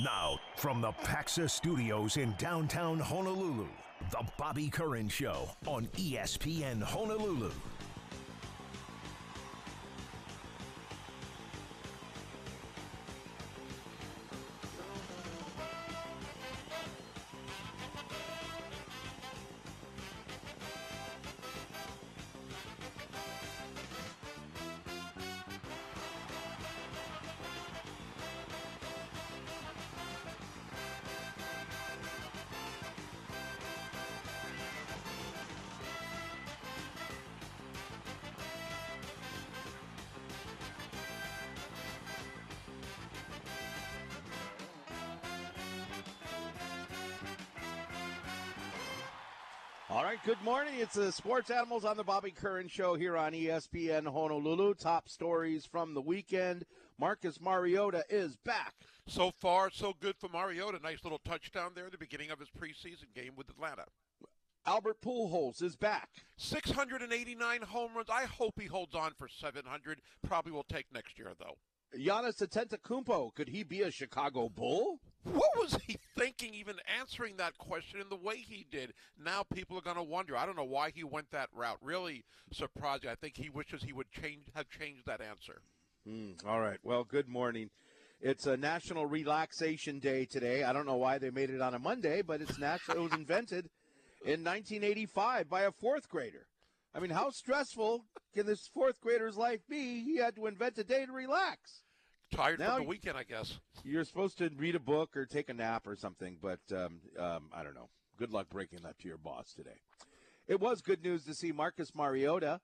Now, from the Pacxa Studios in downtown Honolulu, the Bobby Curran Show on ESPN Honolulu. It's the Sports Animals on the Bobby Curran Show here on ESPN Honolulu. Top stories from the weekend. Marcus Mariota is back. So far, so good for Mariota. Nice little touchdown there at the beginning of his preseason game with Atlanta. Albert Pujols is back. 689 home runs. I hope he holds on for 700. Probably will take next year, though. Giannis Antetokounmpo, could he be a Chicago Bull? What was he thinking even answering that question in the way he did? Now people are going to wonder. I don't know why he went that route. Really surprising. I think he wishes he would change have changed that answer. Mm, all right. Well, good morning. It's a National Relaxation Day today. I don't know why they made it on a Monday, but it's national. it was invented in 1985 by a fourth grader. I mean, how stressful can this fourth grader's life be? He had to invent a day to relax. Tired Now from the weekend, I guess. You're supposed to read a book or take a nap or something, but um, um, I don't know. Good luck breaking that to your boss today. It was good news to see Marcus Mariota,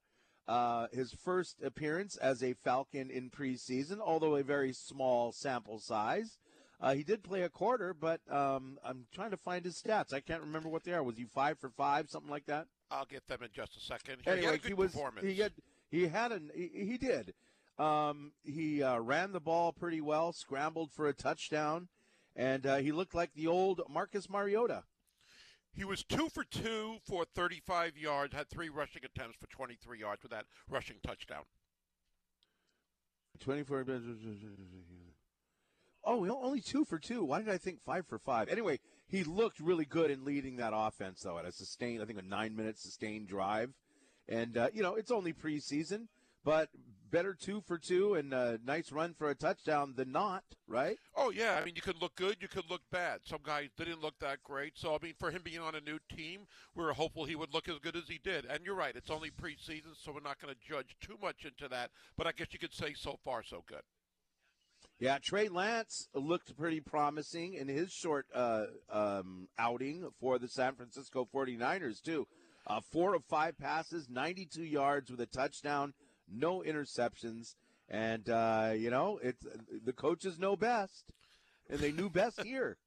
uh, his first appearance as a Falcon in preseason, although a very small sample size. Uh, he did play a quarter, but um, I'm trying to find his stats. I can't remember what they are. Was he five for five, something like that? I'll get them in just a second. He had a anyway, good he was performance. he had he had an he, he did. Um, he uh, ran the ball pretty well, scrambled for a touchdown, and uh, he looked like the old Marcus Mariota. He was two for two for 35 yards, had three rushing attempts for 23 yards with that rushing touchdown. Twenty four. Oh, only two for two. Why did I think five for five? Anyway, he looked really good in leading that offense, though, at a sustained, I think, a nine minute sustained drive. And uh, you know, it's only preseason, but better two for two and a nice run for a touchdown than not, right? Oh yeah, I mean you could look good, you could look bad. Some guys didn't look that great. So I mean, for him being on a new team, we were hopeful he would look as good as he did. And you're right, it's only preseason, so we're not going to judge too much into that. But I guess you could say so far so good. Yeah, Trey Lance looked pretty promising in his short uh, um, outing for the San Francisco 49ers, too. Uh, four of five passes, 92 yards with a touchdown, no interceptions. And, uh, you know, it's the coaches know best, and they knew best here.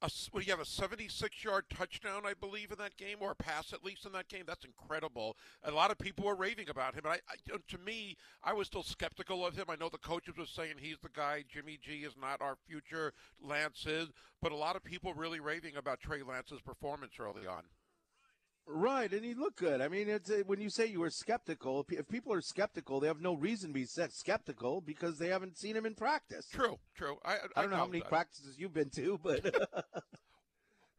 A, well, you have a 76-yard touchdown, I believe, in that game, or a pass at least in that game. That's incredible. A lot of people were raving about him, and I, I, to me, I was still skeptical of him. I know the coaches were saying he's the guy. Jimmy G is not our future. Lance is, but a lot of people really raving about Trey Lance's performance early on. Right, and he looked good. I mean, it's uh, when you say you were skeptical. If people are skeptical, they have no reason to be skeptical because they haven't seen him in practice. True, true. I, I don't know how many that. practices you've been to, but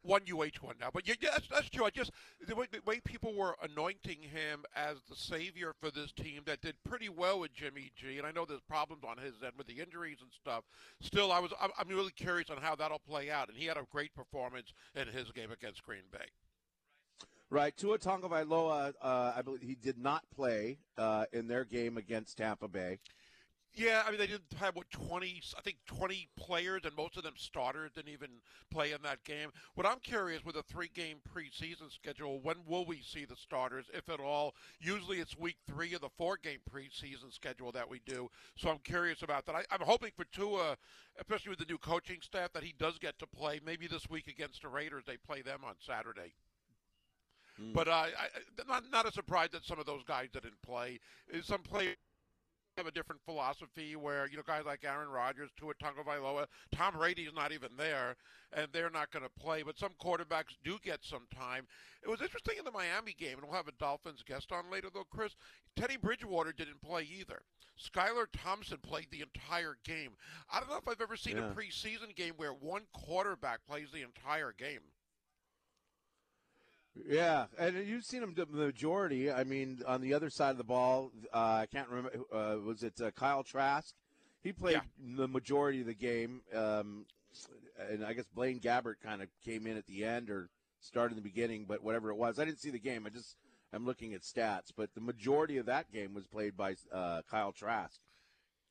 one UH one now. But yeah, yeah, that's, that's true. I just the way, the way people were anointing him as the savior for this team that did pretty well with Jimmy G, and I know there's problems on his end with the injuries and stuff. Still, I was I'm, I'm really curious on how that'll play out, and he had a great performance in his game against Green Bay. Right, Tua Tagovailoa, uh, I believe he did not play uh, in their game against Tampa Bay. Yeah, I mean they didn't have what twenty, I think twenty players, and most of them starters didn't even play in that game. What I'm curious with a three-game preseason schedule, when will we see the starters, if at all? Usually it's week three of the four-game preseason schedule that we do. So I'm curious about that. I, I'm hoping for Tua, especially with the new coaching staff, that he does get to play. Maybe this week against the Raiders, they play them on Saturday. But uh, I, I, not not a surprise that some of those guys didn't play. Some players have a different philosophy where you know guys like Aaron Rodgers, Tua Tagovailoa, Tom Brady's not even there, and they're not going to play. But some quarterbacks do get some time. It was interesting in the Miami game, and we'll have a Dolphins guest on later though, Chris. Teddy Bridgewater didn't play either. Skylar Thompson played the entire game. I don't know if I've ever seen Yeah. a preseason game where one quarterback plays the entire game. Yeah, and you've seen him the majority. I mean, on the other side of the ball, uh, I can't remember. Uh, was it uh, Kyle Trask? He played Yeah. the majority of the game, um, and I guess Blaine Gabbert kind of came in at the end or started in the beginning. But whatever it was, I didn't see the game. I just I'm looking at stats. But the majority of that game was played by uh, Kyle Trask.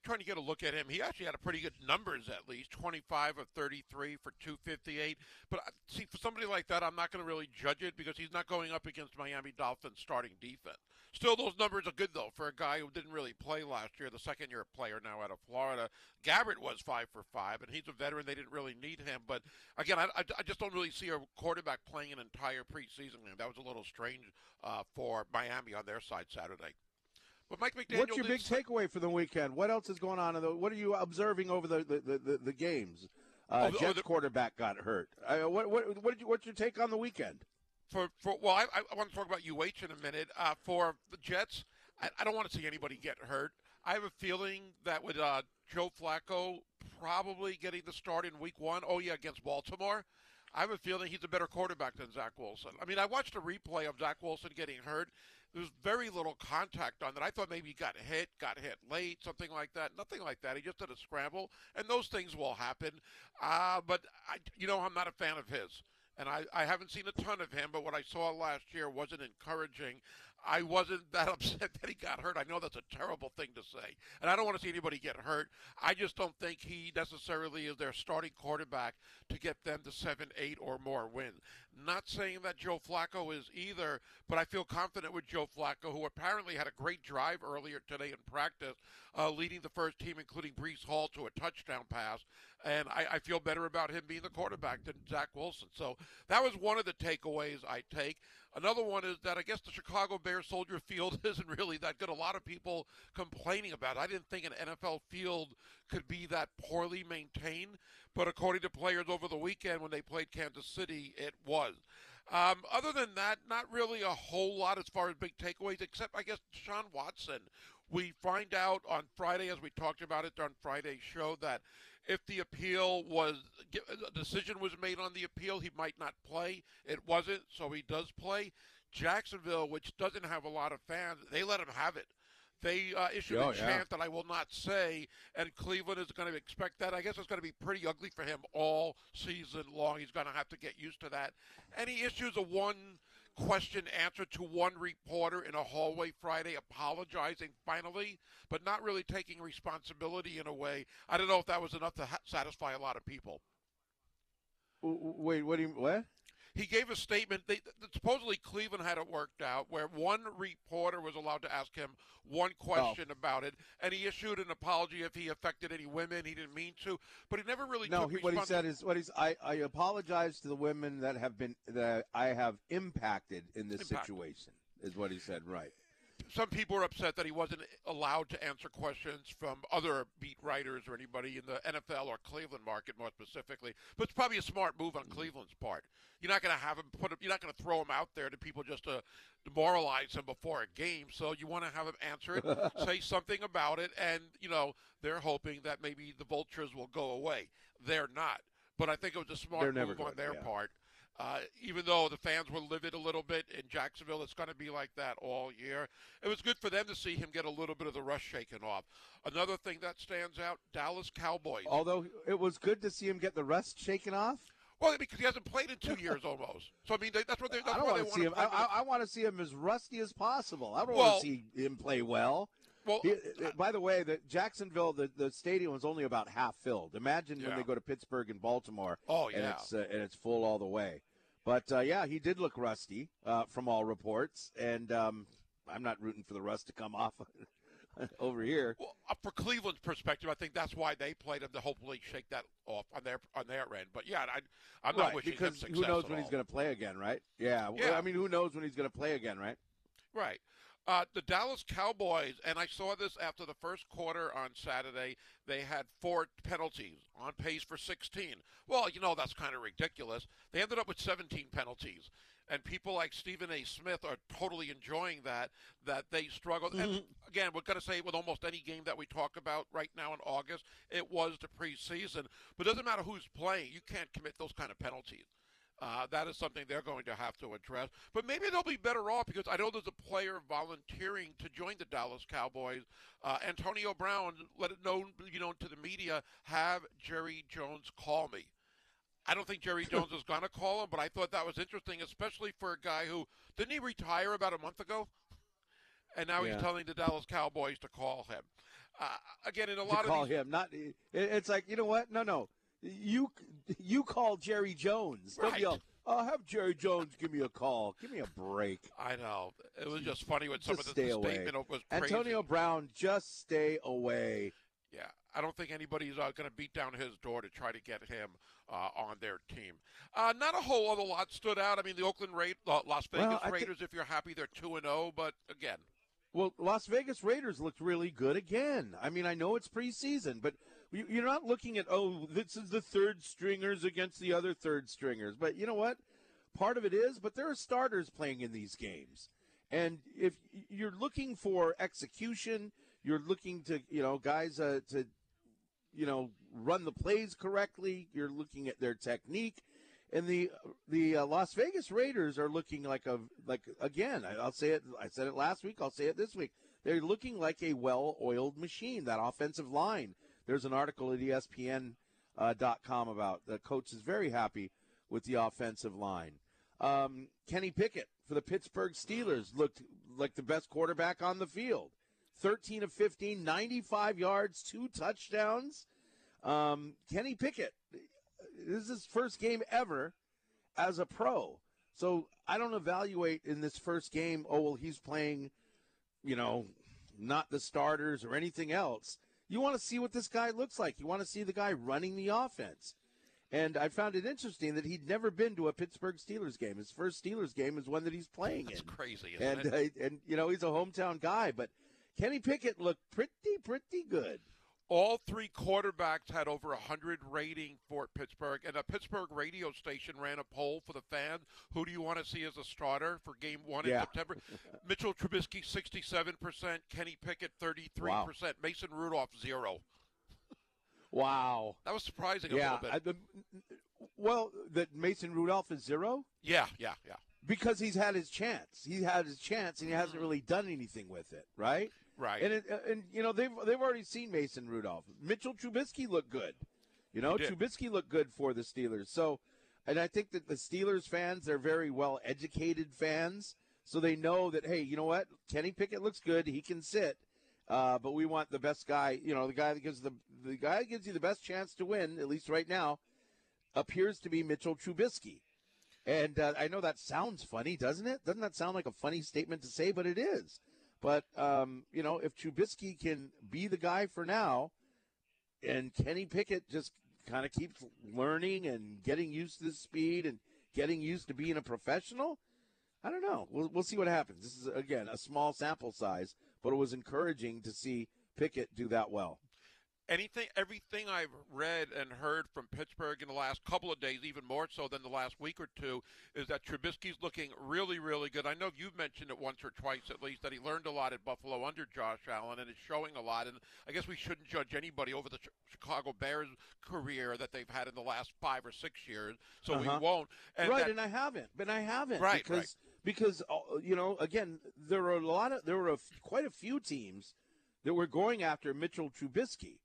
Trying to get a look at him. He actually had a pretty good numbers at least, 25 of 33 for 258. But uh, see, for somebody like that, I'm not going to really judge it because he's not going up against Miami Dolphins starting defense. Still, those numbers are good though for a guy who didn't really play last year, the second-year player now out of Florida. Gabbert was five for five, and he's a veteran. They didn't really need him, but again, I, I, I just don't really see a quarterback playing an entire preseason game. That was a little strange uh, for Miami on their side Saturday. But Mike McDaniel. What's your big takeaway for the weekend? What else is going on? In the, what are you observing over the the, the, the, games? Uh, Oh, the- oh, Jets the- quarterback got hurt. Uh, what what what did you, what's your take on the weekend? for for well, I, I want to talk about UH in a minute. Uh, for the Jets, I, I don't want to see anybody get hurt. I have a feeling that with uh, Joe Flacco probably getting the start in Week One. Oh yeah, against Baltimore. I have a feeling he's a better quarterback than Zach Wilson. I mean, I watched a replay of Zach Wilson getting hurt. There was very little contact on that. I thought maybe he got hit, got hit late, something like that. Nothing like that. He just did a scramble, and those things will happen. Uh, but I, you know, I'm not a fan of his and I, I haven't seen a ton of him, but what I saw last year wasn't encouraging. I wasn't that upset that he got hurt. I know that's a terrible thing to say, and I don't want to see anybody get hurt. I just don't think he necessarily is their starting quarterback to get them to seven, eight, or more wins. Not saying that Joe Flacco is either, but I feel confident with Joe Flacco, who apparently had a great drive earlier today in practice, uh, leading the first team, including Breece Hall, to a touchdown pass. And I, I feel better about him being the quarterback than Zach Wilson. So that was one of the takeaways I take. Another one is that I guess the Chicago Bears Soldier Field isn't really that good. A lot of people complaining about it. I didn't think an NFL field could be that poorly maintained, but according to players over the weekend when they played Kansas City, it was. Um, other than that, not really a whole lot as far as big takeaways, except I guess Sean Watson. We find out on Friday, as we talked about it on Friday's show, that if the appeal was a decision was made on the appeal, he might not play. It wasn't, so he does play. Jacksonville, which doesn't have a lot of fans, they let him have it. They uh, issued Oh, a yeah. chant that I will not say, and Cleveland is going to expect that. I guess it's going to be pretty ugly for him all season long. He's going to have to get used to that. And he issues a one question answer to one reporter in a hallway Friday, apologizing finally, but not really taking responsibility in a way. I don't know if that was enough to ha- satisfy a lot of people. Wait, what do you what? He gave a statement. They, that supposedly Cleveland had it worked out, where one reporter was allowed to ask him one oh. question about it, and he issued an apology if he affected any women. He didn't mean to, but he never really No, he, what he said is what he's. I, I apologize to the women that have been that I have impacted in this Impacted. situation. Is what he said. Right. Some people were upset that he wasn't allowed to answer questions from other beat writers or anybody in the NFL or Cleveland market more specifically. But it's probably a smart move on Cleveland's part. You're not going to have him put him, you're not going to throw him out there to people just to demoralize him before a game. So you want to have him answer it, say something about it, and you know they're hoping that maybe the vultures will go away. They're not, but I think it was a smart move on their yeah. part. Uh, even though the fans were livid a little bit in Jacksonville, it's going to be like that all year. It was good for them to see him get a little bit of the rush shaken off. Another thing that stands out: Dallas Cowboys. Although it was good to see him get the rust shaken off. Well, because he hasn't played in two years almost. So I mean, they, that's what they. That's I don't why want to see him. I, I, I want to see him as rusty as possible. I don't Well- want to see him play well. Well, He- uh, by the way, the Jacksonville, the, the stadium was only about half filled. Imagine when they go to Pittsburgh and Baltimore, oh and yeah. it's uh, and it's full all the way. But uh, yeah, he did look rusty uh, from all reports, and um, I'm not rooting for the rust to come off over here. Well, uh, for Cleveland's perspective, I think that's why they played him to hopefully shake that off on their on their end. But yeah, I, I'm not right, wishing him success who knows when he's going to play again, right? Yeah, Yeah. I mean, who knows when he's going to play again, right? Right. Uh, the Dallas Cowboys, and I saw this after the first quarter on Saturday, they had four penalties on pace for 16. Well, you know, that's kind of ridiculous. They ended up with 17 penalties. And people like Stephen A. Smith are totally enjoying that, that they struggled. Mm-hmm. And again, we're going to say with almost any game that we talk about right now in August, it was the preseason. But it doesn't matter who's playing, you can't commit those kind of penalties. Uh, that is something they're going to have to address. But maybe they'll be better off because I know there's a player volunteering to join the Dallas Cowboys. Uh, Antonio Brown let it know, you know, to the media, have Jerry Jones call me. I don't think Jerry Jones is going to call him, but I thought that was interesting, especially for a guy who didn't he retire about a month ago, and now yeah. he's telling the Dallas Cowboys to call him. Uh, again, in a lot to call these, him, not it's like you know what? No, no, you you call Jerry Jones. Right. Yell, I'll have Jerry Jones give me a call. Give me a break. I know. It was just funny when some just of the, the statement was crazy. Antonio Brown, just stay away. Yeah, I don't think anybody's uh, going to beat down his door to try to get him uh, on their team. Uh, not a whole other lot stood out. I mean, the Oakland Ra- uh, Las Vegas well, Raiders. Th- if you're happy, they're two and zero. Oh, but again, well, Las Vegas Raiders looked really good again. I mean, I know it's preseason, but you're not looking at oh, this is the third stringers against the other third stringers. But you know what? Part of it is, but there are starters playing in these games, and if you're looking for execution, you're looking to you know guys uh, to you know run the plays correctly. You're looking at their technique, and the the uh, Las Vegas Raiders are looking like a like again. I'll say it. I said it last week. I'll say it this week. They're looking like a well-oiled machine. That offensive line there's an article at ESPN.com uh, about the coach is very happy with the offensive line. Um, Kenny Pickett for the Pittsburgh Steelers looked like the best quarterback on the field. 13 of 15, 95 yards, two touchdowns. Um, Kenny Pickett, this is his first game ever as a pro. So I don't evaluate in this first game, oh, well, he's playing, you know, not the starters or anything else. You want to see what this guy looks like. You want to see the guy running the offense. And I found it interesting that he'd never been to a Pittsburgh Steelers game. His first Steelers game is one that he's playing That's in. crazy, and, uh, and you know he's a hometown guy, but Kenny Pickett looked pretty pretty good. All three quarterbacks had over 100 rating for Pittsburgh, and a Pittsburgh radio station ran a poll for the fans. Who do you want to see as a starter for Game One in yeah. September? Mitchell Trubisky, 67%. Kenny Pickett, 33%. Wow. Mason Rudolph, zero. Wow, that was surprising. yeah, a little bit. I, the, well, that Mason Rudolph is zero. Yeah, yeah, yeah. Because he's had his chance. He had his chance, and he hasn't mm-hmm. really done anything with it, right? Right. And it, and you know they've they've already seen Mason Rudolph. Mitchell Trubisky looked good. You know, Trubisky looked good for the Steelers. So, and I think that the Steelers fans they're very well educated fans, so they know that hey, you know what, Kenny Pickett looks good. He can sit. Uh, but we want the best guy. You know, the guy that gives the the guy that gives you the best chance to win, at least right now, appears to be Mitchell Trubisky. And uh, I know that sounds funny, doesn't it? Doesn't that sound like a funny statement to say? But it is. But um, you know, if Trubisky can be the guy for now, and Kenny Pickett just kind of keeps learning and getting used to the speed and getting used to being a professional, I don't know. We'll, we'll see what happens. This is again a small sample size, but it was encouraging to see Pickett do that well anything, everything I've read and heard from Pittsburgh in the last couple of days, even more so than the last week or two, is that Trubisky's looking really, really good. I know you've mentioned it once or twice at least that he learned a lot at Buffalo under Josh Allen and is showing a lot. And I guess we shouldn't judge anybody over the Chicago Bears career that they've had in the last five or six years, so uh-huh. we won't. And right, that, and I haven't, but I haven't, right? Because right. because uh, you know, again, there were a lot of there were a, quite a few teams that were going after Mitchell Trubisky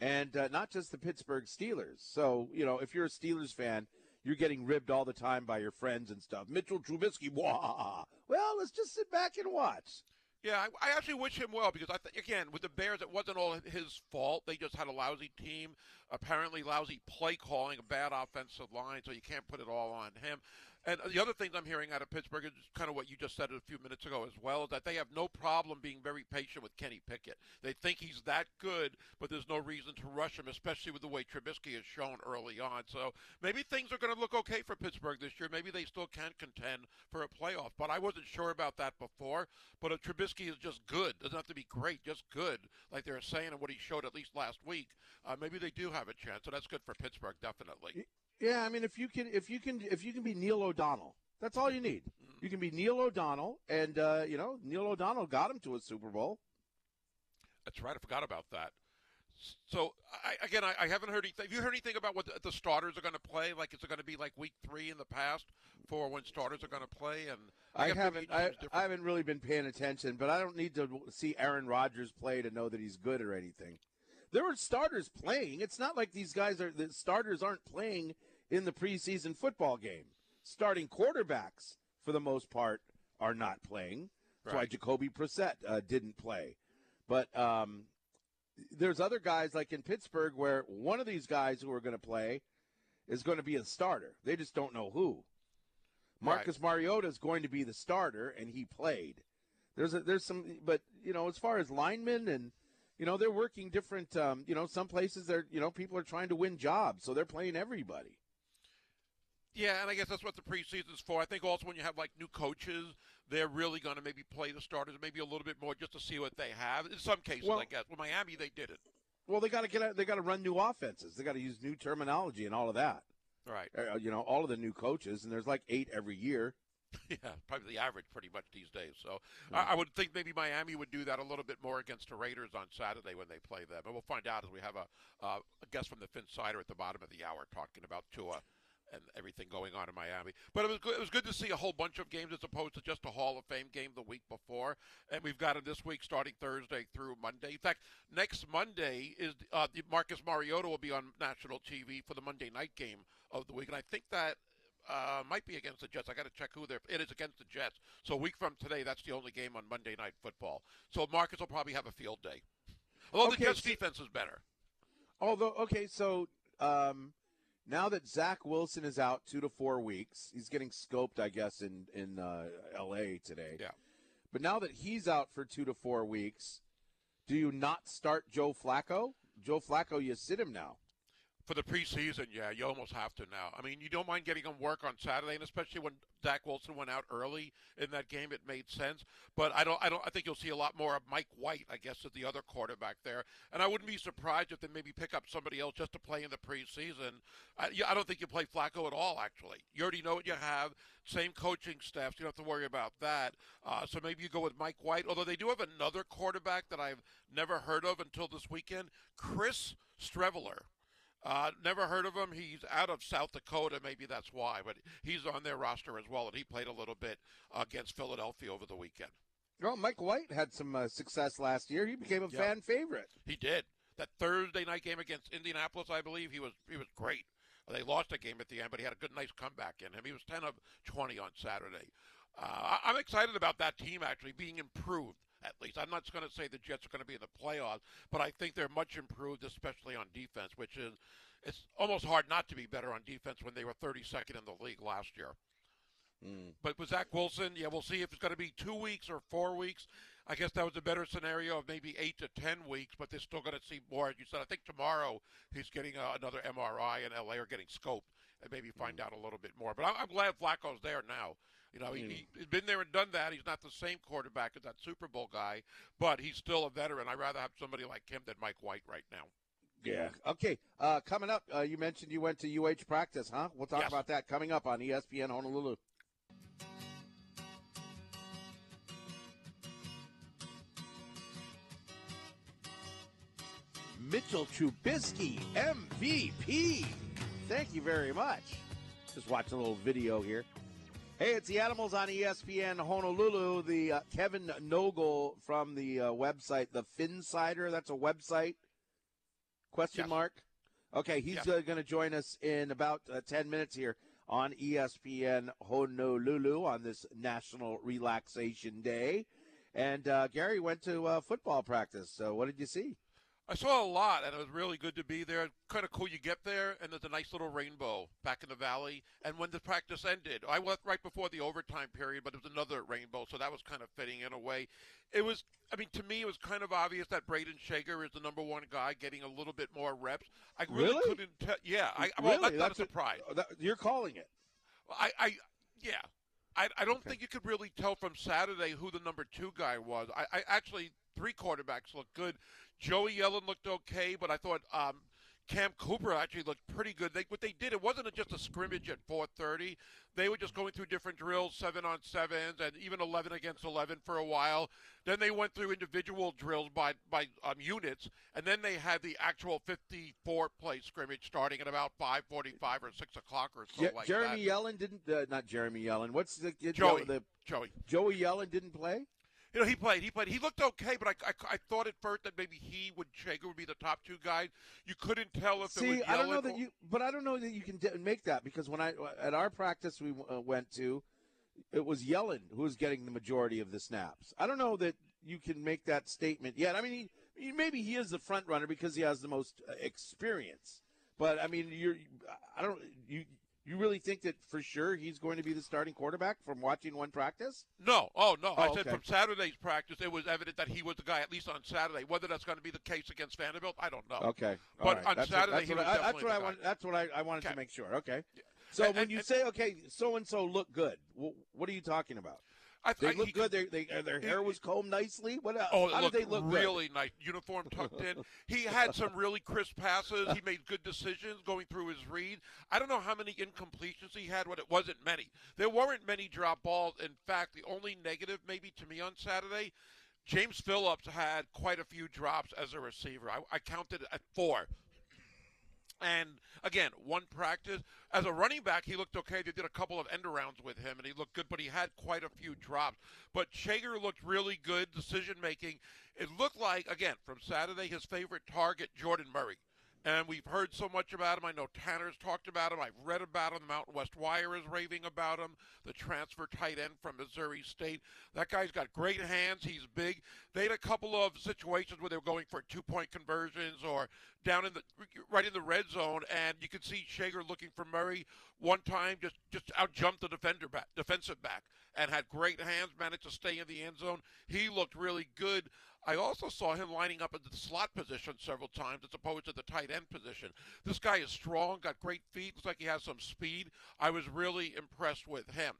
and uh, not just the Pittsburgh Steelers. So, you know, if you're a Steelers fan, you're getting ribbed all the time by your friends and stuff. Mitchell Trubisky, wah. Well, let's just sit back and watch. Yeah, I, I actually wish him well because I th- again with the Bears, it wasn't all his fault. They just had a lousy team. apparently lousy play calling, a bad offensive line, so you can't put it all on him. And the other things I'm hearing out of Pittsburgh is kind of what you just said a few minutes ago as well, is that they have no problem being very patient with Kenny Pickett. They think he's that good, but there's no reason to rush him, especially with the way Trubisky has shown early on. So maybe things are going to look okay for Pittsburgh this year. Maybe they still can contend for a playoff. But I wasn't sure about that before. But if Trubisky is just good, doesn't have to be great, just good, like they were saying and what he showed at least last week, uh, maybe they do have a chance. So that's good for Pittsburgh, definitely. Yeah, I mean, if you can, if you can, if you can be Neil O'Donnell, that's all you need. Mm-hmm. You can be Neil O'Donnell, and uh, you know, Neil O'Donnell got him to a Super Bowl. That's right. I forgot about that. So I, again, I, I, haven't heard anything. Have you heard anything about what the, the starters are going to play? Like, is it going to be like week three in the past for when starters are going to play? And I, I haven't, I, I, haven't really been paying attention, but I don't need to see Aaron Rodgers play to know that he's good or anything. There were starters playing. It's not like these guys are the starters aren't playing in the preseason football game. Starting quarterbacks, for the most part, are not playing. That's right. why Jacoby Brissett uh, didn't play. But um, there's other guys like in Pittsburgh where one of these guys who are going to play is going to be a starter. They just don't know who. Marcus right. Mariota is going to be the starter, and he played. There's a, there's some, but you know, as far as linemen and you know, they're working different. Um, you know, some places they're you know people are trying to win jobs, so they're playing everybody. Yeah, and I guess that's what the preseason's for. I think also when you have like new coaches, they're really going to maybe play the starters maybe a little bit more just to see what they have. In some cases, well, I guess. With Miami, they did it. Well, they got to get out, they got to run new offenses. They got to use new terminology and all of that. Right. Uh, you know, all of the new coaches, and there's like eight every year. Yeah, probably the average pretty much these days. So yeah. I, I, would think maybe Miami would do that a little bit more against the Raiders on Saturday when they play them. But we'll find out as we have a, uh, a guest from the Phinsider at the bottom of the hour talking about Tua and everything going on in Miami. But it was good, it was good to see a whole bunch of games as opposed to just a Hall of Fame game the week before. And we've got it this week starting Thursday through Monday. In fact, next Monday is uh, Marcus Mariota will be on national TV for the Monday night game of the week, and I think that. Uh, might be against the Jets. I got to check who they're. It is against the Jets. So a week from today, that's the only game on Monday Night Football. So Marcus will probably have a field day. Although okay, the Jets' so, defense is better. Although, okay, so um, now that Zach Wilson is out two to four weeks, he's getting scoped, I guess, in in uh, L.A. today. Yeah. But now that he's out for two to four weeks, do you not start Joe Flacco? Joe Flacco, you sit him now for the preseason, yeah, you almost have to now. I mean, you don't mind getting him work on Saturday, and especially when Zach Wilson went out early in that game, it made sense. But I don't, I don't, I think you'll see a lot more of Mike White, I guess, as the other quarterback there. And I wouldn't be surprised if they maybe pick up somebody else just to play in the preseason. I, I don't think you play Flacco at all. Actually, you already know what you have. Same coaching staff, so you don't have to worry about that. Uh, so maybe you go with Mike White. Although they do have another quarterback that I've never heard of until this weekend, Chris Streveler. Uh, never heard of him. He's out of South Dakota. Maybe that's why, but he's on their roster as well, and he played a little bit against Philadelphia over the weekend. Well, Mike White had some uh, success last year. He became a fan favorite. He did. That Thursday night game against Indianapolis, I believe, he was he was great. They lost the game at the end, but he had a good, nice comeback in him. He was 10 of 20 on Saturday. Uh, I'm excited about that team actually being improved at least. I'm not going to say the Jets are going to be in the playoffs, but I think they're much improved, especially on defense, which is it's almost hard not to be better on defense when they were 32nd in the league last year. Mm. But with Zach Wilson, yeah, we'll see if it's going to be two weeks or four weeks. I guess that was a better scenario of maybe eight to ten weeks, but they're still going to see more. As you said, I think tomorrow he's getting uh, another MRI in LA or getting scoped and maybe find mm. out a little bit more. But I'm, I'm glad Flacco's there now. You know, he, he's been there and done that. He's not the same quarterback as that Super Bowl guy, but he's still a veteran. I'd rather have somebody like him than Mike White right now. Yeah. Okay. Uh, coming up, uh, you mentioned you went to UH practice, huh? We'll talk yes. about that coming up on ESPN Honolulu. Mitchell Trubisky, MVP. Thank you very much. Just watch a little video here. Hey, it's the Animals on ESPN Honolulu. The uh, Kevin Nogle from the uh, website, the Phinsider. That's a website. Question yes. mark. Okay, he's yes. uh, going to join us in about uh, ten minutes here on ESPN Honolulu on this National Relaxation Day. And uh, Gary went to uh, football practice. So, what did you see? I saw a lot, and it was really good to be there. Kind of cool. You get there, and there's a nice little rainbow back in the valley. And when the practice ended, I went right before the overtime period, but it was another rainbow, so that was kind of fitting in a way. It was, I mean, to me, it was kind of obvious that Brayden Schager is the number one guy, getting a little bit more reps. I really, Really? couldn't tell. Yeah, I, well, Really? that's not a That's a- surprise. Oh, that- you're calling it. I, I yeah. I, I don't Okay. think you could really tell from Saturday who the number two guy was. I, I actually three quarterbacks looked good. Joey Yellen looked okay, but I thought um, Cam Cooper actually looked pretty good. They, what they did, it wasn't just a scrimmage at 4:30. They were just going through different drills, seven on sevens, and even 11 against 11 for a while. Then they went through individual drills by by um, units, and then they had the actual 54 play scrimmage starting at about 5:45 or 6 o'clock or so Je- like Jeremy that. Yellen didn't. Uh, not Jeremy Yellen. What's the kid? Joey. The, Joey. Joey Yellen didn't play. You know, he played. He played. He looked okay, but I, I, I thought at first that maybe he would Schager would be the top two guys. You couldn't tell if it was See, I don't know that you, but I don't know that you can d- make that because when I at our practice we uh, went to, it was Yellen who was getting the majority of the snaps. I don't know that you can make that statement yet. I mean, he, he, maybe he is the front runner because he has the most uh, experience. But I mean, you're, I don't, you, you really think that for sure he's going to be the starting quarterback from watching one practice? No, oh no! I Oh, said okay. from Saturday's practice, it was evident that he was the guy at least on Saturday. Whether that's going to be the case against Vanderbilt, I don't know. Okay, But All right. on that's Saturday, what, that's he what, was I, that's definitely what I want. That's what I, I wanted Okay. to make sure. Okay. So And- when you and- say okay, so and so look good, what are you talking about? I, They I- look he- good. They, they, their hair was combed nicely. What? else? Oh, How did they look good? really nice. Uniform tucked in. He had some really crisp passes. He made good decisions going through his read. I don't know how many incompletions he had, but it wasn't many. There weren't many drop balls. In fact, the only negative maybe to me on Saturday, James Phillips had quite a few drops as a receiver. I, I counted at four. And again, one practice. As a running back, he looked okay. They did a couple of end arounds with him, and he looked good, but he had quite a few drops. But Schager looked really good, decision making. It looked like, again, from Saturday, his favorite target, Jordan Murray. And we've heard so much about him. I know Tanner's talked about him. I've read about him. The Mountain West Wire is raving about him. The transfer tight end from Missouri State. That guy's got great hands. He's big. They had a couple of situations where they were going for two-point conversions or down in the right in the red zone, and you could see Schager looking for Murray one time, just just out jumped the defender back, defensive back, and had great hands. Managed to stay in the end zone. He looked really good. I also saw him lining up at the slot position several times as opposed to the tight end position. This guy is strong, got great feet, looks like he has some speed. I was really impressed with him.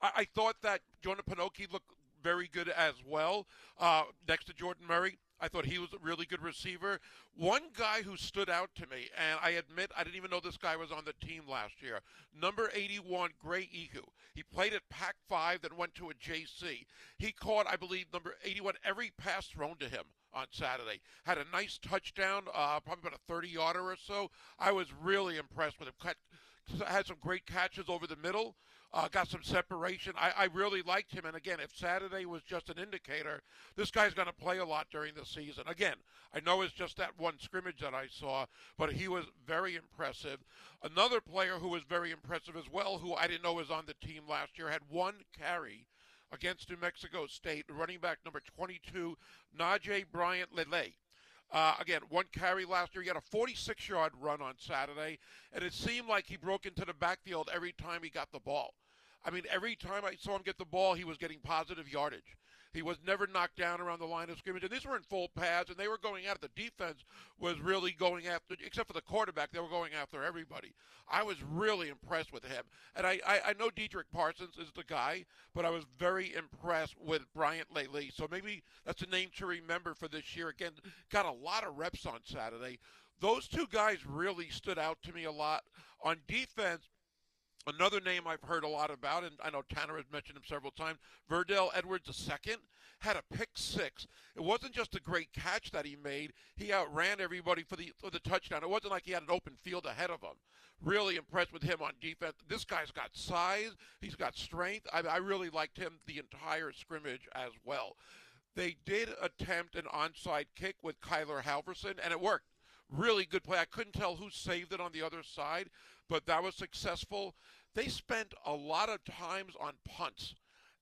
I, I thought that Jonah Panoke looked very good as well uh, next to Jordan Murray. I thought he was a really good receiver. One guy who stood out to me, and I admit I didn't even know this guy was on the team last year. Number 81, Gray Ihu. He played at Pac 5, then went to a JC. He caught, I believe, number 81 every pass thrown to him on Saturday. Had a nice touchdown, uh, probably about a 30 yarder or so. I was really impressed with him. Had some great catches over the middle. Uh, got some separation. I, I really liked him. And again, if Saturday was just an indicator, this guy's going to play a lot during the season. Again, I know it's just that one scrimmage that I saw, but he was very impressive. Another player who was very impressive as well, who I didn't know was on the team last year, had one carry against New Mexico State, running back number 22, Nasjzae Bryant-Lelei. Uh, again, one carry last year. He had a 46 yard run on Saturday, and it seemed like he broke into the backfield every time he got the ball. I mean, every time I saw him get the ball, he was getting positive yardage. He was never knocked down around the line of scrimmage. And these were in full pads, and they were going at it. The defense was really going after, except for the quarterback, they were going after everybody. I was really impressed with him. And I, I, I know Dedrick Parsons is the guy, but I was very impressed with Bryant lately. So maybe that's a name to remember for this year. Again, got a lot of reps on Saturday. Those two guys really stood out to me a lot. On defense, Another name I've heard a lot about, and I know Tanner has mentioned him several times, Virdel Edwards II had a pick six. It wasn't just a great catch that he made; he outran everybody for the for the touchdown. It wasn't like he had an open field ahead of him. Really impressed with him on defense. This guy's got size. He's got strength. I, I really liked him the entire scrimmage as well. They did attempt an onside kick with Kyler Halverson, and it worked. Really good play. I couldn't tell who saved it on the other side, but that was successful. They spent a lot of times on punts.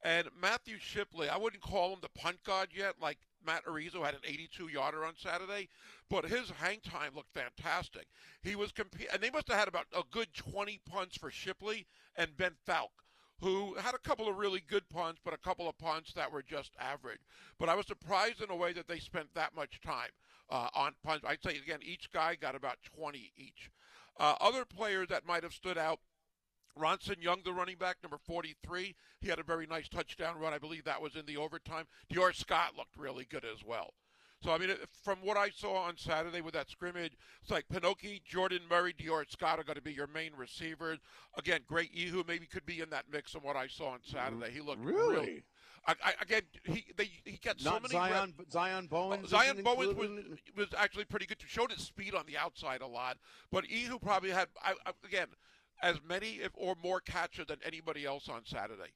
And Matthew Shipley, I wouldn't call him the punt god yet, like Matt Araiza had an 82 yarder on Saturday, but his hang time looked fantastic. He was comp- and they must have had about a good 20 punts for Shipley and Ben Falk who had a couple of really good punts, but a couple of punts that were just average. But I was surprised in a way that they spent that much time uh, on punts. I'd say, again, each guy got about 20 each. Uh, other players that might have stood out Ronson Young, the running back, number 43, he had a very nice touchdown run. I believe that was in the overtime. Dior Scott looked really good as well. So, I mean, from what I saw on Saturday with that scrimmage, it's like Panoke, Jordan Murray, Dior Scott are going to be your main receivers. Again, Great Ihu maybe could be in that mix on what I saw on Saturday. He looked really. Real, I, I, again, he they, he got Not so many Zion Zion Bowens. Oh, Zion isn't Bowens was, was actually pretty good. He showed his speed on the outside a lot, but Ihu probably had I, I, again as many if, or more catches than anybody else on Saturday.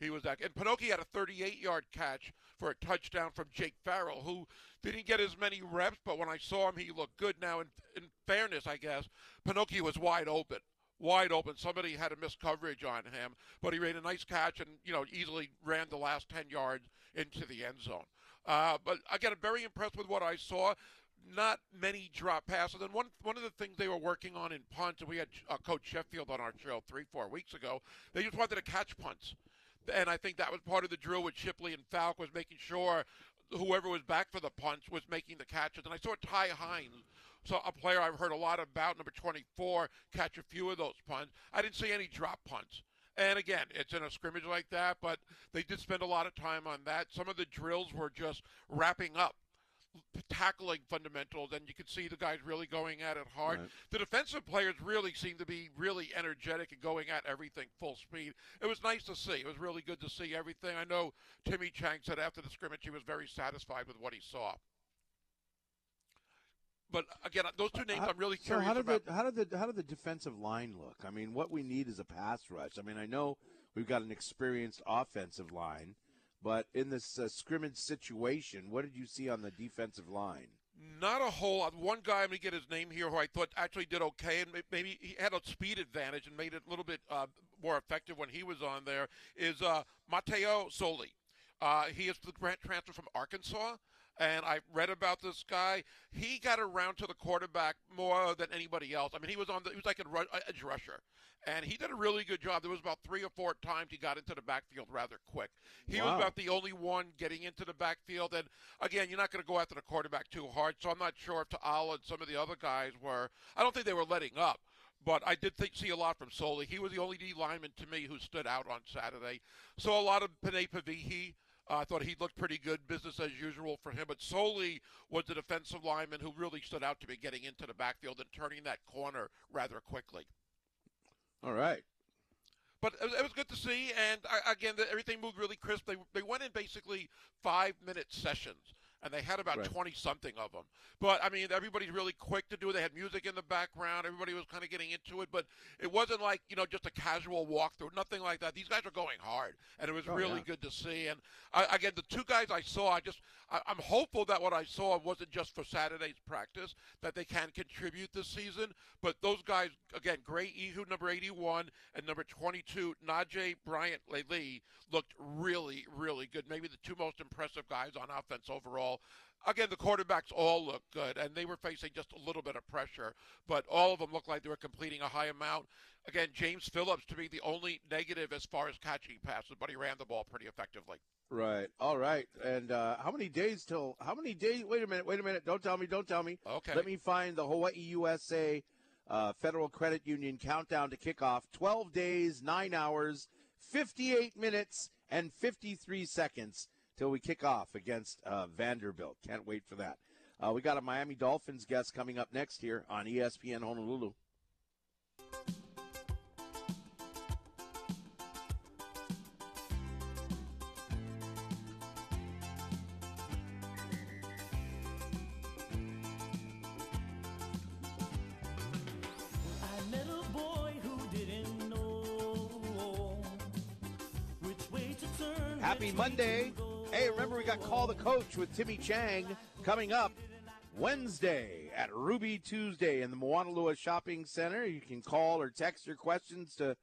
He was that, and Pinocchio had a 38-yard catch for a touchdown from Jake Farrell, who didn't get as many reps, but when I saw him, he looked good. Now, in, in fairness, I guess Pinocchio was wide open, wide open. Somebody had a missed coverage on him, but he made a nice catch and you know easily ran the last 10 yards into the end zone. Uh, but again, I'm very impressed with what I saw not many drop passes. And one one of the things they were working on in punts, and we had uh, Coach Sheffield on our show three four weeks ago. They just wanted to catch punts, and I think that was part of the drill with Shipley and Falk was making sure whoever was back for the punts was making the catches. And I saw Ty Hines. So a player I've heard a lot about, number 24, catch a few of those punts. I didn't see any drop punts. And again, it's in a scrimmage like that, but they did spend a lot of time on that. Some of the drills were just wrapping up tackling fundamentals, and you could see the guys really going at it hard. Right. The defensive players really seemed to be really energetic and going at everything full speed. It was nice to see. It was really good to see everything. I know Timmy Chang said after the scrimmage he was very satisfied with what he saw. But again, those two names How- I'm really so curious how did about. the how did the how did the defensive line look? I mean, what we need is a pass rush. I mean, I know we've got an experienced offensive line, but in this uh, scrimmage situation, what did you see on the defensive line? Not a whole lot. One guy, I'm going to get his name here, who I thought actually did okay, and maybe he had a speed advantage and made it a little bit uh, more effective when he was on there, is uh, Mateo Soli. Uh, he is the grant transfer from Arkansas, and I read about this guy. He got around to the quarterback more than anybody else. I mean, he was on the, he was like a ru- edge rusher, and he did a really good job. There was about three or four times he got into the backfield rather quick. He was about the only one getting into the backfield, and again, you're not going to go after the quarterback too hard. So I'm not sure if Ta'ala and some of the other guys were. I don't think they were letting up. But I did think, see a lot from Soli. He was the only D lineman to me who stood out on Saturday. So a lot of Penei Pavihi. Uh, I thought he looked pretty good, business as usual for him. But Soli was the defensive lineman who really stood out to me getting into the backfield and turning that corner rather quickly. All right. But it was, good to see, and again, everything moved really crisp. They they went in basically five minute sessions, and they had about Right. twenty something of them. But I mean, everybody's really quick to do. it. They had music in the background. Everybody was kind of getting into it, but it wasn't like you know just a casual walkthrough, nothing like that. These guys are going hard, and it was Oh, really yeah. good to see. And I, again, the two guys I saw, I just I, I'm hopeful that what I saw wasn't just for Saturday's practice, that they can contribute this season. But those guys, again, Gray Ihu, number 81, and number 22, Najee Bryant Lee, looked really, really good. Maybe the two most impressive guys on offense overall. Again, the quarterbacks all look good, and they were facing just a little bit of pressure, but all of them looked like they were completing a high amount. Again, James Phillips to be the only negative as far as catching passes, but he ran the ball pretty effectively. Right. All right. And uh, how many days till? How many days? Wait a minute. Wait a minute. Don't tell me. Don't tell me. Okay. Let me find the Hawaii USA uh, Federal Credit Union countdown to kickoff. 12 days, 9 hours, 58 minutes, and 53 seconds till we kick off against uh, Vanderbilt. Can't wait for that. Uh, we got a Miami Dolphins guest coming up next here on ESPN Honolulu. I met a boy who didn't know which way to turn. Happy Monday. Hey, remember we got Call the Coach with Timmy Chang coming up Wednesday at Ruby Tuesday in the Moanalua Shopping Center. You can call or text your questions to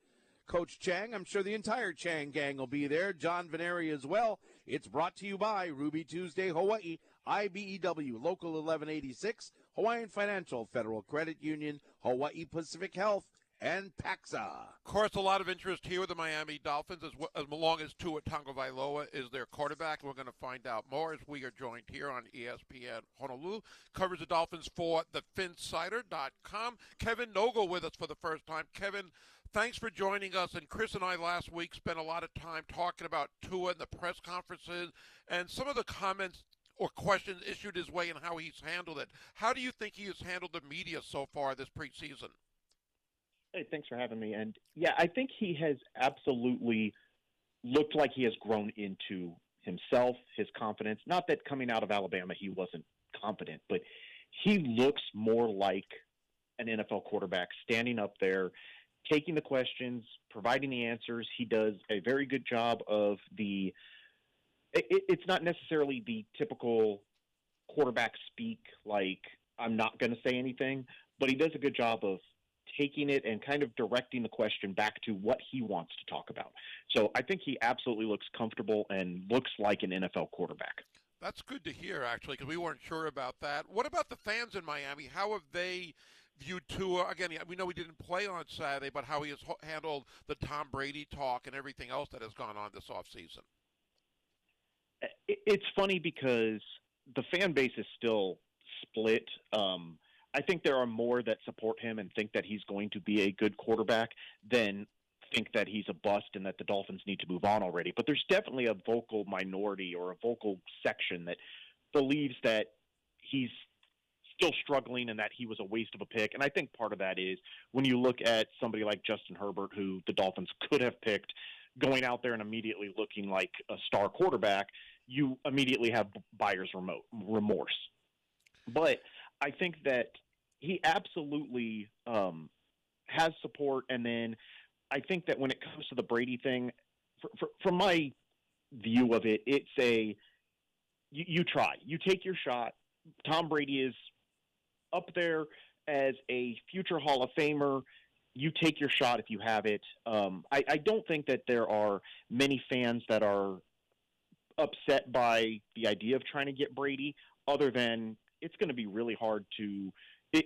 Coach Chang. I'm sure the entire Chang gang will be there. John Veneri as well. It's brought to you by Ruby Tuesday Hawaii, IBEW Local 1186, Hawaiian Financial, Federal Credit Union, Hawaii Pacific Health, and Pacxa. Of course, a lot of interest here with the Miami Dolphins, as, w- as long as Tua Tagovailoa is their quarterback. We're going to find out more as we are joined here on ESPN Honolulu. Covers the Dolphins for thephinsider.com. Kevin Nogle with us for the first time. Kevin, thanks for joining us. And Chris and I last week spent a lot of time talking about Tua and the press conferences and some of the comments or questions issued his way and how he's handled it. How do you think he has handled the media so far this preseason? Hey, thanks for having me. And yeah, I think he has absolutely looked like he has grown into himself, his confidence. Not that coming out of Alabama he wasn't confident, but he looks more like an NFL quarterback standing up there, taking the questions, providing the answers. He does a very good job of the. It, it's not necessarily the typical quarterback speak, like I'm not going to say anything, but he does a good job of taking it and kind of directing the question back to what he wants to talk about. So I think he absolutely looks comfortable and looks like an NFL quarterback. That's good to hear, actually, because we weren't sure about that. What about the fans in Miami? How have they viewed Tua? Again, we know he didn't play on Saturday, but how he has handled the Tom Brady talk and everything else that has gone on this offseason. It- It's funny because the fan base is still split. Um, I think there are more that support him and think that he's going to be a good quarterback than think that he's a bust and that the Dolphins need to move on already. But there's definitely a vocal minority or a vocal section that believes that he's still struggling and that he was a waste of a pick. And I think part of that is when you look at somebody like Justin Herbert, who the Dolphins could have picked, going out there and immediately looking like a star quarterback, you immediately have buyer's remote, remorse. But I think that he absolutely um, has support. And then I think that when it comes to the Brady thing, for, for, from my view of it, it's a you, you try, you take your shot. Tom Brady is up there as a future Hall of Famer. You take your shot if you have it. Um, I, I don't think that there are many fans that are upset by the idea of trying to get Brady, other than it's going to be really hard to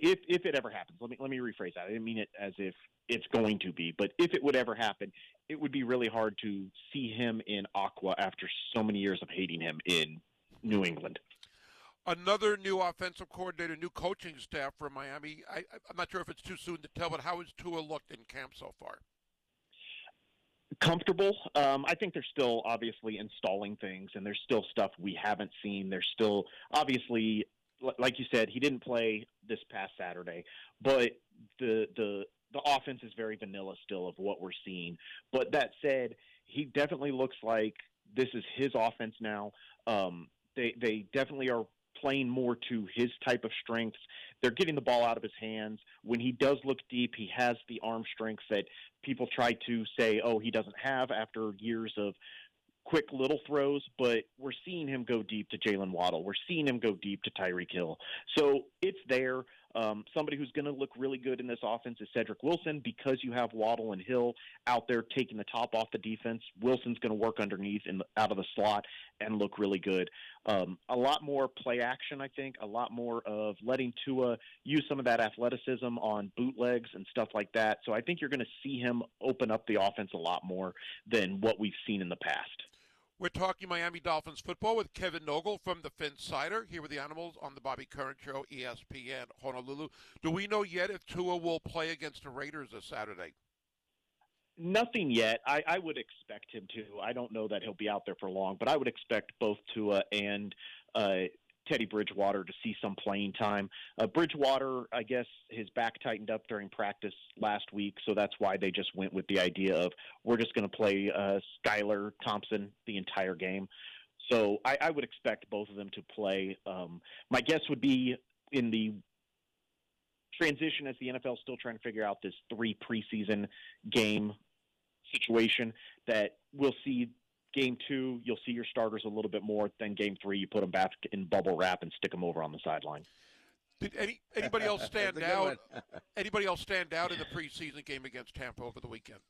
if if it ever happens. Let me let me rephrase that. I didn't mean it as if it's going to be, but if it would ever happen, it would be really hard to see him in Aqua after so many years of hating him in New England. Another new offensive coordinator, new coaching staff for Miami. I, I'm not sure if it's too soon to tell, but how has Tua looked in camp so far? comfortable. Um, I think they're still obviously installing things, and there's still stuff we haven't seen. There's still obviously, like you said, he didn't play this past Saturday, but the the the offense is very vanilla still of what we're seeing. But that said, he definitely looks like this is his offense now. Um, they they definitely are playing more to his type of strengths. They're getting the ball out of his hands. When he does look deep, he has the arm strength that people try to say, oh, he doesn't have after years of quick little throws, but we're seeing him go deep to Jaylen Waddle. We're seeing him go deep to Tyreek Hill. So it's there. Um, somebody who's going to look really good in this offense is Cedric Wilson because you have Waddle and Hill out there taking the top off the defense. Wilson's going to work underneath and out of the slot and look really good. Um, a lot more play action, I think. A lot more of letting Tua use some of that athleticism on bootlegs and stuff like that. So I think you're going to see him open up the offense a lot more than what we've seen in the past. We're talking Miami Dolphins football with Kevin Nogle from the Phinsider here with the Animals on the Bobby Curran Show, ESPN Honolulu. Do we know yet if Tua will play against the Raiders this Saturday? Nothing yet. I, I would expect him to. I don't know that he'll be out there for long, but I would expect both Tua and uh, Teddy Bridgewater to see some playing time. Uh, Bridgewater, I guess, his back tightened up during practice last week, so that's why they just went with the idea of we're just going to play uh, Skylar Thompson the entire game. So I, I would expect both of them to play. Um, my guess would be in the transition as the NFL is still trying to figure out this three preseason game situation that we'll see game two you'll see your starters a little bit more then game three you put them back in bubble wrap and stick them over on the sideline Did any anybody else stand That's a good out? anybody else stand out in the preseason game against Tampa over the weekend?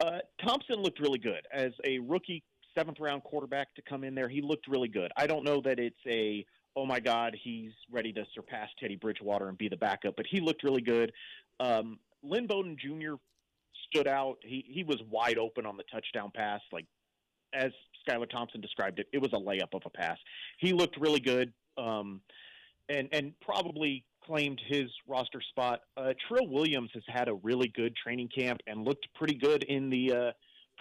uh, thompson looked really good as a rookie seventh round quarterback to come in there. He looked really good. I don't know that it's a oh my god he's ready to surpass Teddy Bridgewater and be the backup, but he looked really good. Um, Lynn Bowden Jr. stood out. He he was wide open on the touchdown pass, like as Skylar Thompson described it. It was a layup of a pass. He looked really good, um, and and probably claimed his roster spot. Uh, Trill Williams has had a really good training camp and looked pretty good in the uh,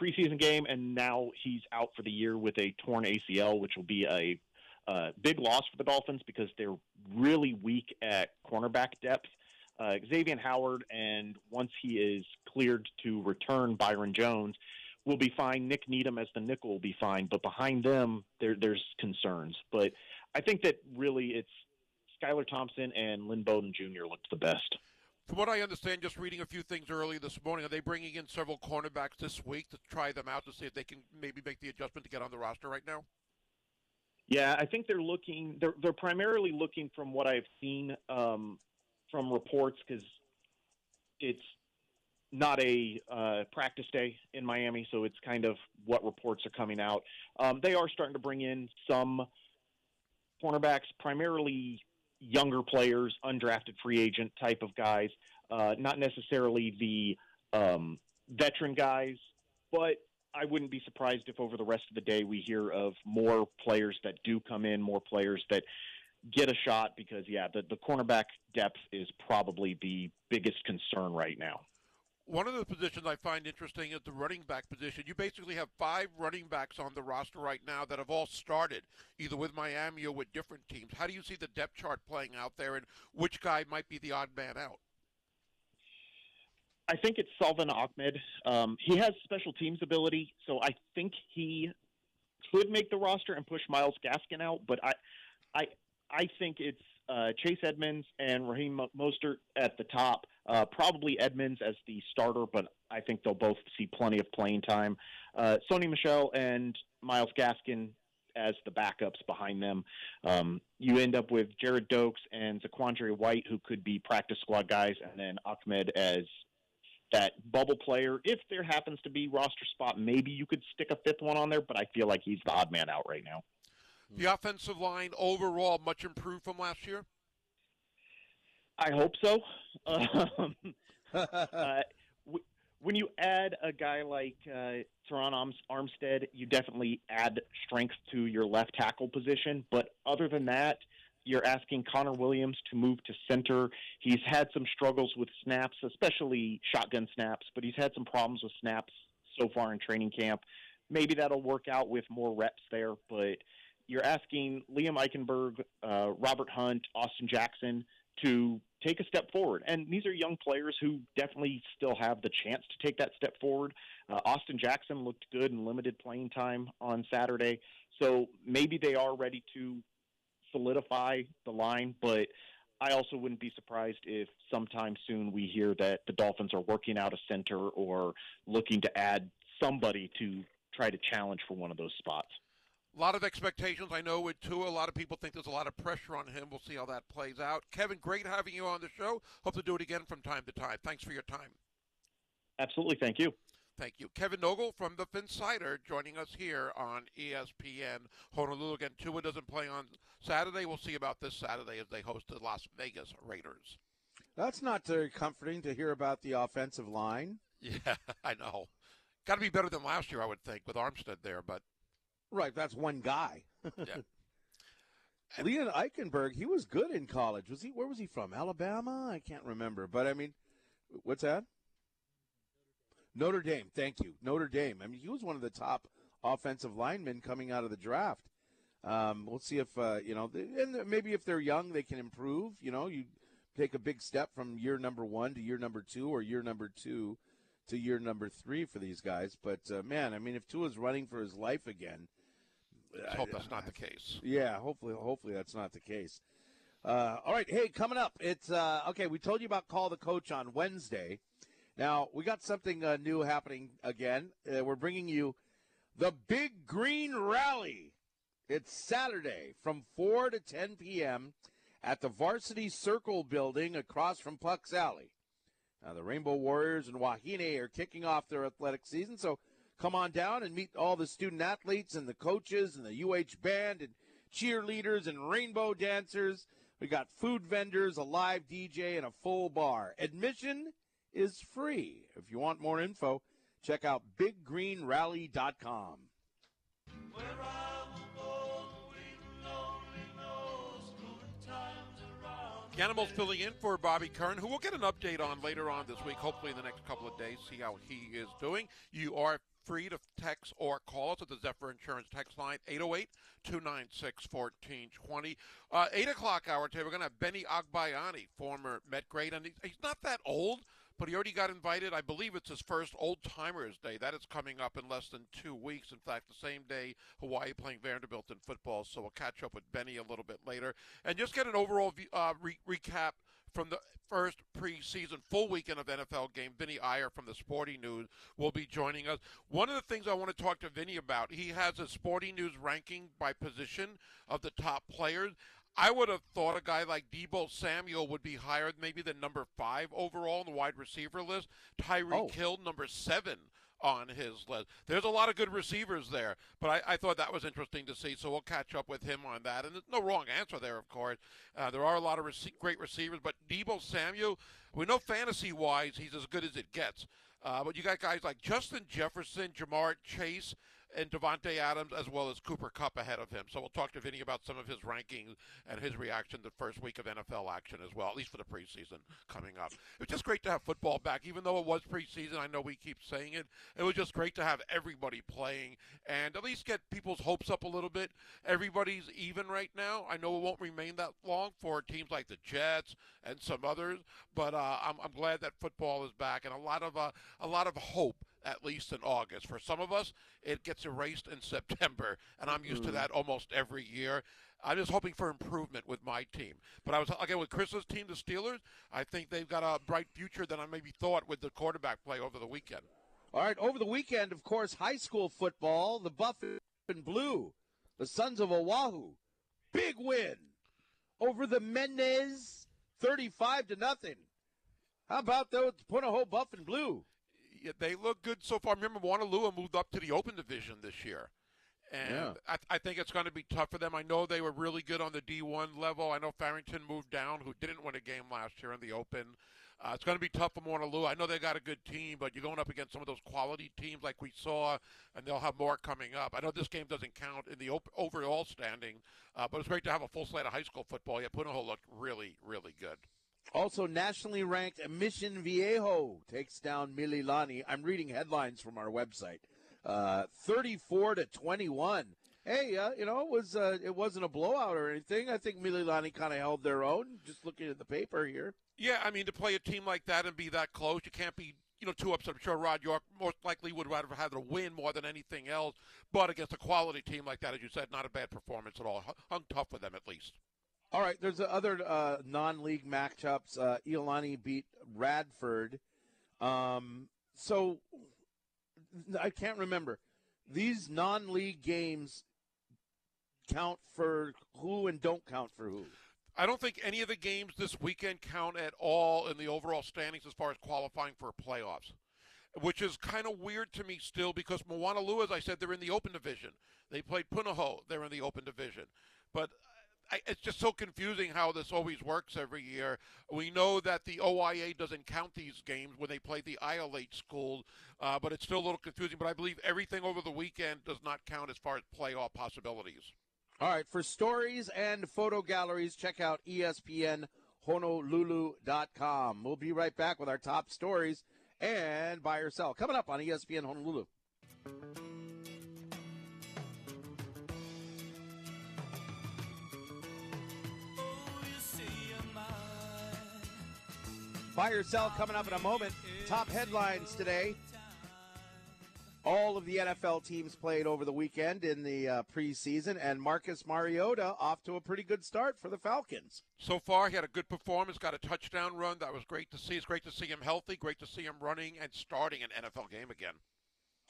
preseason game, and now he's out for the year with a torn ACL, which will be a uh, big loss for the Dolphins because they're really weak at cornerback depth. Uh, Xavien Howard, and once he is cleared to return, Byron Jones will be fine. Nik Needham as the nickel will be fine, but behind them, there, there's concerns. But I think that really it's Skylar Thompson and Lynn Bowden Jr. looked the best. From what I understand, just reading a few things early this morning, are they bringing in several cornerbacks this week to try them out to see if they can maybe make the adjustment to get on the roster right now? Yeah, I think they're looking. They're they're primarily looking from what I've seen um, from reports because it's not a uh, practice day in Miami, so it's kind of what reports are coming out. Um, they are starting to bring in some cornerbacks, primarily younger players, undrafted free agent type of guys, uh, not necessarily the um, veteran guys, but I wouldn't be surprised if over the rest of the day we hear of more players that do come in, more players that get a shot because yeah, the, the cornerback depth is probably the biggest concern right now. One of the positions I find interesting is the running back position. You basically have five running backs on the roster right now that have all started either with Miami or with different teams. How do you see the depth chart playing out there, and which guy might be the odd man out? I think it's Salvon Ahmed. Um, he has special teams ability, so I think he could make the roster and push Myles Gaskin out. But I, I, I think it's uh, Chase Edmonds and Raheem Mostert at the top. Uh, probably Edmonds as the starter, but I think they'll both see plenty of playing time. Uh, Sony Michel and Myles Gaskin as the backups behind them. Um, you end up with Gerrid Doaks and Zaquandre White, who could be practice squad guys, and then Ahmed as that bubble player. If there happens to be roster spot, maybe you could stick a fifth one on there, but I feel like he's the odd man out right now. The offensive line overall much improved from last year. I hope so. Um, uh, when you add a guy like uh, Terron Armstead, you definitely add strength to your left tackle position. But other than that, you're asking Connor Williams to move to center. He's had some struggles with snaps, especially shotgun snaps, but he's had some problems with snaps so far in training camp. Maybe that'll work out with more reps there, but you're asking Liam Eichenberg, uh, Robert Hunt, Austin Jackson to take a step forward. And these are young players who definitely still have the chance to take that step forward. Uh, Austin Jackson looked good in limited playing time on Saturday. So maybe they are ready to solidify the line, but I also wouldn't be surprised if sometime soon we hear that the Dolphins are working out a center or looking to add somebody to try to challenge for one of those spots. A lot of expectations, I know, with Tua. A lot of people think there's a lot of pressure on him. We'll see how that plays out. Kevin, great having you on the show. Hope to do it again from time to time. Thanks for your time. Absolutely. Thank you. Thank you. Kevin Nogle from the Phinsider joining us here on ESPN Honolulu. Again, Tua doesn't play on Saturday. We'll see about this Saturday as they host the Las Vegas Raiders. That's not very comforting to hear about the offensive line. Yeah, I know. Got to be better than last year, I would think, with Armstead there, but. Right, that's one guy. yeah. Leon Eichenberg, he was good in college. Was he? Where was he from? Alabama? I can't remember. But I mean, what's that? Notre Dame. Thank you, Notre Dame. I mean, he was one of the top offensive linemen coming out of the draft. Um, we'll see if uh, you know, and maybe if they're young, they can improve. You know, you take a big step from year number one to year number two, or year number two to year number three for these guys. But uh, man, I mean, if Tua's running for his life again, Let's hope that's not the case. Yeah, hopefully, hopefully that's not the case. Uh, all right, hey, coming up, it's uh, okay. We told you about call the coach on Wednesday. Now we got something uh, new happening again. Uh, we're bringing you the Big Green Rally. It's Saturday from 4 to 10 p.m. at the Varsity Circle building across from Puck's Alley. Now, the Rainbow Warriors and Wahine are kicking off their athletic season, so come on down and meet all the student athletes and the coaches and the UH band and cheerleaders and rainbow dancers. We got food vendors, a live DJ, and a full bar. Admission is free. If you want more info, check out biggreenrally.com. Animals filling in for Bobby Curran, who we'll get an update on later on this week, hopefully in the next couple of days, see how he is doing. You are free to text or call us at the Zephyr Insurance text line, 808 296 1420. Uh, 8 o'clock hour today, we're going to have Benny Agbayani, former Met great, and he's not that old but he already got invited. I believe it's his first Old Timers Day. That is coming up in less than two weeks. In fact, the same day Hawaii playing Vanderbilt in football. So we'll catch up with Benny a little bit later and just get an overall uh, re- recap from the first preseason full weekend of NFL game. Vinny Iyer from the Sporting News will be joining us. One of the things I want to talk to Vinny about, he has a Sporting News ranking by position of the top players. I would have thought a guy like Deebo Samuel would be higher, maybe than number five overall in the wide receiver list. Tyreek oh. Hill, number seven on his list. There's a lot of good receivers there, but I, I, thought that was interesting to see. So we'll catch up with him on that. And there's no wrong answer there, of course. Uh, there are a lot of rec- great receivers, but Deebo Samuel, we know fantasy wise, he's as good as it gets. Uh, but you got guys like Justin Jefferson, Ja'Marr Chase, and Davante Adams as well as Cooper Kupp ahead of him. So we'll talk to Vinny about some of his rankings and his reaction the first week of NFL action as well, at least for the preseason coming up. It's just great to have football back, even though it was preseason. I know we keep saying it. It was just great to have everybody playing and at least get people's hopes up a little bit. Everybody's even right now. I know it won't remain that long for teams like the Jets and some others, but uh, I'm, I'm glad that football is back and a lot of uh, a lot of hope at least in August. For some of us, it gets erased in September, and I'm used mm. to that almost every year. I'm just hoping for improvement with my team. But I was again with Chris's team, the Steelers. I think they've got a bright future than I maybe thought with the quarterback play over the weekend. All right, over the weekend, of course, high school football. The Buff and Blue, the Sons of Oahu, big win over the Mendez, thirty-five to nothing. How about those Punahou Buff and Blue? They look good so far. Remember, Moanalua moved up to the Open Division this year. And yeah. I, I, think it's going to be tough for them. I know they were really good on the D1 level. I know Farrington moved down, who didn't win a game last year in the Open. Uh, it's going to be tough for Moanalua. I know they got a good team, but you're going up against some of those quality teams like we saw, and they'll have more coming up. I know this game doesn't count in the op- overall standing, uh, but it's great to have a full slate of high school football. Yeah, Punahou looked really, really good. Also, nationally ranked Mission Viejo takes down Mililani. I'm reading headlines from our website. Uh, 34 to 21. Hey, uh, you know, it was uh, it wasn't a blowout or anything. I think Mililani kind of held their own. Just looking at the paper here. Yeah, I mean, to play a team like that and be that close, you can't be you know, too upset. I'm sure Rod York most likely would rather have a win more than anything else. But against a quality team like that, as you said, not a bad performance at all. Hung tough with them at least. All right, there's other uh, non-league matchups. Uh, Iolani beat Radford. Um, so I can't remember. These non-league games count for who and don't count for who. I don't think any of the games this weekend count at all in the overall standings as far as qualifying for playoffs, which is kind of weird to me still because Moanalua, as I said, they're in the open division. They played Punahou, they're in the open division. But I, it's just so confusing how this always works every year. We know that the OIA doesn't count these games when they play the ILH school, uh, but it's still a little confusing. But I believe everything over the weekend does not count as far as playoff possibilities. All right, for stories and photo galleries, check out ESPNHonolulu.com. We'll be right back with our top stories and buy or sell coming up on ESPN Honolulu. Buy or sell coming up in a moment. Top headlines today. All of the NFL teams played over the weekend in the uh, preseason, and Marcus Mariota off to a pretty good start for the Falcons. So far, he had a good performance, got a touchdown run. That was great to see. It's great to see him healthy, great to see him running and starting an NFL game again.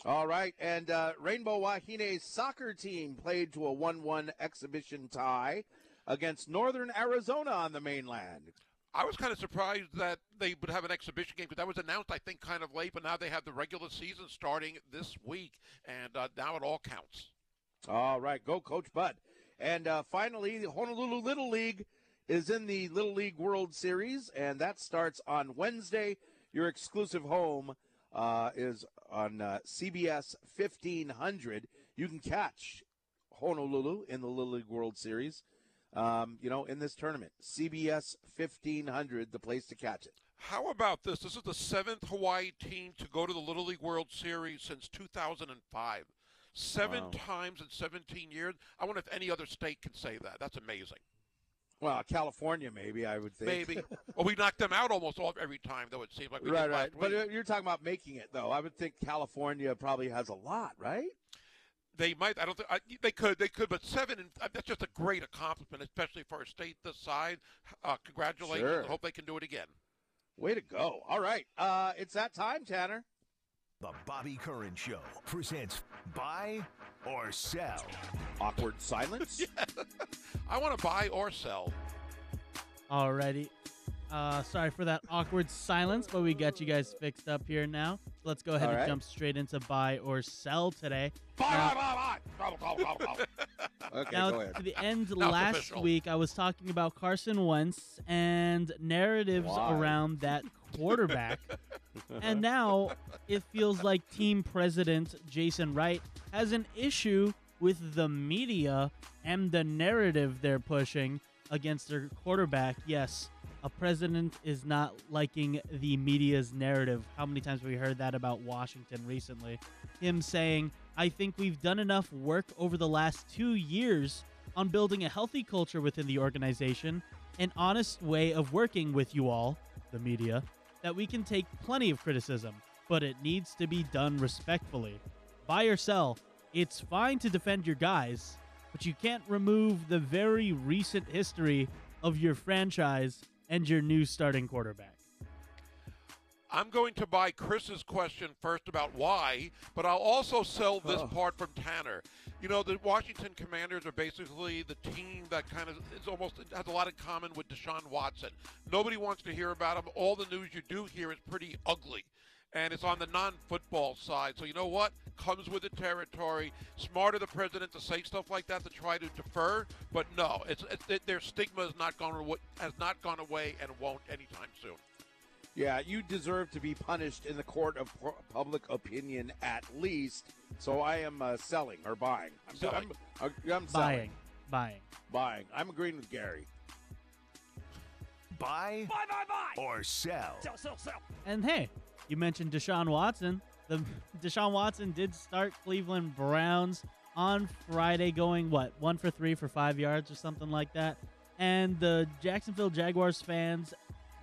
All right, and uh, Rainbow Wahine's soccer team played to a 1 1 exhibition tie against Northern Arizona on the mainland. I was kind of surprised that they would have an exhibition game because that was announced, I think, kind of late. But now they have the regular season starting this week, and uh, now it all counts. All right, go, Coach Bud. And uh, finally, the Honolulu Little League is in the Little League World Series, and that starts on Wednesday. Your exclusive home uh, is on uh, CBS 1500. You can catch Honolulu in the Little League World Series. Um, you know, in this tournament, CBS 1500, the place to catch it. How about this? This is the seventh Hawaii team to go to the Little League World Series since 2005. Seven Wow. times in 17 years. I wonder if any other state can say that. That's amazing. Well, California, maybe I would think. Maybe. well, we knocked them out almost all, every time, though. It seems like we right, right. But you're talking about making it, though. I would think California probably has a lot, right? They might. I don't think I, they could. They could, but seven. And, uh, that's just a great accomplishment, especially for a state this size. Uh, congratulations. Sure. I hope they can do it again. Way to go. All right. Uh, it's that time, Tanner. The Bobby Curran Show presents Buy or Sell. Awkward silence. I want to buy or sell. Alrighty. Uh, sorry for that awkward silence, but we got you guys fixed up here now. Let's go ahead All and right. jump straight into buy or sell today. Buy, Now- buy, buy, buy. Go, go, go, go. Okay, now, go ahead. to the end Now it's last official. week, I was talking about Carson Wentz and narratives Why? around that quarterback. and now it feels like team president Jason Wright has an issue with the media and the narrative they're pushing against their quarterback. Yes, a president is not liking the media's narrative. How many times have we heard that about Washington recently? Him saying, I think we've done enough work over the last two years on building a healthy culture within the organization, an honest way of working with you all, the media, that we can take plenty of criticism, but it needs to be done respectfully. Buy or sell, it's fine to defend your guys, but you can't remove the very recent history of your franchise and your new starting quarterback. I'm going to buy Chris's question first about why, but I'll also sell this Oh. part from Tanner. You know, the Washington Commanders are basically the team that kind of is almost has a lot in common with Deshaun Watson. Nobody wants to hear about him. All the news you do hear is pretty ugly. And it's on the non-football side. So you know what? Comes with the territory. Smart of the president to say stuff like that to try to defer, but no, it's, it's it, their stigma has not gone has not gone away and won't anytime soon. Yeah, you deserve to be punished in the court of public opinion at least. So I am uh, selling or buying. I'm Selling. I'm, I'm selling. Buying. Buying. Buying. I'm agreeing with Gary. Buy, buy, Buy, or sell. Sell. Sell. sell. And hey, you mentioned Deshaun Watson. The Deshaun Watson did start Cleveland Browns on Friday, going what one for three for five yards or something like that. And the Jacksonville Jaguars fans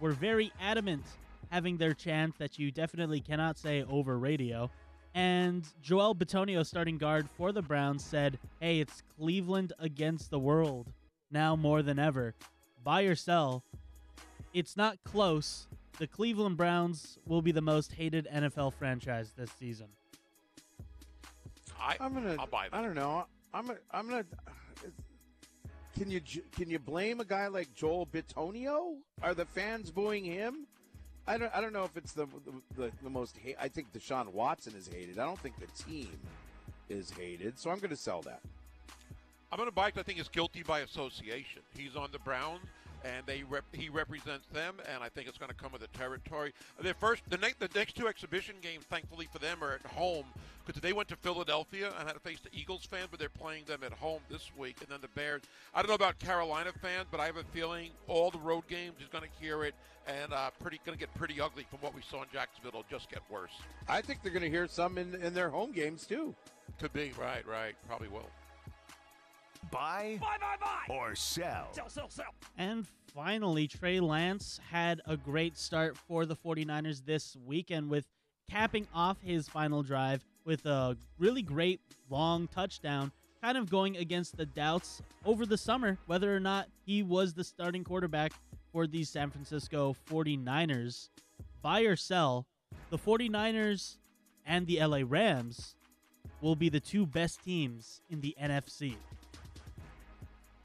were very adamant, having their chant that you definitely cannot say over radio. And Joel Bitonio, starting guard for the Browns, said, "Hey, it's Cleveland against the world now more than ever. Buy or sell. It's not close. The Cleveland Browns will be the most hated NFL franchise this season. I, I'm gonna. I'll buy that. I don't know. I'm. A, I'm gonna. Can you can you blame a guy like Joel Bitonio? Are the fans booing him? I don't. I don't know if it's the the, the, the most. Ha- I think Deshaun Watson is hated. I don't think the team is hated. So I'm going to sell that. I'm going to buy 'cause I think he's guilty by association. He's on the Browns, and they rep- he represents them, and I think it's going to come with the territory. The first, the next, the next two exhibition games, thankfully for them, are at home because they went to Philadelphia and had to face the Eagles fans, but they're playing them at home this week, and then the Bears. I don't know about Carolina fans, but I have a feeling all the road games is going to hear it, and uh, pretty going to get pretty ugly from what we saw in Jacksonville. It'll just get worse. I think they're going to hear some in in their home games too. Could be right, right, probably will. Buy, buy, buy, or sell. And finally, Trey Lance had a great start for the 49ers this weekend with capping off his final drive with a really great long touchdown, kind of going against the doubts over the summer whether or not he was the starting quarterback for the San Francisco 49ers. Buy or sell, the 49ers and the LA Rams will be the two best teams in the NFC.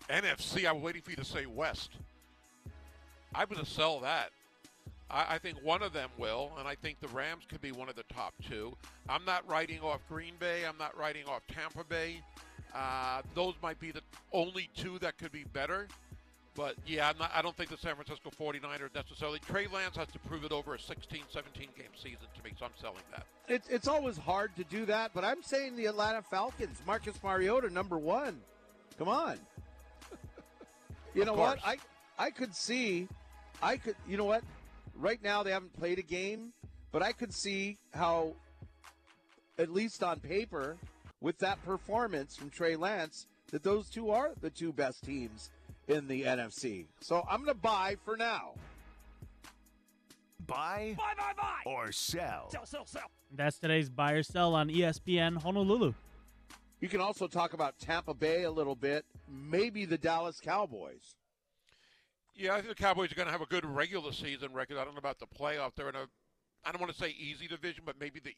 NFC, I was waiting for you to say West. I'm going to sell that. I, I think one of them will, and I think the Rams could be one of the top two. I'm not writing off Green Bay. I'm not writing off Tampa Bay. Uh, those might be the only two that could be better. But yeah, not, I don't think the San Francisco 49ers necessarily. Trey Lance has to prove it over a 16, 17 game season to me, so I'm selling that. It's it's always hard to do that, but I'm saying the Atlanta Falcons, Marcus Mariota, number one. Come on. You Of know what? I I could see, I could. You know what? Right now they haven't played a game, but I could see how, at least on paper, with that performance from Trey Lance, that those two are the two best teams in the NFC. So I'm going to buy for now. Buy, buy, buy, buy, or sell. sell, sell. That's today's buy or sell on ESPN Honolulu. You can also talk about Tampa Bay a little bit, maybe the Dallas Cowboys. Yeah, I think the Cowboys are going to have a good regular season record. I don't know about the playoff. They're in a, I don't want to say easy division, but maybe the,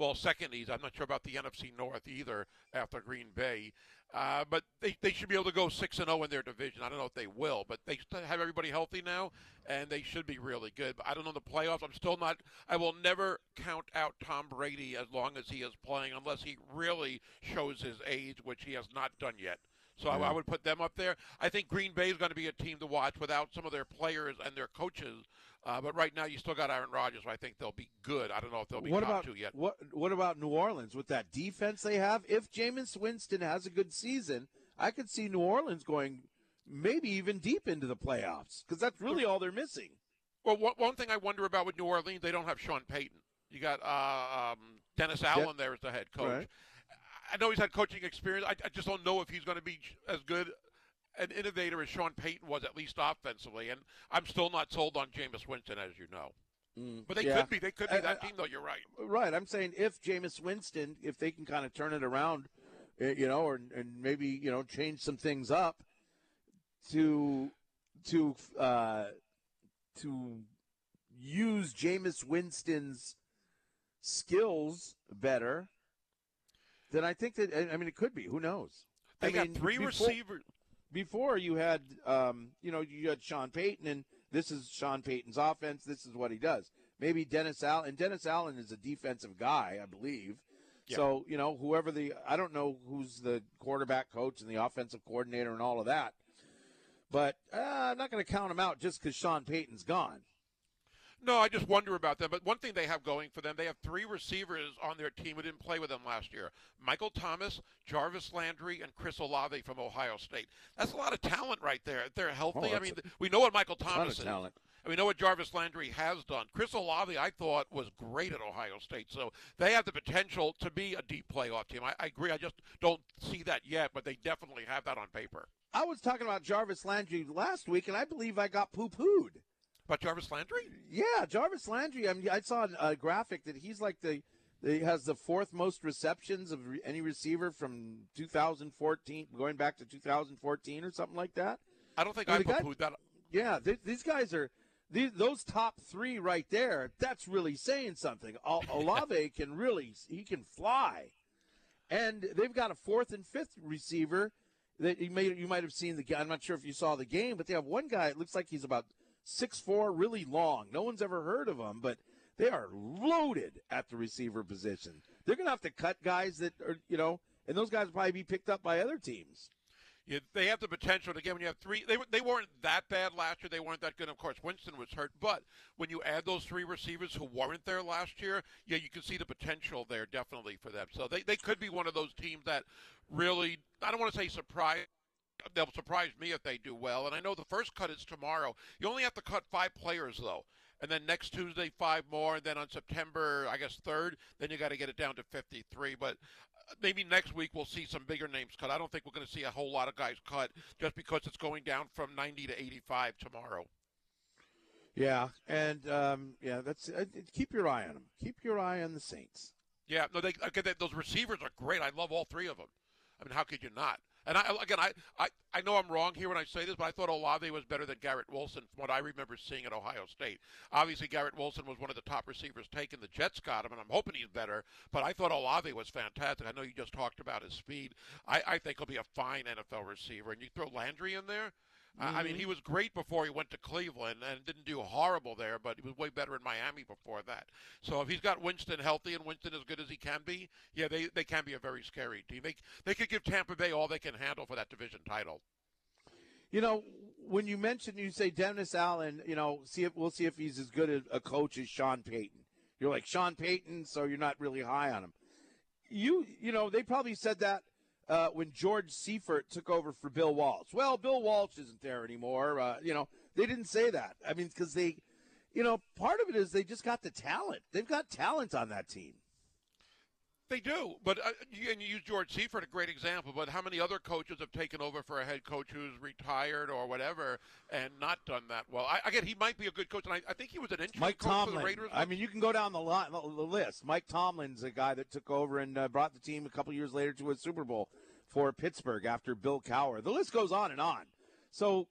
well, second easy. I'm not sure about the NFC North either after Green Bay. Uh, but they, they should be able to go 6 and 0 in their division. I don't know if they will, but they have everybody healthy now, and they should be really good. But I don't know the playoffs. I'm still not, I will never count out Tom Brady as long as he is playing, unless he really shows his age, which he has not done yet. So I, I would put them up there. I think Green Bay is going to be a team to watch without some of their players and their coaches. Uh, but right now, you still got Aaron Rodgers. So I think they'll be good. I don't know if they'll be what top about two yet. what? What about New Orleans with that defense they have? If Jameis Winston has a good season, I could see New Orleans going maybe even deep into the playoffs because that's really all they're missing. Well, one, one thing I wonder about with New Orleans, they don't have Sean Payton. You got uh, um, Dennis Allen there as the head coach. Right. I know he's had coaching experience. I, I just don't know if he's going to be as good an innovator as Sean Payton was, at least offensively. And I'm still not sold on Jameis Winston, as you know. But they Mm, Yeah. could be. They could be I- that I- team, though. You're right. Right. I'm saying if Jameis Winston, if they can kind of turn it around, eh, you know, or and maybe you know change some things up to to uh, to use Jameis Winston's skills better, then I think that I mean it could be. Who knows? They I got mean, three before- receivers. Before you had um, you know you had Sean Payton and this is Sean Payton's offense. This is what he does. Maybe Dennis Allen and Dennis Allen is a defensive guy I believe. Yeah. so you know whoever the I don't know who's the quarterback coach and the offensive coordinator and all of that but uh, I'm not going to count him out just because Sean Payton's gone No, I just wonder about them. But one thing they have going for them, they have three receivers on their team who didn't play with them last year. Michael Thomas, Jarvis Landry, and Chris Olave from Ohio State. That's a lot of talent right there. If they're healthy, Oh, I that's mean, we know what Michael ton Thomas of is. talent And we know what Jarvis Landry has done. Chris Olave, I thought, was great at Ohio State. So they have the potential to be a deep playoff team. I, I agree. I just don't see that yet, but they definitely have that on paper. I was talking about Jarvis Landry last week and I believe I got poo pooed But Jarvis Landry? Yeah, Jarvis Landry. I mean, I saw a graphic that he's like the, he has the fourth most receptions of any receiver from 2014, going back to 2014 or something like that. I don't think I guy- poo-pooed that. Yeah, th- these guys are these, those top three right there. That's really saying something. Olave can really he can fly, and they've got a fourth and fifth receiver that you may you might have seen the. I'm not sure if you saw the game, but they have one guy. It looks like he's about six four, really long. No one's ever heard of them, but they are loaded at the receiver position. They're going to have to cut guys that are you know, and those guys will probably be picked up by other teams. Yeah, they have the potential get when you have three. They, they weren't that bad last year. They weren't that good. Of course, Winston was hurt. But when you add those three receivers who weren't there last year, yeah, you can see the potential there definitely for them. So they, they could be one of those teams that really, I don't want to say surprise. They'll surprise me if they do well. And I know the first cut is tomorrow. You only have to cut five players, though. And then next Tuesday, five more. And then on September, I guess, 3rd, then you got to get it down to 53. But uh, maybe next week we'll see some bigger names cut. I don't think we're going to see a whole lot of guys cut just because it's going down from 90 to 85 tomorrow. Yeah, and um, yeah, that's uh, keep your eye on them. Keep your eye on the Saints. Yeah, no, they okay, they, those receivers are great. I love all three of them. I mean, how could you not? And I again, I, I, I know I'm wrong here when I say this, but I thought Olave was better than Garrett Wilson from what I remember seeing at Ohio State. Obviously, Garrett Wilson was one of the top receivers taken. The Jets got him, and I'm hoping he's better. But I thought Olave was fantastic. I know you just talked about his speed. I, I think he'll be a fine NFL receiver. And you throw Landry in there. I I mean, he mm-hmm. was great before he went to Cleveland and didn't do horrible there, but he was way better in Miami before that. So if he's got Winston healthy and Winston as good as he can be, yeah, they, they can be a very scary team. They, they could give Tampa Bay all they can handle for that division title. You know, when you mention you say Dennis Allen, you know, see if we'll see if he's as good a, a coach as Sean Payton. You're like Sean Payton, so you're not really high on him. You, you know, they probably said that uh, when George Seifert took over for Bill Walsh. Well, Bill Walsh isn't there anymore. Uh, you know, they didn't say that. I mean, because they, you know, part of it is they just got the talent. They've got talent on that team. They do, but uh, you, and you use George Seifert, a great example. But how many other coaches have taken over for a head coach who's retired or whatever and not done that well? I, again, he might be a good coach, and I, I think he was an interim Mike coach Tomlin. for the Raiders. I mean, you can go down the, line, the list. Mike Tomlin's a guy that took over and uh, brought the team a couple years later to a Super Bowl for Pittsburgh after Bill Cowher. The list goes on and on. So,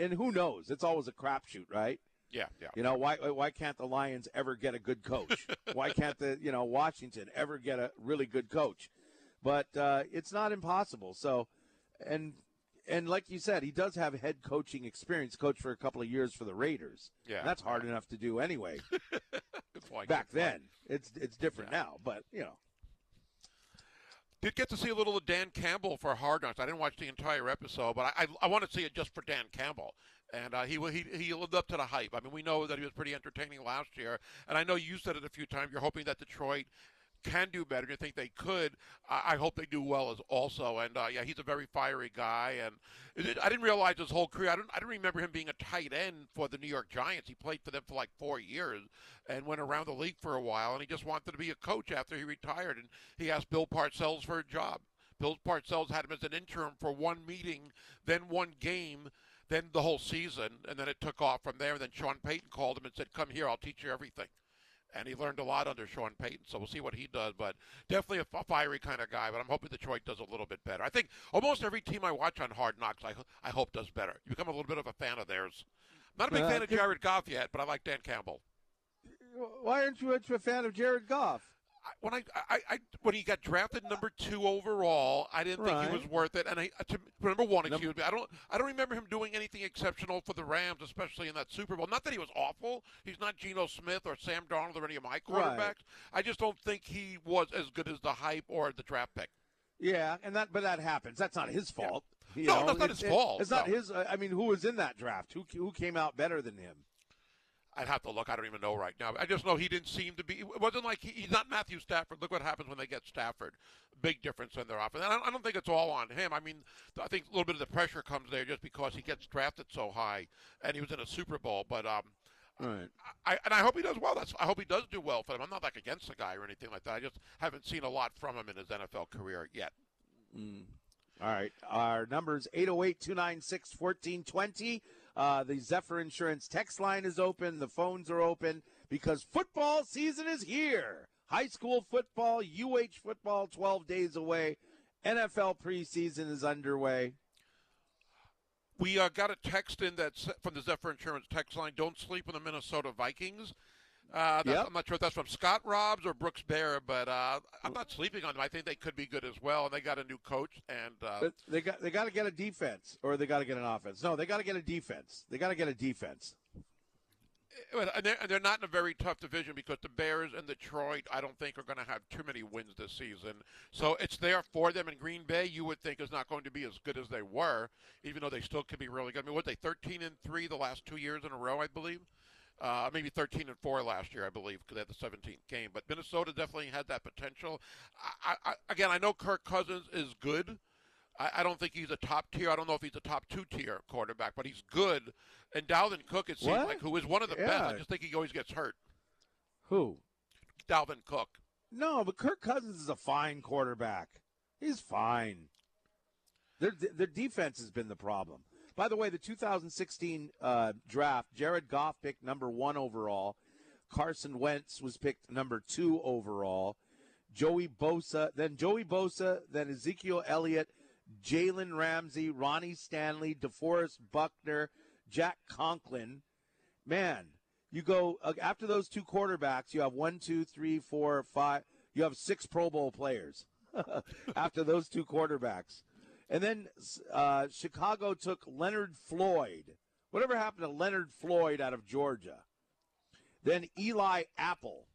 and who knows? It's always a crapshoot, right? Yeah, yeah. You know why? Why can't the Lions ever get a good coach? why can't the you know Washington ever get a really good coach? But uh, it's not impossible. So, and and like you said, he does have head coaching experience. Coach for a couple of years for the Raiders. Yeah, that's hard enough to do anyway. Point. Back point. then, it's it's different Yeah. now. But you know, Did get to see a little of Dan Campbell for Hard Knocks. I didn't watch the entire episode, but I, I, I want to see it just for Dan Campbell. And uh, he, he he lived up to the hype. I mean, we know that he was pretty entertaining last year, and I know you said it a few times. You're hoping that Detroit can do better. You think they could? I, I hope they do well as also. And uh, yeah, he's a very fiery guy. And it, I didn't realize his whole career. I didn't I didn't remember him being a tight end for the New York Giants. He played for them for like four years and went around the league for a while. And he just wanted to be a coach after he retired. And he asked Bill Parcells for a job. Bill Parcells had him as an interim for one meeting, then one game, then the whole season, and then it took off from there. And then Sean Payton called him and said, "Come here, I'll teach you everything." And he learned a lot under Sean Payton, so we'll see what he does. But definitely a f- fiery kind of guy. But I'm hoping Detroit does a little bit better. I think almost every team I watch on Hard Knocks, I, I hope does better. You become a little bit of a fan of theirs. I'm not a big Uh, fan of Jared Goff yet, but I like Dan Campbell. why aren't you a fan of Jared Goff? When I, I, I when he got drafted number two overall, I didn't think he was worth it. And I to, number one, excuse me, I don't I don't remember him doing anything exceptional for the Rams, especially in that Super Bowl. Not that he was awful. He's not Geno Smith or Sam Darnold or any of my quarterbacks. Right. I just don't think he was as good as the hype or the draft pick. Yeah, and that but that happens. That's not his fault. You No, know, that's not his fault, It's not no. his. uh, I mean, who was in that draft? Who who came out better than him? I'd have to look. I don't even know right now. I just know he didn't seem to be. It wasn't like he, he's not Matthew Stafford. Look what happens when they get Stafford. Big difference in their offense. And I, I don't think it's all on him. I mean, I think a little bit of the pressure comes there just because he gets drafted so high, and he was in a Super Bowl. But um, Right. I and I hope he does well. That's I hope he does do well for them. I'm not like against the guy or anything like that. I just haven't seen a lot from him in his NFL career yet. All right. Our number is 808 296 1420. Uh, the Zephyr Insurance text line is open. The phones are open because football season is here. High school football, UH football, 12 days away. NFL preseason is underway. We uh, got a text in that from the Zephyr Insurance text line. Don't sleep on the Minnesota Vikings. Uh, that's, Yep. I'm not sure if that's from Scott Robbs or Brooks Bear, but uh, I'm not sleeping on them. I think they could be good as well. And they got a new coach, and uh, they got they got to get a defense or they got to get an offense. No, they got to get a defense. They got to get a defense. and they're, and they're not in a very tough division because the Bears and Detroit, I don't think, are going to have too many wins this season. So it's there for them. And Green Bay, you would think, is not going to be as good as they were, even though they still could be really good. I mean, what they 13 and three the last two years in a row, I believe. Uh, maybe 13 and four last year, I believe, because they had the 17th game. But Minnesota definitely had that potential. I, I, again, I know Kirk Cousins is good. I, I don't think he's a top tier. I don't know if he's a top two tier quarterback, but he's good. And Dalvin Cook, it seems What? like, who is one of the best. I just think he always gets hurt. Who? Dalvin Cook. No, but Kirk Cousins is a fine quarterback. He's fine. Their their defense has been the problem. By the way, the 2016 uh, draft, Jared Goff picked number one overall. Carson Wentz was picked number two overall. Joey Bosa, then Joey Bosa, then Ezekiel Elliott, Jalen Ramsey, Ronnie Stanley, DeForest Buckner, Jack Conklin. Man, you go uh, after those two quarterbacks, you have one, two, three, four, five. You have six Pro Bowl players after those two quarterbacks. And then uh, Chicago took Leonard Floyd. Whatever happened to Leonard Floyd out of Georgia? Then Eli Apple.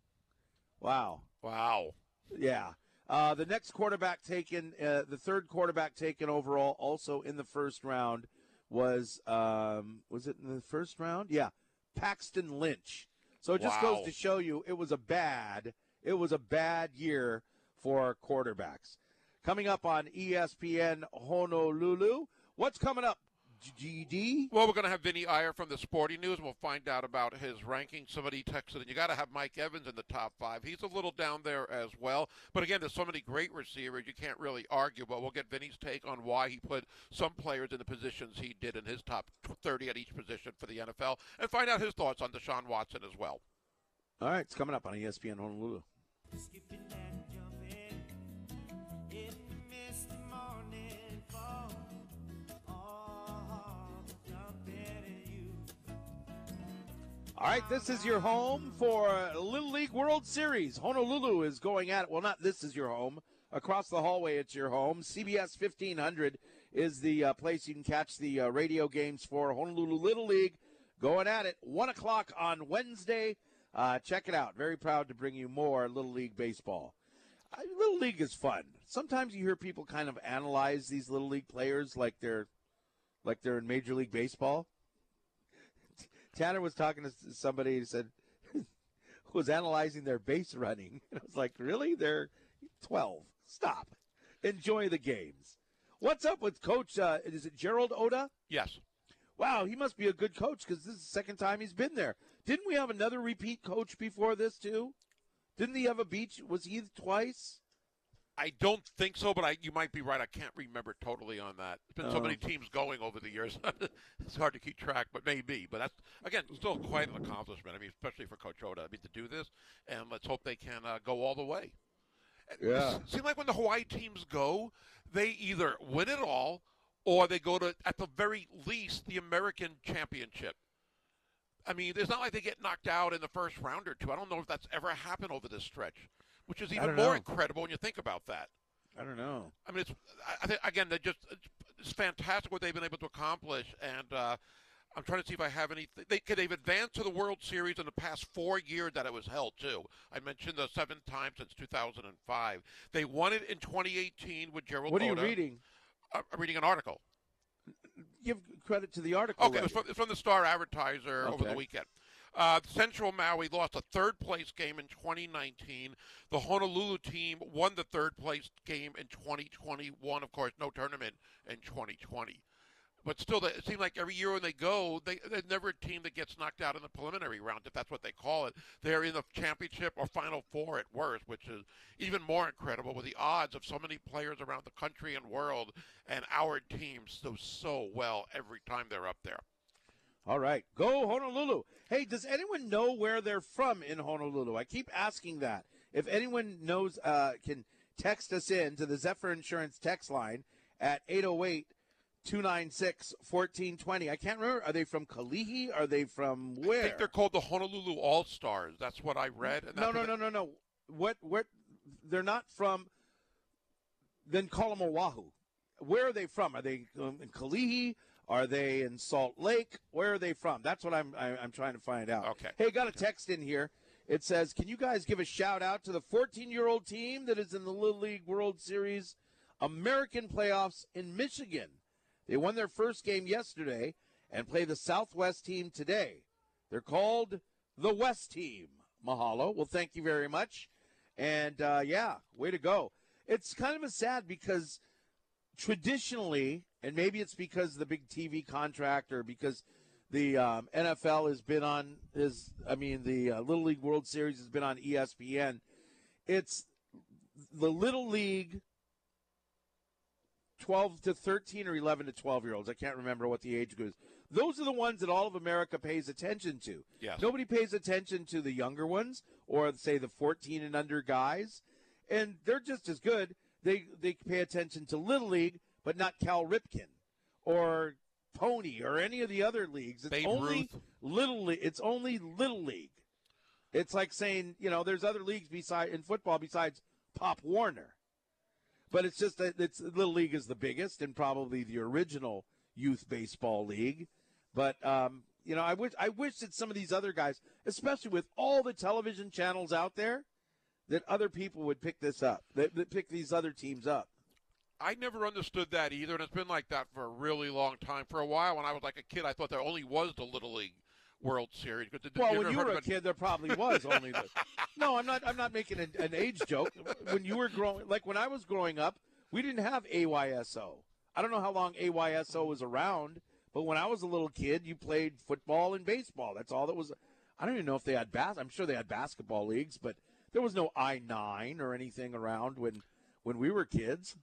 Wow. Wow. Yeah. Uh, the next quarterback taken, uh, the third quarterback taken overall, also in the first round, was um, was it in the first round? Yeah, Paxton Lynch. So it just Wow. goes to show you it was a bad it was a bad year for quarterbacks. Coming up on ESPN Honolulu, what's coming up? GD. Well, we're going to have Vinny Iyer from the Sporting News. We'll find out about his ranking. Somebody texted, and you got to have Mike Evans in the top five. He's a little down there as well. But again, there's so many great receivers, you can't really argue. But we'll get Vinny's take on why he put some players in the positions he did in his top 30 at each position for the NFL, and find out his thoughts on Deshaun Watson as well. All right, it's coming up on ESPN Honolulu. All right, this is your home for Little League World Series. Honolulu is going at it. Well, not this is your home. Across the hallway, it's your home. CBS 1500 is the uh, place you can catch the uh, radio games for Honolulu Little League. Going at it, 1 o'clock on Wednesday. Uh, check it out. Very proud to bring you more Little League baseball. Little League is fun. Sometimes you hear people kind of analyze these Little League players like they're like they're in Major League Baseball. Tanner was talking to somebody who said was analyzing their base running. And I was like, really? They're 12. Stop. Enjoy the games. What's up with Coach? Uh, is it Gerald Oda? Yes. Wow, he must be a good coach because this is the second time he's been there. Didn't we have another repeat coach before this too? Didn't he have a beach? Was he twice? I don't think so, but I, you might be right. I can't remember totally on that. There's been so Oh. many teams going over the years. it's hard to keep track, but maybe. But that's again still quite an accomplishment. I mean, especially for Coach Oda. I mean, to do this, and let's hope they can uh, go all the way. Yeah. It seems like when the Hawaii teams go, they either win it all, or they go to at the very least the American Championship. I mean, it's not like they get knocked out in the first round or two. I don't know if that's ever happened over this stretch, which is even more know. incredible when you think about that. I don't know. I mean, it's I- think again, they just it's, fantastic what they've been able to accomplish, and uh, I'm trying to see if I have any. They they've advanced to the World Series in the past four years that it was held too. I mentioned the seventh time since 2005. They won it in 2018 with Gerald. What are you reading? Uh, I'm reading an article. Give credit to the article. Okay, it was from, it's from the Star Advertiser over the weekend. Uh, Central Maui lost a third place game in 2019. The Honolulu team won the third place game in 2021. Of course, no tournament in 2020. But still, it seems like every year when they go, they, there's never a team that gets knocked out in the preliminary round, if that's what they call it. They're in the championship or Final Four at worst, which is even more incredible with the odds of so many players around the country and world and our teams do so well every time they're up there. All right, go Honolulu. Hey, does anyone know where they're from in Honolulu? I keep asking that. If anyone knows, uh, can text us in to the Zephyr Insurance text line at 808 296 1420. I can't remember. Are they from Kalihi? Are they from where? I think they're called the Honolulu All Stars. That's what I read. No, no, no, no, no. What, what, they're not from, then call them Oahu. Where are they from? Are they um, in Kalihi? Are they in Salt Lake? Where are they from? That's what I'm I, I'm trying to find out. Okay. Hey, got a text in here. It says, "Can you guys give a shout out to the 14-year-old team that is in the Little League World Series American playoffs in Michigan? They won their first game yesterday and play the Southwest team today. They're called the West Team. Mahalo. Well, thank you very much. And uh, yeah, way to go. It's kind of a sad because traditionally, and maybe it's because of the big TV contract or because the um, NFL has been on is I mean the uh, Little League World Series has been on ESPN. It's the Little League 12 to 13 or 11 to 12 year olds. I can't remember what the age group is. Those are the ones that all of America pays attention to. Yes. Nobody pays attention to the younger ones or say the 14 and under guys. And they're just as good. They they pay attention to Little League, but not Cal Ripken or Pony or any of the other leagues. It's Babe only Ruth. Little League. It's only Little League. It's like saying, you know, there's other leagues beside in football besides Pop Warner. but it's just that it's Little League is the biggest and probably the original youth baseball league. But um, you know, I wish I wish that some of these other guys, especially with all the television channels out there, that other people would pick this up. That, that pick these other teams up. I never understood that either, and it's been like that for a really long time. For a while, when I was like a kid, I thought there only was the Little League World Series. But the- Well, when you were a it- kid, there probably was only the. No, I'm not. I'm not making an, an age joke. When you were growing, like when I was growing up, we didn't have AYSO. I don't know how long AYSO was around, but when I was a little kid, you played football and baseball. That's all that was. I don't even know if they had bas. I'm sure they had basketball leagues, but there was no I nine or anything around when when we were kids.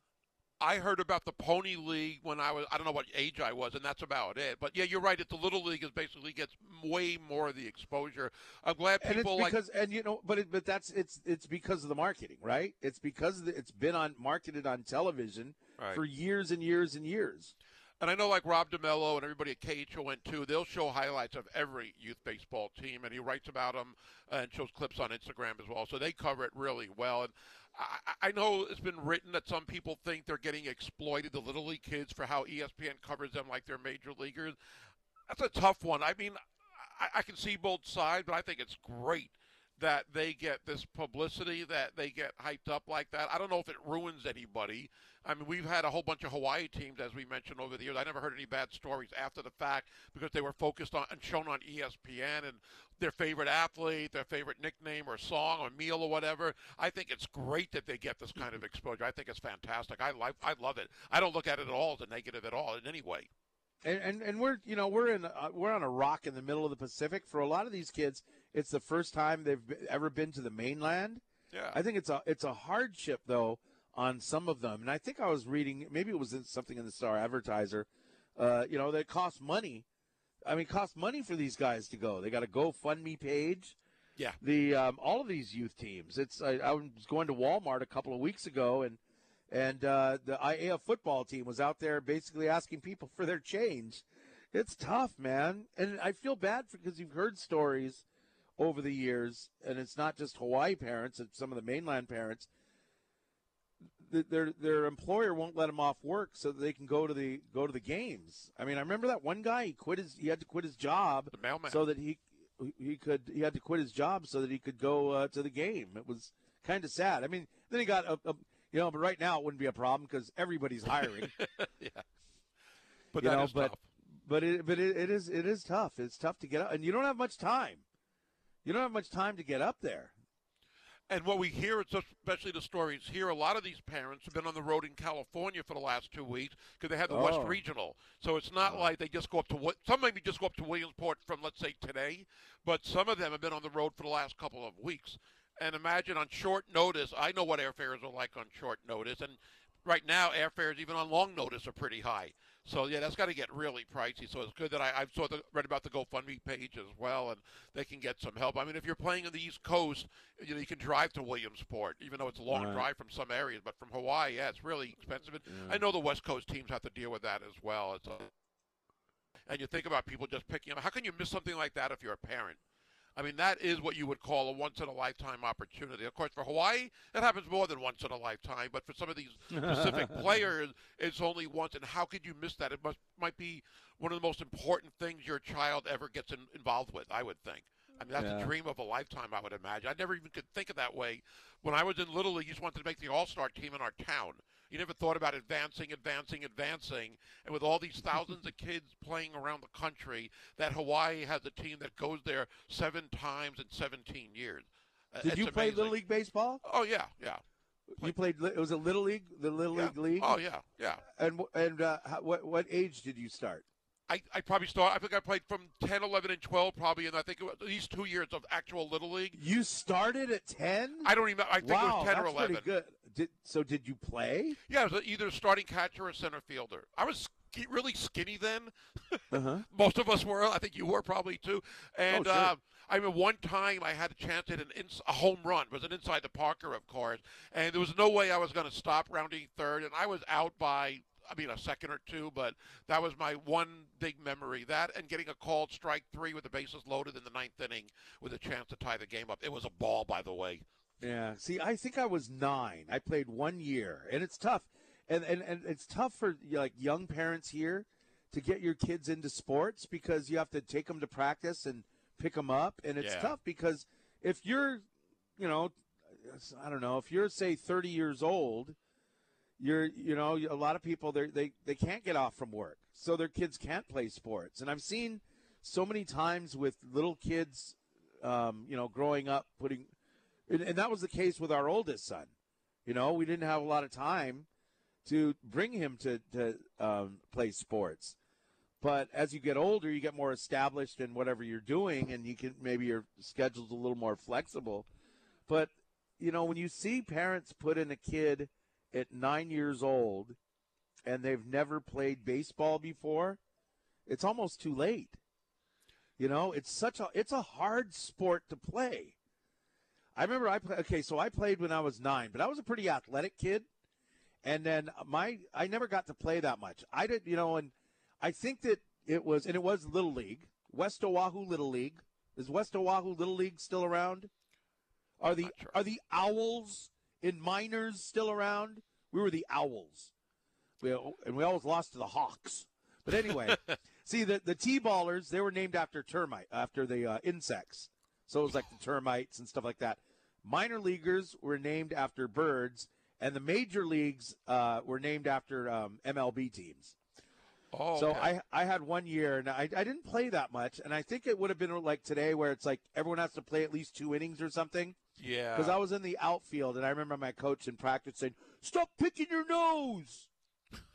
I heard about the Pony League when I was I don't know what age I was, and that's about it. But yeah, you're right. It's the Little League is basically gets way more of the exposure. I'm glad and it's people like and you know but it, but that's it's it's because of the marketing right it's because the, it's been on marketed on television Right. for years and years and years And I know, like Rob DeMello and everybody at KHON2, they'll show highlights of every youth baseball team, and he writes about them uh, and shows clips on Instagram as well. So they cover it really well. And I, I know it's been written that some people think they're getting exploited, the little league kids, for how ESPN covers them like they're major leaguers. That's a tough one. I mean, I, I can see both sides, but I think it's great that they get this publicity, that they get hyped up like that. I don't know if it ruins anybody. I mean, we've had a whole bunch of Hawaii teams, as we mentioned over the years. I never heard any bad stories after the fact because they were focused on and shown on ESPN and their favorite athlete, their favorite nickname or song or meal or whatever. I think it's great that they get this kind of exposure. I think it's fantastic. I like, I love it. I don't look at it at all as a negative at all in any way. and and, and we're you know we're in uh, we're on a rock in the middle of the pacific for a lot of these kids it's the first time they've ever been to the mainland Yeah. i think it's a it's a hardship though on some of them and i think i was reading maybe it was in something in the star advertiser uh, you know that costs money i mean it costs money for these guys to go they got a gofundme page Yeah. the um, all of these youth teams. It's I, I was going to Walmart a couple of weeks ago, and and uh, the IAF football team was out there basically asking people for their change. It's tough, man, and I feel bad because you've heard stories over the years, and it's not just Hawaii parents; it's some of the mainland parents. th- Their their employer won't let them off work so that they can go to the go to the games. I mean, I remember that one guy. He quit his. He had to quit his job The mailman. so that he he could he had to quit his job so that he could go uh, to the game. It was kind of sad. I mean, then he got a, a you know, but right now it wouldn't be a problem because everybody's hiring. yeah. But you that know, is but tough. but it but it, it is it is tough. It's tough to get up, and you don't have much time. You don't have much time to get up there. And what we hear, especially the stories here, a lot of these parents have been on the road in California for the last two weeks because they had the West Oh. Regional. So it's not oh. like they just go up to what some maybe just go up to Williamsport from let's say today, but some of them have been on the road for the last couple of weeks. And imagine on short notice, I know what airfares are like on short notice, and right now airfares even on long notice are pretty high. So yeah, that's got to get really pricey. So it's good that I, I've saw the, read about the GoFundMe page as well, and they can get some help. I mean, if you're playing on the East Coast, you know you can drive to Williamsport, even though it's a long Right. drive from some areas. But from Hawaii, yeah, it's really expensive. And I know the West Coast teams have to deal with that as well. It's a, and you think about people just picking up. How can you miss something like that if you're a parent? I mean, that is what you would call a once in a lifetime opportunity. Of course, for Hawaii, that happens more than once in a lifetime. But for some of these Pacific players, it's only once. And how could you miss that? It must might be one of the most important things your child ever gets in, involved with. I would think. I mean, that's Yeah. a dream of a lifetime. I would imagine. I never even could think of that way. When I was in Little League, you just wanted to make the All Star team in our town. You never thought about advancing, advancing, advancing. And with all these thousands of kids playing around the country, that Hawaii has a team that goes there seven times in 17 years. Uh, Did it's you play amazing. little league baseball? Oh yeah, yeah. You played. It was a little league, the little yeah. league league. Oh yeah, yeah. And and uh, how, what what age did you start? I, I probably start. I think I played from 10, 11, and 12 probably, and I think it was at least two years of actual little league. You started at ten. I don't even. I think wow, it was 10 that's or 11. pretty good. Did, so did you play? Yeah, it was either a starting catcher or center fielder. I was really skinny then. Uh-huh. Most of us were. I think you were probably too. And Oh, sure. uh, I mean, one time I had a chance at an ins- a home run. It was an inside the Parker, of course, and there was no way I was going to stop rounding third, and I was out by. I mean, a second or two, but that was my one big memory. That and getting a called strike three with the bases loaded in the ninth inning with a chance to tie the game up. It was a ball, by the way. Yeah. See, I think I was nine. I played one year, and it's tough, and and, and it's tough for like young parents here to get your kids into sports because you have to take them to practice and pick them up, and it's Yeah. tough because if you're, you know, I don't know, if you're say 30 years old, you're, you know, a lot of people they they can't get off from work, so their kids can't play sports, and I've seen so many times with little kids, um, you know, growing up putting and, and that was the case with our oldest son. You know, we didn't have a lot of time to bring him to to um, play sports. But as you get older, you get more established in whatever you're doing, and you can maybe your schedule's a little more flexible. But you know, when you see parents put in a kid at nine years old and they've never played baseball before, it's almost too late. You know, it's such a it's a hard sport to play. I remember I play, okay, so I played when I was nine, but I was a pretty athletic kid, and then my I never got to play that much. I did, you know, and I think that it was and it was little league, West Oahu Little League. Is West Oahu Little League still around? Are the sure. are the Owls in minors still around? We were the Owls, we, and we always lost to the Hawks. But anyway, see the the T-ballers they were named after termite after the uh, insects. So it was like the termites and stuff like that. Minor leaguers were named after birds, and the major leagues uh, were named after um, MLB teams. Oh, So okay. I I had one year, and I, I didn't play that much, and I think it would have been like today, where it's like everyone has to play at least two innings or something. Yeah. Because I was in the outfield, and I remember my coach in practice saying, "Stop picking your nose."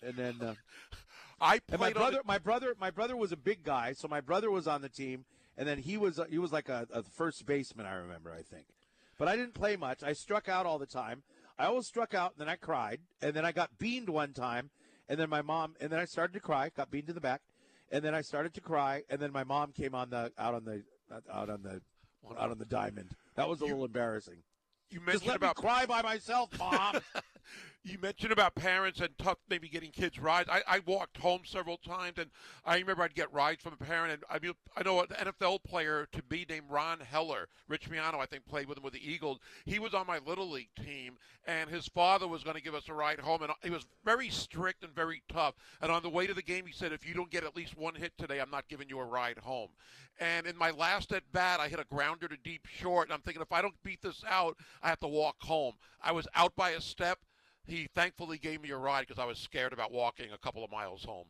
And then uh, I and my brother, my brother, my brother was a big guy, so my brother was on the team, and then he was he was like a, a first baseman. I remember, I think, but I didn't play much. I struck out all the time. I always struck out, and then I cried, and then I got beamed one time, and then my mom, and then I started to cry, got beamed in the back, and then I started to cry, and then my mom came on the out on the out on the out on the diamond. That was a little embarrassing. You mentioned let about me cry by myself, mom. You mentioned about parents and tough maybe getting kids rides. I, I walked home several times, and I remember I'd get rides from a parent. And I mean, I know an NFL player to be named Ron Heller, Rich Miano, I think, played with him with the Eagles. He was on my little league team, and his father was going to give us a ride home, and he was very strict and very tough. And on the way to the game, he said, "If you don't get at least one hit today, I'm not giving you a ride home." And in my last at bat, I hit a grounder to deep short, and I'm thinking, if I don't beat this out, I have to walk home. I was out by a step. He thankfully gave me a ride because I was scared about walking a couple of miles home.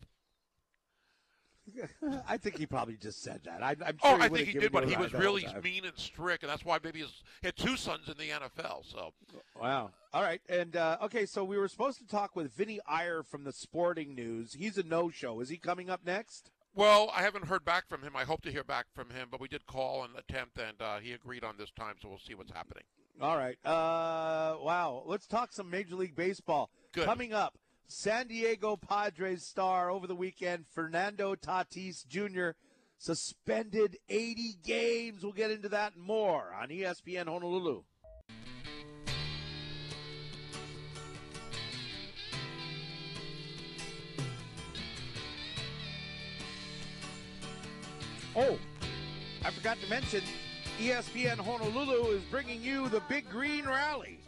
I think he probably just said that. I, I'm sure Oh, I think he did, but he was really mean and strict, and that's why maybe his, he had two sons in the NFL. So Wow. All right. And uh, okay, so we were supposed to talk with Vinnie Iyer from the Sporting News. He's a no-show. Is he coming up next? Well, I haven't heard back from him. I hope to hear back from him, but we did call and attempt, and uh, he agreed on this time, so we'll see what's happening. All right. Uh, wow. Let's talk some Major League Baseball. Good. Coming up, San Diego Padres star over the weekend, Fernando Tatis Jr. suspended 80 games. We'll get into that and more on ESPN Honolulu. Oh, I forgot to mention ESPN Honolulu is bringing you the Big Green Rally.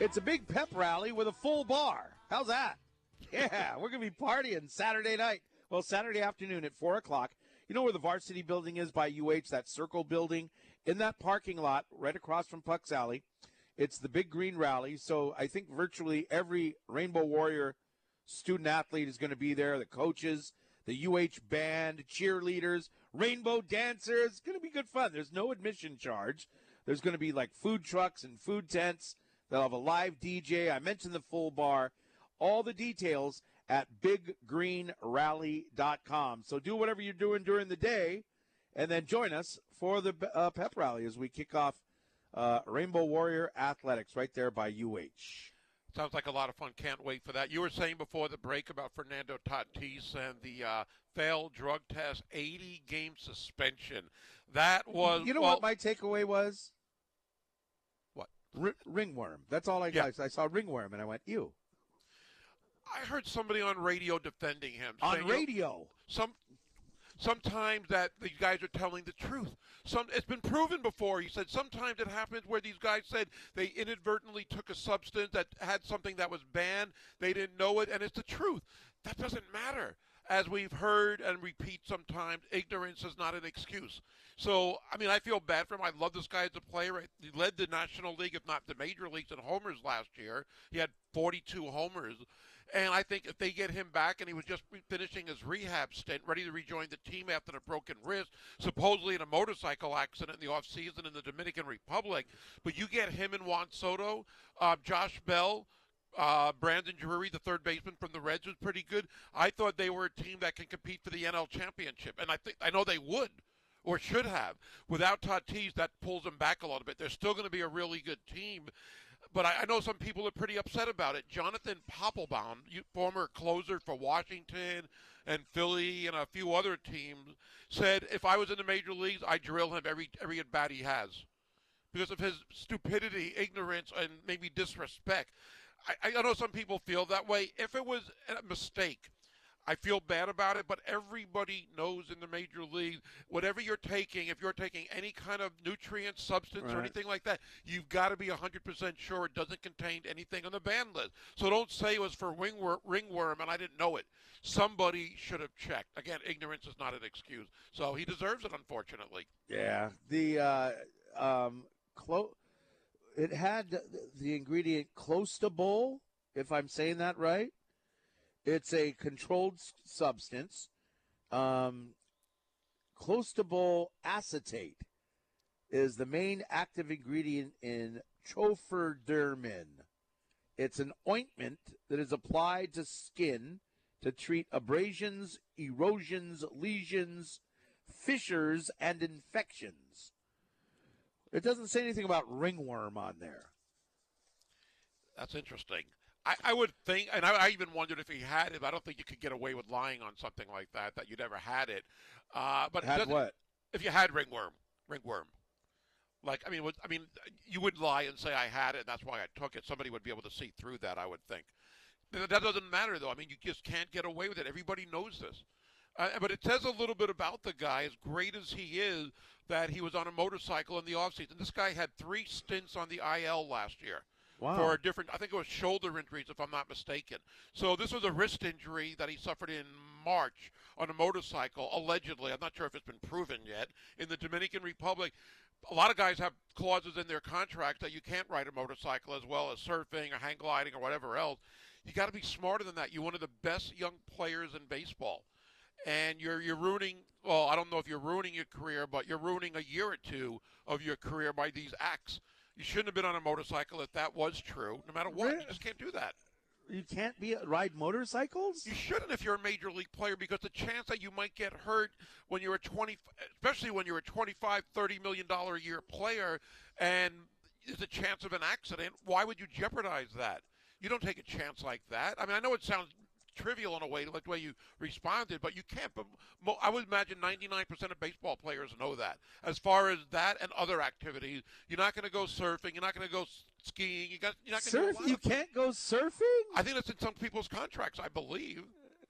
It's a big pep rally with a full bar. How's that? Yeah, we're going to be partying Saturday night. Well, Saturday afternoon at 4 o'clock. You know where the varsity building is by UH, that circle building? In that parking lot, right across from Puck's Alley, it's the Big Green Rally. So I think virtually every Rainbow Warrior student athlete is going to be there, the coaches, the UH band, cheerleaders, rainbow dancers. It's going to be good fun. There's no admission charge. There's going to be like food trucks and food tents. They'll have a live DJ. I mentioned the full bar. All the details at biggreenrally.com. So do whatever you're doing during the day and then join us for the uh, pep rally as we kick off uh, Rainbow Warrior Athletics right there by UH. Sounds like a lot of fun. Can't wait for that. You were saying before the break about Fernando Tatis and the uh, failed drug test, 80 game suspension. That was You know well, what my takeaway was? What? R- ringworm. That's all I Yeah. I saw ringworm and I went, ew. I heard somebody on radio defending him. On saying, radio. some sometimes that these guys are telling the truth. Some it's been proven before. He said sometimes it happens where these guys said they inadvertently took a substance that had something that was banned. They didn't know it, and it's the truth. That doesn't matter. As we've heard and repeat sometimes, ignorance is not an excuse. So, I mean, I feel bad for him. I love this guy as a player. He led the National League, if not the major leagues, in homers last year. He had 42 homers. And I think if they get him back and he was just finishing his rehab stint, ready to rejoin the team after a broken wrist, supposedly in a motorcycle accident in the offseason in the Dominican Republic, but you get him and Juan Soto, uh, Josh Bell, uh, Brandon Drury, the third baseman from the Reds, was pretty good. I thought they were a team that can compete for the NL championship, and I think I know they would or should have. Without Tatis, that pulls them back a little bit. They're still going to be a really good team. But I, I know some people are pretty upset about it. Jonathan you, former closer for Washington and Philly and a few other teams, said if I was in the major leagues, I'd drill him every every at bat he has because of his stupidity, ignorance, and maybe disrespect. I, I know some people feel that way. If it was a mistake, I feel bad about it, but everybody knows in the major league, whatever you're taking, if you're taking any kind of nutrient, substance, or anything like that, you've got to be 100% sure it doesn't contain anything on the ban list. So don't say it was for wingwor- ringworm and I didn't know it. Somebody should have checked. Again, ignorance is not an excuse. So he deserves it, unfortunately. Yeah, the uh, um, clo- it had the, the ingredient clostebol, if I'm saying that right. It's a controlled substance. Um, clostebol acetate is the main active ingredient in Trofodermin. It's an ointment that is applied to skin to treat abrasions, erosions, lesions, fissures, and infections. It doesn't say anything about ringworm on there. That's interesting. I, I would think, and I, I even wondered if he had it. I don't think you could get away with lying on something like that, that you never had it. Uh, but Had what? If you had ringworm, ringworm. Like, I mean, would- I mean, you would lie and say I had it, and that's why I took it. Somebody would be able to see through that, I would think. That doesn't matter, though. I mean, you just can't get away with it. Everybody knows this. Uh, but it says a little bit about the guy, as great as he is, that he was on a motorcycle in the offseason. This guy had three stints on the IL last year Wow. for a different, I think it was shoulder injuries, if I'm not mistaken. So this was a wrist injury that he suffered in March on a motorcycle, allegedly. I'm not sure if it's been proven yet. In the Dominican Republic, a lot of guys have clauses in their contracts that you can't ride a motorcycle as well as surfing or hang gliding or whatever else. You got to be smarter than that. You're one of the best young players in baseball and you're you're ruining well i don't know if you're ruining your career but you're ruining a year or two of your career by these acts you shouldn't have been on a motorcycle if that was true. No matter what you just can't do that. You can't be ride motorcycles? you shouldn't if you're a major league player because the chance that you might get hurt when you're a 20 especially when you're a 25 30 million dollar a year player and there's a chance of an accident why would you jeopardize that? You don't take a chance like that. I mean i know it sounds trivial in a way like the way you responded but you can't but i would imagine 99% of baseball players know that as far as that and other activities you're not going to go surfing you're not going to go skiing you got, you're not going to Surf? You can't go surfing? I think that's in some people's contracts, I believe.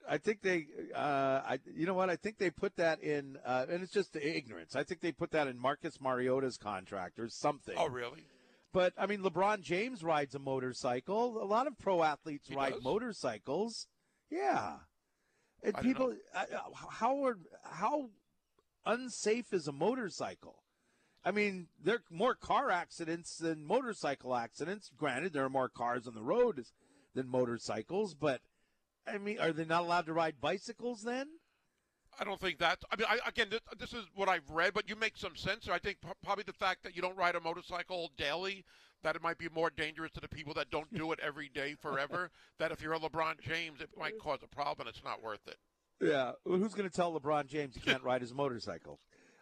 I think they, uh, I, you know what? I think they put that in, uh, and it's just the ignorance. I think they put that in Marcus Mariota's contract or something. Oh, really? But I mean, LeBron James rides a motorcycle. A lot of pro athletes He ride does? motorcycles. Yeah, and I people, I- uh, how are how unsafe is a motorcycle? I mean, there are more car accidents than motorcycle accidents. Granted, there are more cars on the road than motorcycles, but I mean, are they not allowed to ride bicycles then? I don't think that. I mean, I, again, this, this is what I've read, but you make some sense. I think p- probably the fact that you don't ride a motorcycle daily, that it might be more dangerous to the people that don't do it every day forever. that if you're a LeBron James, it might cause a problem. It's not worth it. Yeah, well, who's going to tell LeBron James he can't ride his motorcycle?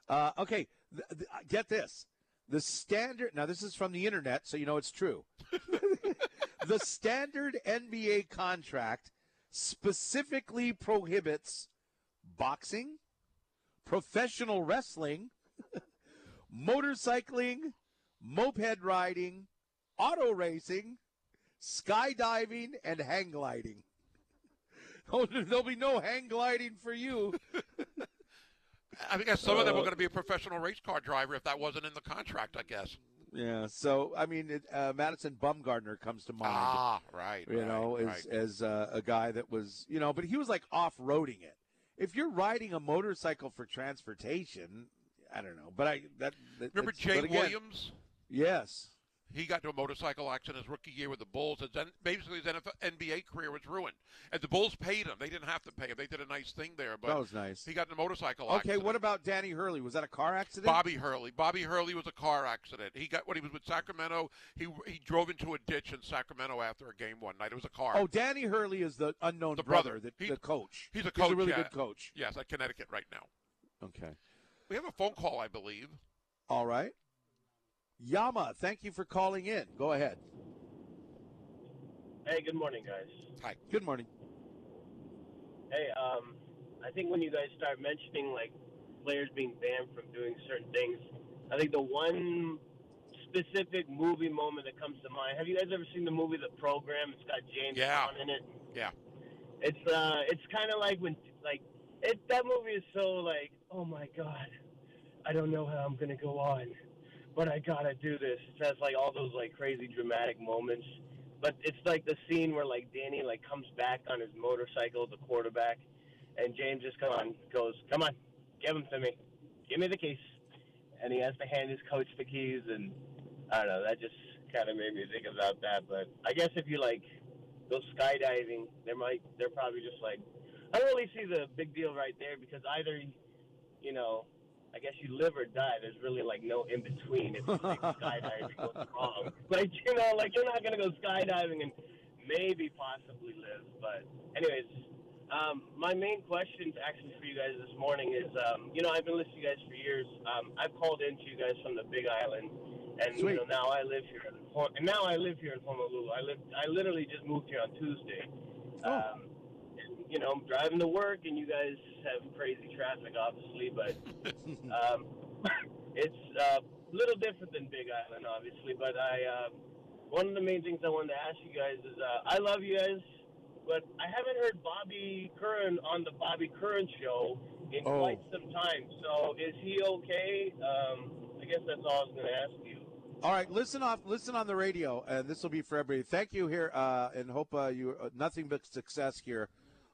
Uh, okay, th- th- get this. The standard, now this is from the internet, so you know it's true. the standard NBA contract specifically prohibits boxing, professional wrestling, motorcycling, moped riding, auto racing, skydiving, and hang gliding. Oh, there'll be no hang gliding for you. I guess some of them were Uh, going to be a professional race car driver if that wasn't in the contract. I guess. Yeah. So I mean, it, uh, Madison Bumgarner comes to mind. Ah, right. you right, know, as right. as uh, a guy that was, you know, but he was like off roading it. If you're riding a motorcycle for transportation, I don't know, but I that, that Remember Jay again, Williams? Yes. He got into a motorcycle accident his rookie year with the Bulls. And then basically his NFL, NBA career was ruined. And the Bulls paid him. They didn't have to pay him. They did a nice thing there. But that was nice. he got in a motorcycle accident. Okay, accident. what about Danny Hurley? Was that a car accident? Bobby Hurley. Bobby Hurley was a car accident. He got when he was with Sacramento. He he drove into a ditch in Sacramento after a game one night. It was a car. Oh, Danny Hurley is the unknown The brother, brother. the, He- the coach. he's a coach, He's a really yeah. good coach. yes, at Connecticut right now. Okay. We have a phone call, I believe. All right. Yama, thank you for calling in. Go ahead. Hey, good morning, guys. Hi. Good morning. Hey, um, I think when you guys start mentioning like players being banned from doing certain things, I think the one specific movie moment that comes to mind. Have you guys ever seen the movie The Program? It's got James Yeah. Caan in it. Yeah. It's uh, it's kind of like when like it. That movie is so like, oh my god, I don't know how I'm gonna go on, but I gotta do this. It has like all those like crazy dramatic moments. But it's like the scene where like Danny like comes back on his motorcycle, the quarterback, and James just come on goes, "Come on, give him to me, give me the keys," and he has to hand his coach the keys, and I don't know. That just kind of made me think about that. But I guess if you like go skydiving, there might they're probably just like I don't really see the big deal right there because either you know. I guess you live or die. There's really like no in between if you think skydiving goes wrong. Like you know, like you're not gonna go skydiving and maybe possibly live. But anyways, um, my main question actually for you guys this morning is, um, you know, I've been listening to you guys for years. Um, I've called in to you guys from the Big Island, and Sweet. you know now I live here. In, and now I live here in Honolulu. I live. I literally just moved here on Tuesday. Oh. Um, you know, I'm driving to work, and you guys have crazy traffic, obviously, but um, it's a little different than Big Island, obviously. But I, uh, one of the main things I wanted to ask you guys is, uh, I love you guys, but I haven't heard Bobby Curran on the Bobby Curran show in Oh. quite some time. So is he okay? Um, I guess that's all I was going to ask you. All right, listen off, listen on the radio, and this will be for everybody. Thank you here, uh, and hope uh, you uh, nothing but success here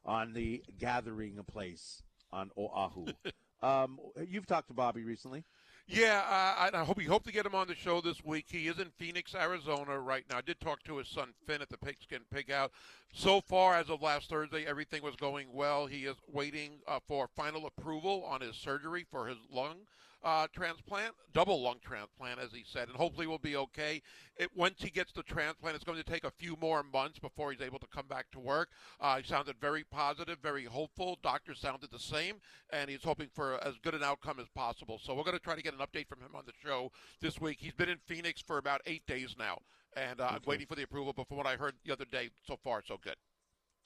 on the gathering place on Oahu. um, you've talked to Bobby recently. Yeah, I I hope we hope to get him on the show this week. He is in Phoenix, Arizona right now. I did talk to his son Finn at the Pigskin Pig Out. So far, as of last Thursday, everything was going well. He is waiting uh, for final approval on his surgery for his lung uh, transplant, double lung transplant, as he said, and hopefully will be okay. It, once he gets the transplant, it's going to take a few more months before he's able to come back to work. Uh, he sounded very positive, very hopeful. Doctor sounded the same, and he's hoping for as good an outcome as possible. So we're going to try to get an update from him on the show this week. He's been in Phoenix for about eight days now, and uh, I'm waiting for the approval. But from what I heard the other day, so far so good.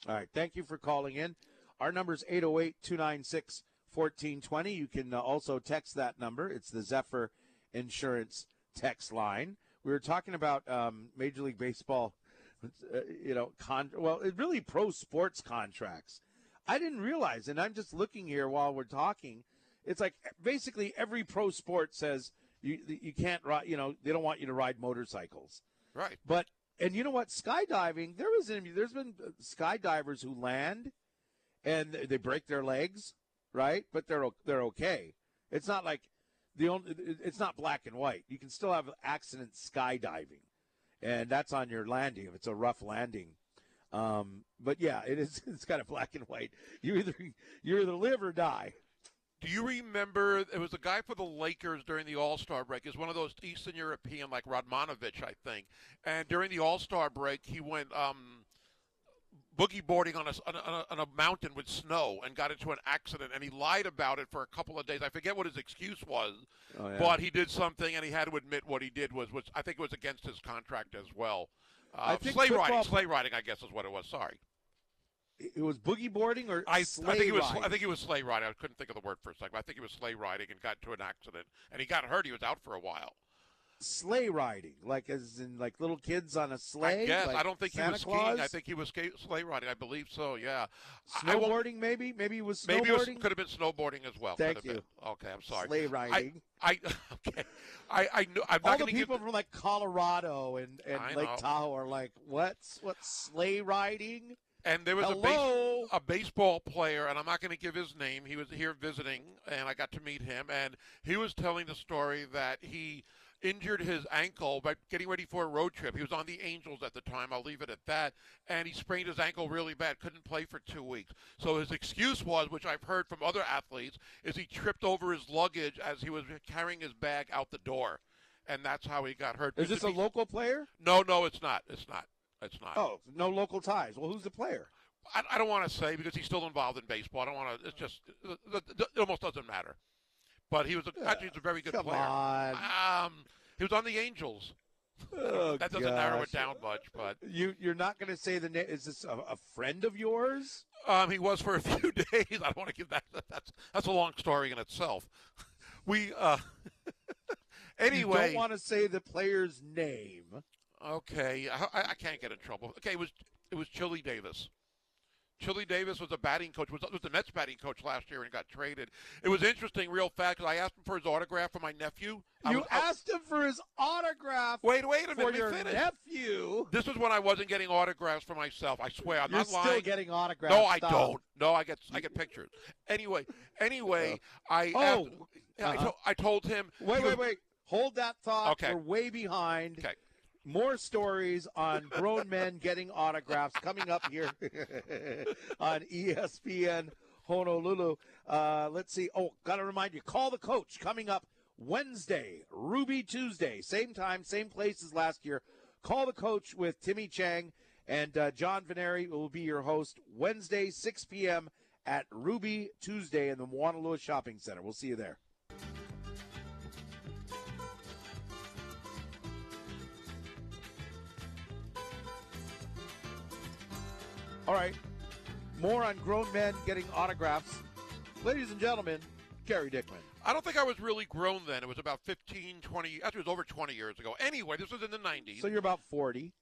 All right, thank you for calling in. Our number is 808 296 1420. You can uh, also text that number. It's the Zephyr Insurance text line. We were talking about um, Major League Baseball, uh, you know, con- well, it really pro sports contracts. I didn't realize, and I'm just looking here while we're talking. It's like basically every pro sport says you you can't ride. You know, they don't want you to ride motorcycles. Right. But and you know what? Skydiving. There was there's been uh, skydivers who land and they- they break their legs, right? But they're they're okay. It's not like the only. It's not black and white. You can still have accidents skydiving, and that's on your landing if it's a rough landing. Um, but yeah, it is. It's kind of black and white. You either you either live or die. Do you remember there was a guy for the Lakers during the All Star break? Is one of those Eastern European like Radmanovic, I think. And during the All Star break, he went um, boogie boarding on a, on, a, on a mountain with snow and got into an accident. And he lied about it for a couple of days. I forget what his excuse was, Oh, yeah. but he did something, and he had to admit what he did was, was I think it was against his contract as well. Uh, I think sleigh riding, sleigh riding, I guess is what it was. Sorry, It was boogie boarding or I, I think it was riding? I think it was sleigh riding. I couldn't think of the word for a second. But I think it was sleigh riding and got into an accident and he got hurt. He was out for a while. Sleigh riding, like as in like little kids on a sleigh. I guess like I don't think Santa he was Claus? skiing. I think he was sleigh riding. I believe so. Yeah. I- I snowboarding. maybe, maybe it was snowboarding. Maybe it was, could have been snowboarding as well. Thank Could you. Okay, I'm sorry. sleigh riding. I okay. I I know. I'm All not the going to give. people from like Colorado and, and I Lake know. Tahoe are like, what's what sleigh riding? And there was a base, a baseball player, and I'm not going to give his name. He was here visiting, and I got to meet him, and he was telling the story that he injured his ankle by getting ready for a road trip. He was on the Angels at the time. I'll leave it at that. And he sprained his ankle really bad, couldn't play for two weeks. So his excuse was, which I've heard from other athletes, is he tripped over his luggage as he was carrying his bag out the door, and that's how he got hurt. Is this a local player? No, no, it's not. It's not. It's not. Oh, no local ties. Well, who's the player? I, I don't want to say because he's still involved in baseball. I don't want to. It's just it, almost doesn't matter. But he was a, actually a very good Come player. on. Um, he was on the Angels. Oh, that doesn't narrow it down much, but You you're not going to say the name. Is this a, a friend of yours? um, he was for a few days. I don't want to give that. That's that's a long story in itself. We uh, you anyway. don't want to say the player's name. Okay, I, I can't get in trouble. Okay, it was it was Chili Davis. Chili Davis was a batting coach. Was, was the Mets batting coach last year and got traded. It was interesting, real fast. 'cause I asked him for his autograph for my nephew. I You was- I- asked him for his autograph wait, wait a minute. for your nephew. This was when I wasn't getting autographs for myself. I swear, I'm not lying. You're not still getting autographs. no, I Stop. don't. No, I get I get pictures. Anyway, anyway, I Oh, asked, yeah, I, uh-huh. to, I told him. Wait, wait, wait. Hold that thought. Okay. We're way behind. Okay. More stories on grown men getting autographs coming up here on ESPN Honolulu. Uh, let's see. Oh, got to remind you, call the coach coming up Wednesday, Ruby Tuesday, same time, same place as last year. Call the coach with Timmy Chang and uh, John Veneri will be your host Wednesday, 6 p.m. at Ruby Tuesday in the Moanalua Shopping Center. We'll see you there. All right. More on grown men getting autographs. Ladies and gentlemen, Gary Dickman. I don't think I was really grown then. It was about 15, 20, actually it was over 20 years ago. Anyway, this was in the 90s. So you're about 40,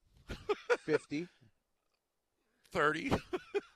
50. 30,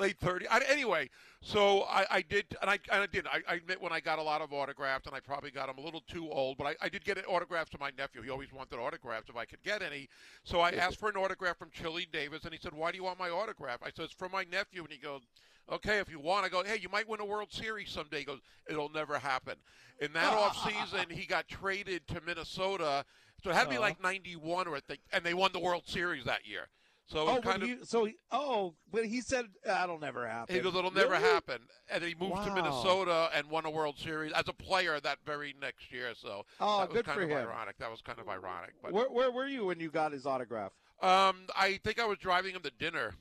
late 30s. I, anyway, so I, I did, and I, and I did. I, I admit when I got a lot of autographs, and I probably got them a little too old, but I, I did get an autograph to my nephew. He always wanted autographs if I could get any. So I asked for an autograph from Chili Davis, and he said, "Why do you want my autograph?" I said, "It's from my nephew," and he goes. Okay, if you want, I go. Hey, you might win a World Series someday. He goes, it'll never happen. In that off season, he got traded to Minnesota, so it had to be like '91 or I think, and they won the World Series that year. So Oh, kind of he, so he, oh, but he said that'll never happen. he goes, it'll never Really? happen. And he moved to Minnesota and won a World Series as a player that very next year. So Oh, that was good kind for of him. ironic. That was kind of ironic. But Where, where were you when you got his autograph? um, I think I was driving him to dinner.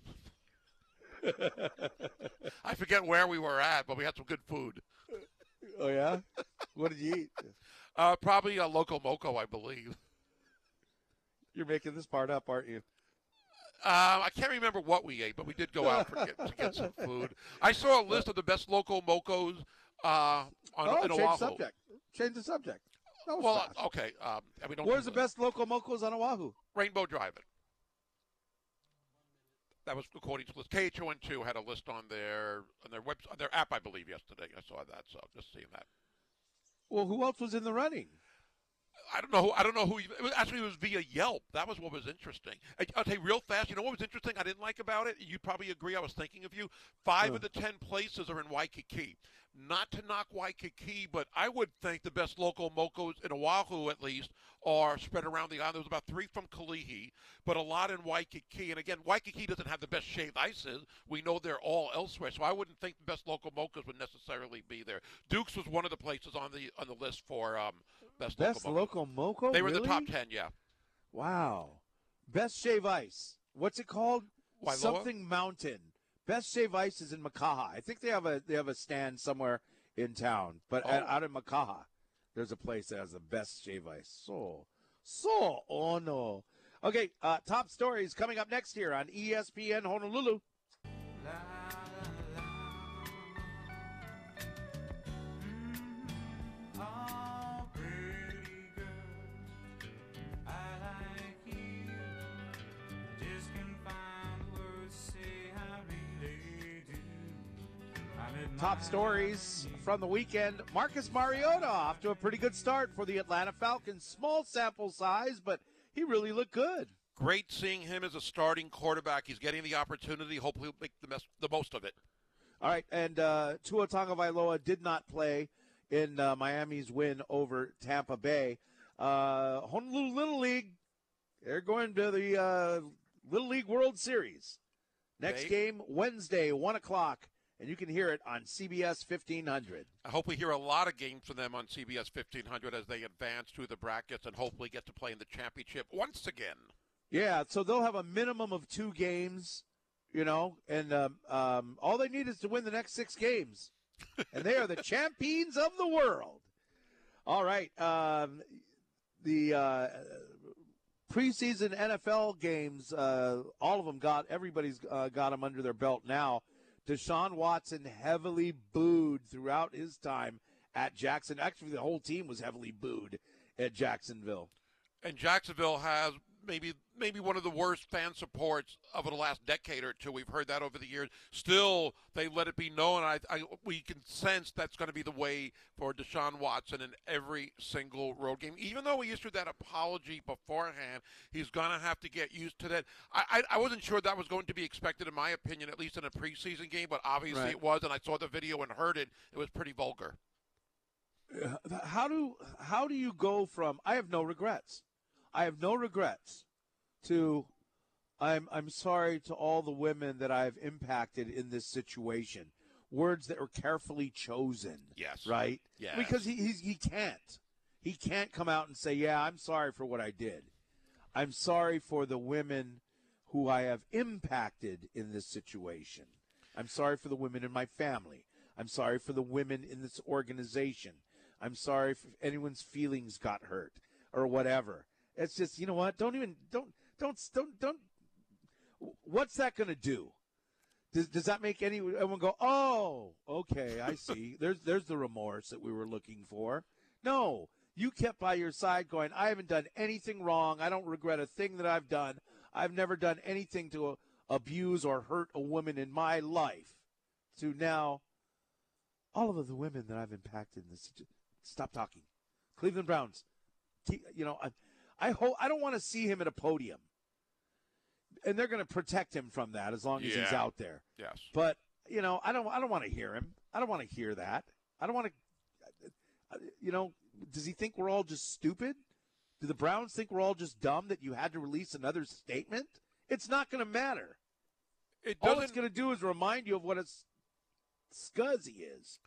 I forget where we were at, but we had some good food. Oh yeah, what did you eat? Uh, probably a loco moco, I believe. You're making this part up, aren't you? Um, I can't remember what we ate, but we did go out for get, to get some food. I saw a list of the best loco mocos uh, on oh, in change Oahu. subject. Change the subject. Was Well, fast. okay. Um, we. Where's the best loco mocos on Oahu? Rainbow Drive-In. That was according to list. KHON2 had a list on their on their web on their app, I believe, yesterday. I saw that, so just seeing that. Well, who else was in the running? I don't know. Who, I don't know who. It was, actually, it was via Yelp. That was what was interesting. I, I'll tell you real fast. You know what was interesting? I didn't like about it. You'd probably agree. I was thinking of you. Five Yeah. of the ten places are in Waikiki. Not to knock Waikiki, but I would think the best loco mocos in Oahu, at least, are spread around the island. There was about three from Kalihi, but a lot in Waikiki. And again, Waikiki doesn't have the best shaved ices. We know they're all elsewhere, so I wouldn't think the best local mochas would necessarily be there. Duke's was one of the places on the on the list for um, best, Best local local moco. They were in the top ten, yeah. Wow. Best shave ice. What's it called? Wailoa? Something Mountain. Best shave ice is in Makaha. I think they have a they have a stand somewhere in town, but Oh. out- out in Makaha, there's a place that has the best shave ice. So, so oh no. Okay, uh, top stories coming up next here on ESPN Honolulu. Top stories from the weekend. Marcus Mariota off to a pretty good start for the Atlanta Falcons. Small sample size, but he really looked good. Great seeing him as a starting quarterback. He's getting the opportunity. Hopefully, he'll make the, mes- the most of it. All right, and uh, Tua Tagovailoa did not play in uh, Miami's win over Tampa Bay. Uh, Honolulu Little League, they're going to the uh, Little League World Series. Next game Wednesday, one o'clock, and you can hear it on CBS fifteen hundred. I hope we hear a lot of games from them on CBS 1500 as they advance through the brackets and hopefully get to play in the championship once again. Yeah, so they'll have a minimum of two games, you know, and um, um, all they need is to win the next six games, and they are the champions of the world. All right, um, the uh, preseason NFL games, uh, all of them got everybody's uh, got them under their belt now. Deshaun Watson heavily booed throughout his time at Jackson. Actually, the whole team was heavily booed at Jacksonville. And Jacksonville has maybe maybe one of the worst fan supports of the last decade or two. We've heard that over the years. Still, they let it be known. I, I we can sense that's going to be the way for Deshaun Watson in every single road game. Even though he issued that apology beforehand, he's going to have to get used to that. I, I I wasn't sure that was going to be expected, in my opinion, at least in a preseason game. But obviously, Right. it was. And I saw the video and heard it. It was pretty vulgar. Uh, how do how do you go from I have no regrets, I have no regrets, to I'm I'm sorry to all the women that I've impacted in this situation. Words that were carefully chosen, Yes. right? Yes. Because he he's, he can't he can't come out and say, "Yeah, I'm sorry for what I did. I'm sorry for the women who I have impacted in this situation. I'm sorry for the women in my family. I'm sorry for the women in this organization. I'm sorry if anyone's feelings got hurt or whatever. It's just, you know what? Don't even don't don't don't don't what's that going to do? Does, does that make anyone go, "Oh, okay, I see. there's there's the remorse that we were looking for." No, you kept by your side going, "I haven't done anything wrong. I don't regret a thing that I've done. I've never done anything to uh, abuse or hurt a woman in my life." To now all of the women that I've impacted in this stop talking. Cleveland Browns. You know, I, I hope I don't want to see him at a podium. And they're going to protect him from that as long as he's out there. Yes. But you know, I don't. I don't want to hear him. I don't want to hear that. I don't want to. You know, does he think we're all just stupid? Do the Browns think we're all just dumb that you had to release another statement? It's not going to matter. It All it's going to do is remind you of what a scuzz he is.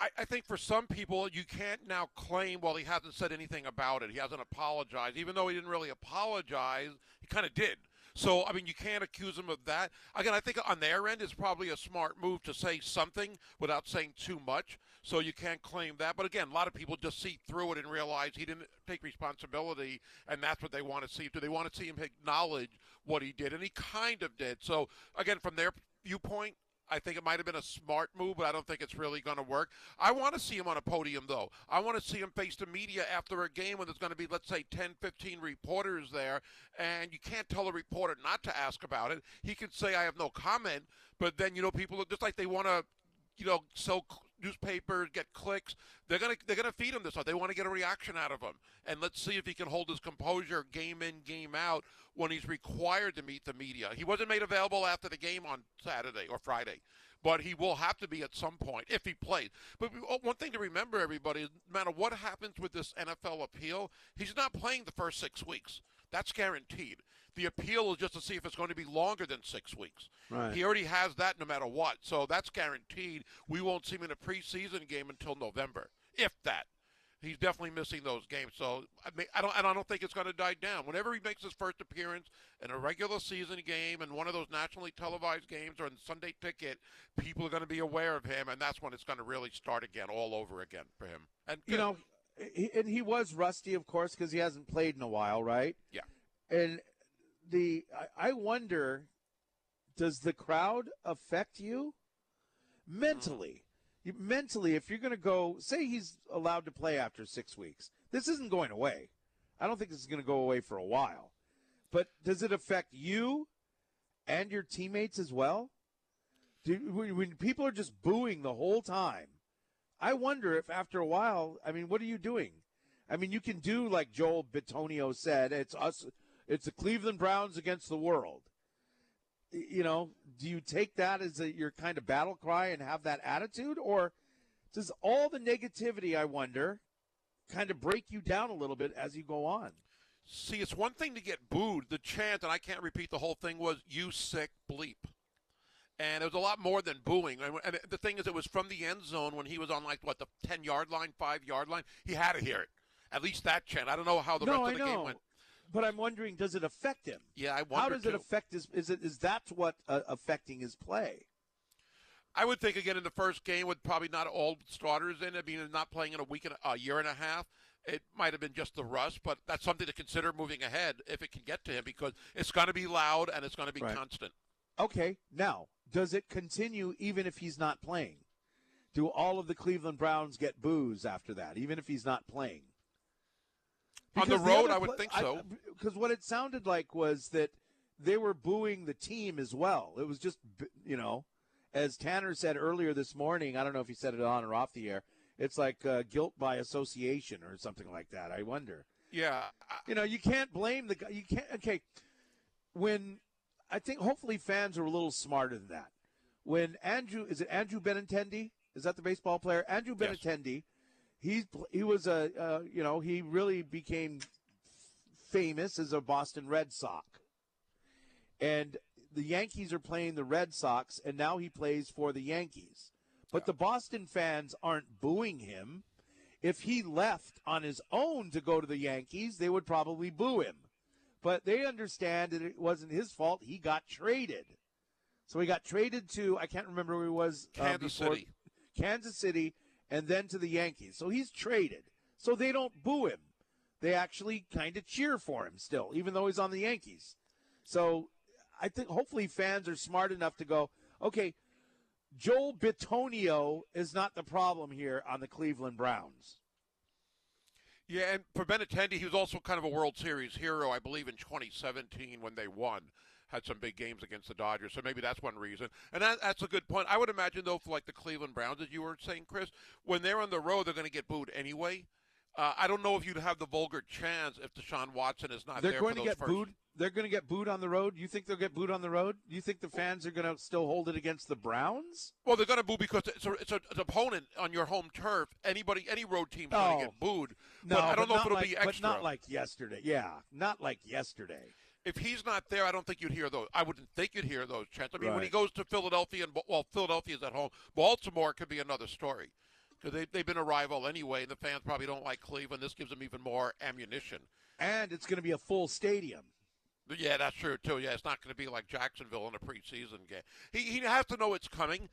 I, I think for some people, you can't now claim, well, he hasn't said anything about it. He hasn't apologized. Even though he didn't really apologize, he kind of did. So, I mean, you can't accuse him of that. Again, I think on their end, it's probably a smart move to say something without saying too much. So you can't claim that. But again, a lot of people just see through it and realize he didn't take responsibility, and that's what they want to see. Do they want to see him acknowledge what he did? And he kind of did. So, again, from their viewpoint, I think it might have been a smart move, but I don't think it's really going to work. I want to see him on a podium, though. I want to see him face the media after a game when there's going to be, let's say, 10, 15 reporters there, and you can't tell a reporter not to ask about it. He can say, I have no comment, but then, you know, people just like they want to, you know, sell newspapers, get clicks. They're gonna they're gonna feed him this stuff. They want to get a reaction out of him, and let's see if he can hold his composure game in game out when he's required to meet the media. He wasn't made available after the game on Saturday or Friday, but he will have to be at some point if he plays. But oh, one thing to remember, everybody, no matter what happens with this NFL appeal, he's not playing the first six weeks. That's guaranteed. The appeal is just to see if it's going to be longer than six weeks. Right. He already has that no matter what. So that's guaranteed. We won't see him in a preseason game until November, if that. He's definitely missing those games. So I, mean, I don't, and I don't think it's going to die down. Whenever he makes his first appearance in a regular season game and one of those nationally televised games or in Sunday Ticket, people are going to be aware of him, and that's when it's going to really start again, all over again for him. And you know, he, and he was rusty, of course, because he hasn't played in a while, right? Yeah. And the I, wonder, does the crowd affect you mentally? You, mentally, if you're going to go, say he's allowed to play after six weeks, this isn't going away. I don't think this is going to go away for a while. But does it affect you and your teammates as well? do, when, when people are just booing the whole time, I wonder if after a while, I mean, what are you doing? I mean, you can do like Joel Bitonio said, it's us, it's the Cleveland Browns against the world. You know, do you take that as a, your kind of battle cry and have that attitude, or does all the negativity, I wonder, kind of break you down a little bit as you go on? See, it's one thing to get booed. The chant, and I can't repeat the whole thing, was "You sick bleep," and it was a lot more than booing. And, the thing is, it was from the end zone when he was on like what the ten yard line, five yard line. He had to hear it. At least that chant. I don't know how the no, rest I of the know, game went. but I'm wondering, does it affect him? Yeah, I wonder How does it affect his? Is it is that what uh, affecting his play? I would think again in the first game with probably not all starters in. I mean, not playing in a week and a year and a half. It might have been just the rust, but that's something to consider moving ahead if it can get to him because it's going to be loud and it's going to be Right. constant. Okay, now does it continue even if he's not playing? Do all of the Cleveland Browns get boos after that, even if he's not playing? On the road, other I would pla- think so. Because what it sounded like was that they were booing the team as well. It was just, you know, as Tanner said earlier this morning. I don't know if he said it on or off the air. It's like uh, guilt by association or something like that. I wonder. Yeah, I- you know, you can't blame the guy. You can't. Okay, when I think hopefully fans are a little smarter than that. When Andrew is it Andrew Benintendi? Is that the baseball player? Andrew Yes. Benintendi. He's he was a uh, you know he really became famous as a Boston Red Sox, and the Yankees are playing the Red Sox, and now he plays for the Yankees. But the Boston fans aren't booing him if he left on his own to go to the Yankees, they would probably boo him. But they understand that it wasn't his fault. He got traded. So he got traded to, I can't remember who he was. uh, Kansas before- City. Kansas City, and then to the Yankees. So he's traded. So they don't boo him. They actually kind of cheer for him still, even though he's on the Yankees. So I think hopefully fans are smart enough to go, okay, Joel Bitonio is not the problem here on the Cleveland Browns. Yeah, and for Benintendi, he was also kind of a World Series hero, I believe, in 2017 when they won. Had some big games against the Dodgers, so maybe that's one reason. And that, that's a good point. I would imagine, though, for like the Cleveland Browns, as you were saying, Chris, when they're on the road, they're going to get booed anyway. Uh, I don't know if you'd have the vulgar chance if Deshaun Watson is not They're there going for to those get first. booed. They're going to get booed on the road. You think they'll get booed on the road? You think the fans are going to still hold it against the Browns? Well, they're going to boo because it's, a, it's a, an opponent on your home turf. Anybody, any road team's going Oh. to get booed. No, but I don't know if it'll like, be But not like yesterday. Yeah, not like yesterday. if he's not there, I don't think you'd hear those. I wouldn't think you'd hear those chants. I mean, when he goes to Philadelphia, and well, Philadelphia's at home. Baltimore could be another story because they, they've been a rival anyway, and the fans probably don't like Cleveland. This gives them even more ammunition. And it's going to be a full stadium. Yeah, that's true too. Yeah, it's not going to be like Jacksonville in a preseason game. He he has to know it's coming.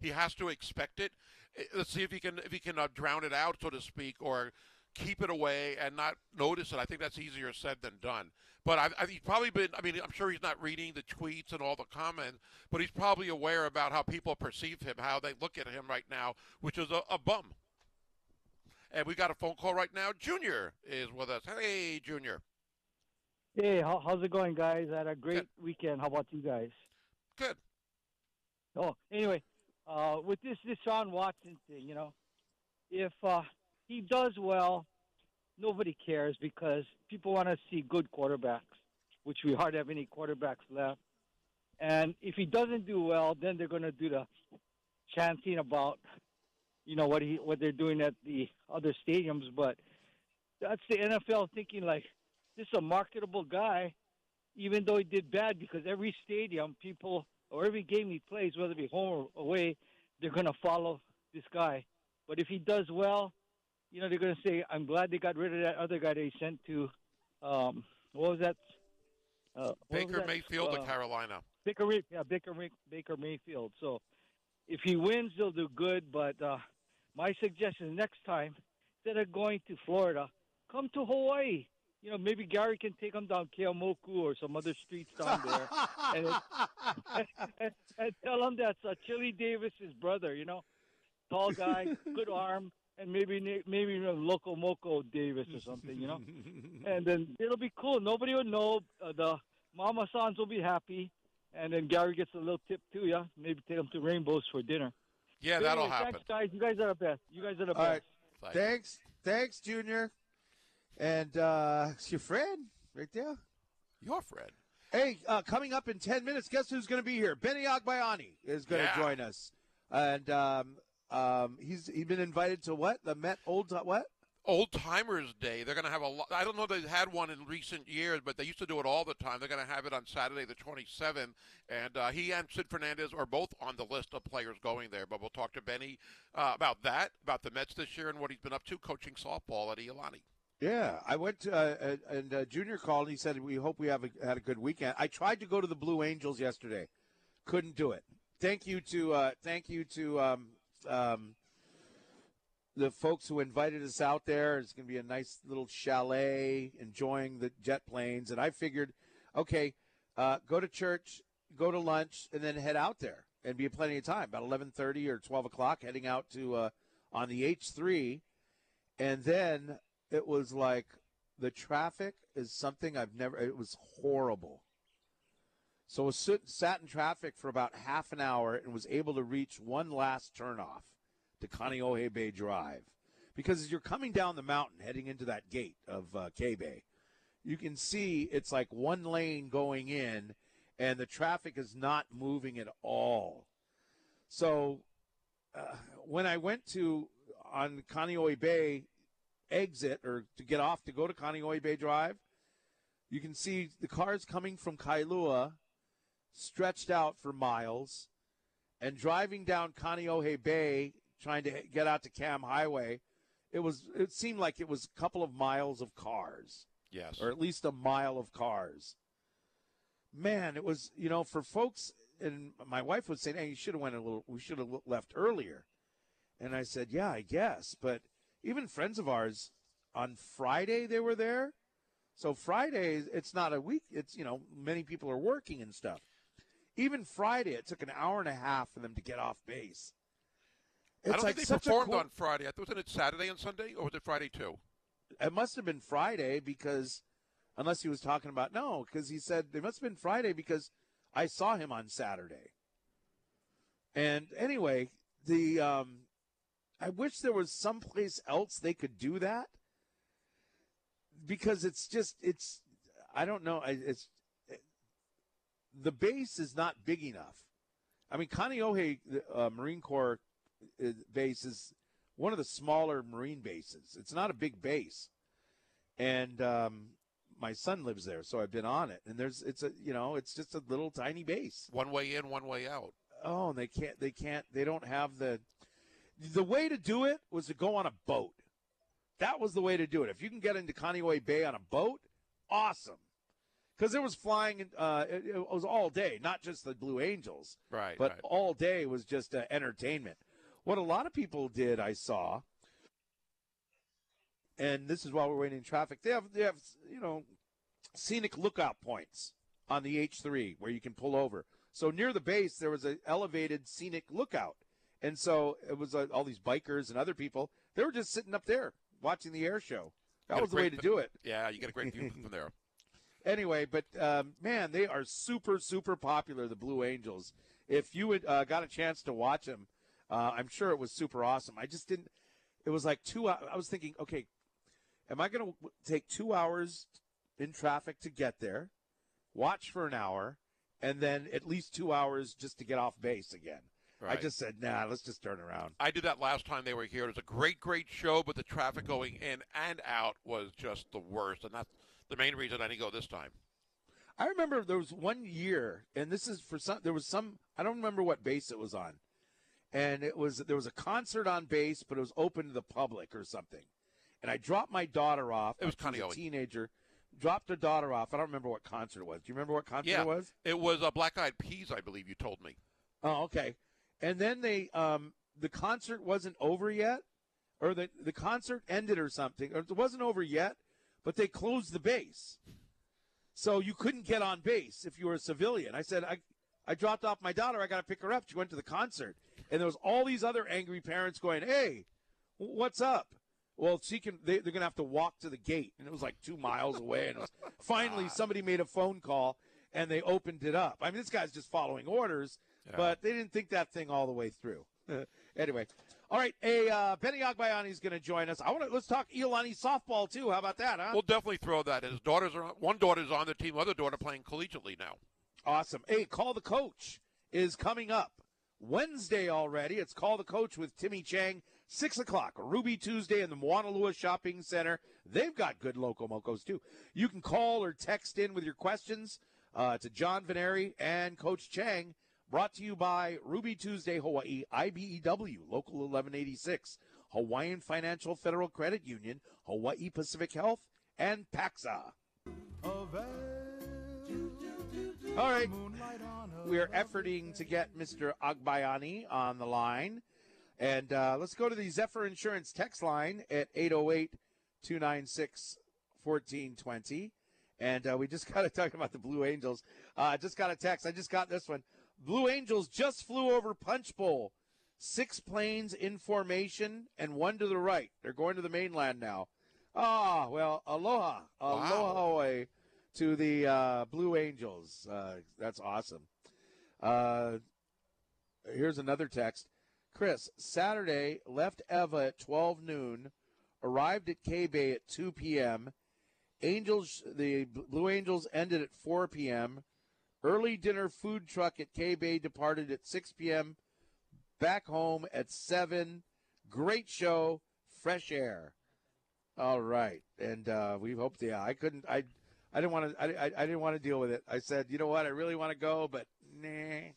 He has to expect it. Eh, Let's see if he can if he can uh, drown it out, so to speak, or keep it away and not notice it. I think that's easier said than done. But I, I, he's probably been. I mean, I'm sure he's not reading the tweets and all the comments, but he's probably aware about how people perceive him, how they look at him right now, which is a, a bum. And we got a phone call right now. Junior is with us. Hey, Junior. Hey, how, how's it going, guys? I had a great Good. weekend. How about you guys? Good. Oh, anyway, uh, with this Deshaun Watson thing, you know, if uh, he does well, nobody cares because people want to see good quarterbacks, which we hardly have any quarterbacks left. And if he doesn't do well, then they're going to do the chanting about, you know, what he what they're doing at the other stadiums. But that's the NFL thinking like this is a marketable guy, even though he did bad because every stadium people or every game he plays, whether it be home or away, they're going to follow this guy. But if he does well, you know, they're going to say, "I'm glad they got rid of that other guy they sent to, um, what was that? Uh, what was Baker that? Mayfield Uh, of Carolina. Baker, yeah, Baker, Baker Mayfield. So if he wins, they'll do good. But uh, my suggestion next time, instead of going to Florida, come to Hawaii. You know, maybe Gary can take him down Keeaumoku or some other streets down there, and, it, and, and tell him that's uh, Chili Davis's brother. You know, tall guy, good arm, and maybe na- maybe you know, Loco Moco Davis or something. You know, and then it'll be cool. Nobody will know. Uh, the Mama Sans will be happy, and then Gary gets a little tip too. Yeah, maybe take him to Rainbows for dinner. Yeah, But that'll anyways, happen. Thanks, guys. You guys are the best. You guys are the All right. best. Thanks. Thanks, thanks, Junior, and uh, it's your friend right there. Your friend. Hey, uh, coming up in 10 minutes, guess who's going to be here? Benny Agbayani is going to Yeah. join us. And um, um, he's he's been invited to what? The Met Old what? Old Timers Day. They're going to have a lot. I don't know if they've had one in recent years, but they used to do it all the time. They're going to have it on Saturday, the 27th. And uh, he and Sid Fernandez are both on the list of players going there. But we'll talk to Benny uh, about that, about the Mets this year, and what he's been up to coaching softball at Iolani. Yeah, I went to, uh, and uh, Junior called and he said, We hope we have a, had a good weekend. I tried to go to the Blue Angels yesterday, couldn't do it. Thank you to, uh, thank you to, um, um, the folks who invited us out there. It's going to be a nice little chalet, enjoying the jet planes. And I figured, okay, uh, go to church, go to lunch, and then head out there and be plenty of time. About eleven thirty or twelve o'clock, heading out to uh, on the H three, and then it was like the traffic is something I've never. It was horrible. So I sat in traffic for about half an hour and was able to reach one last turnoff to Kaneohe Bay Drive. Because as you're coming down the mountain heading into that gate of uh, K Bay, you can see it's like one lane going in and the traffic is not moving at all. So uh, when I went to on Kaneohe Bay exit or to get off to go to Kaneohe Bay Drive, you can see the cars coming from Kailua stretched out for miles and driving down Kaneohe Bay trying to get out to Kam Highway. It was it seemed like it was a couple of miles of cars Yes. or at least a mile of cars. Man, it was you know for folks, and my wife was saying, "Hey, you should have went a little. We should have left earlier." And I said, "Yeah, I guess." But even friends of ours on Friday they were there. So Friday, it's not a week. It's you know many people are working and stuff. Even Friday, it took an hour and a half for them to get off base. It's I don't like think they performed cool- on Friday. I thought- Wasn't it Saturday and Sunday, or was it Friday too? It must have been Friday because, unless he was talking about no, because he said it must have been Friday because I saw him on Saturday. And anyway, the um, I wish there was someplace else they could do that because it's just it's I don't know it's the base is not big enough. I mean, Kaneohe the, uh, Marine Corps uh, base is one of the smaller Marine bases. It's not a big base, and um, my son lives there, so I've been on it. And there's it's a you know it's just a little tiny base. One way in, one way out. Oh, and they can't they can't they don't have the the way to do it was to go on a boat. That was the way to do it. If you can get into Kaneohe Bay on a boat, awesome. Because it was flying, uh, it, it was all day, not just the Blue Angels Right. but right. all day was just uh, entertainment. What a lot of people did, I saw, and this is while we're waiting in traffic. They have they have you know scenic lookout points on the H three where you can pull over. So near the base there was an elevated scenic lookout, and so it was uh, all these bikers and other people. They were just sitting up there watching the air show. That was the way to do it Yeah, you get a great view from there. Anyway, but um, man, they are super, super popular. The Blue Angels. If you had, uh, got a chance to watch them, uh, I'm sure it was super awesome. I just didn't. It was like two. I was thinking, okay, am I going to take two hours in traffic to get there, watch for an hour, and then at least two hours just to get off base again? I just said, nah, let's just turn around. I did that last time they were here. It was a great, great show, but the traffic going in and out was just the worst, and that's the main reason I didn't go this time. I remember there was one year, and this is for some. There was some. I don't remember what base it was on, and it was there was a concert on base, but it was open to the public or something. And I dropped my daughter off. It was kind of a teenager. Dropped her daughter off. I don't remember what concert it was. Do you remember what concert Yeah. it was? It was uh, Black Eyed Peas, I believe you told me. Oh, okay. And then they um the concert wasn't over yet, or the the concert ended or something, or it wasn't over yet, but they closed the base, so you couldn't get on base if you were a civilian. I said I. I dropped off my daughter. I got to pick her up. She went to the concert, and there was all these other angry parents going, "Hey, what's up?" Well, she can. They, they're going to have to walk to the gate, and it was like two miles away. And it was, finally, ah. somebody made a phone call, and they opened it up. I mean, this guy's just following orders, Yeah. but they didn't think that thing all the way through. anyway, all right. A uh, Benny Agbayani is going to join us. I want to let's talk Iolani softball too. How about that? Huh? We'll definitely throw that. His daughters are one daughter's on the team, other daughter playing collegiately now. Awesome. Hey, call the coach is coming up Wednesday already. It's call the coach with Timmy Chang. Six o'clock, Ruby Tuesday in the Moanalua Shopping Center. They've got good loco mocos too. You can call or text in with your questions uh, to John Veneri and Coach Chang. Brought to you by Ruby Tuesday Hawaii IBEW Local 1186, Hawaiian Financial Federal Credit Union, Hawaii Pacific Health, and Pacxa. All right. We are efforting to get Mr. Agbayani on the line. And uh, let's go to the Zephyr Insurance text line at 808 296 1420. And uh, we just got to talk about the Blue Angels. Uh, just got a text. I just got this one. Blue Angels just flew over Punch Bowl. Six planes in formation and one to the right. They're going to the mainland now. Ah, well, aloha. Aloha Hawaii to the uh, Blue Angels. Uh, that's awesome. Uh, here's another text. Chris, Saturday left Ewa at 12 noon, arrived at K Bay at 2 p.m. Angels, the Blue Angels ended at 4 p.m. Early dinner food truck at K Bay departed at 6 p.m. Back home at 7. Great show, fresh air. All right, and uh, we hoped. Yeah, I couldn't. I, I didn't want to. I, I, I didn't want to deal with it. I said, you know what? I really want to go, but nah.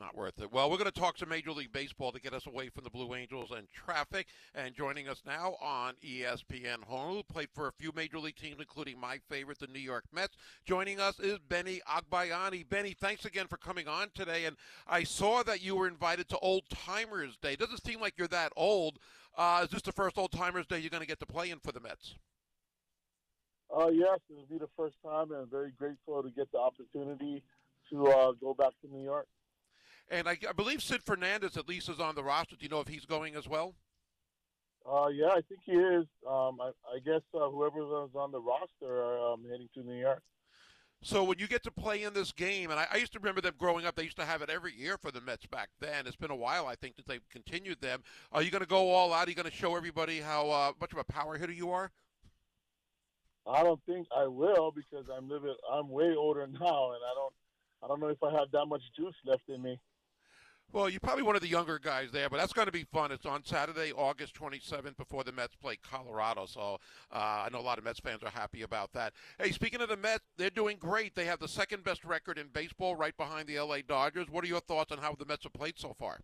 Not worth it. Well, we're going to talk some Major League Baseball to get us away from the Blue Angels and traffic. And joining us now on ESPN Honolulu, played for a few Major League teams, including my favorite, the New York Mets. Joining us is Benny Agbayani. Benny, thanks again for coming on today. And I saw that you were invited to Old Timers Day. Doesn't seem like you're that old. Uh, is this the first Old Timers Day you're going to get to play in for the Mets? Uh, yes, it will be the first time, and I'm very grateful to get the opportunity to uh, go back to New York. And I, I believe Sid Fernandez at least is on the roster. Do you know if he's going as well? Uh, yeah, I think he is. Um, I, I guess uh, whoever's on the roster are um, heading to New York. So when you get to play in this game, and I, I used to remember them growing up, they used to have it every year for the Mets back then. It's been a while, I think, that they've continued them. Are you going to go all out? Are you going to show everybody how uh, much of a power hitter you are? I don't think I will because I'm living. I'm way older now, and I don't. I don't know if I have that much juice left in me. Well, you're probably one of the younger guys there, but that's going to be fun. It's on Saturday, August 27th, before the Mets play Colorado. So uh, I know a lot of Mets fans are happy about that. Hey, speaking of the Mets, they're doing great. They have the second best record in baseball, right behind the LA Dodgers. What are your thoughts on how the Mets have played so far?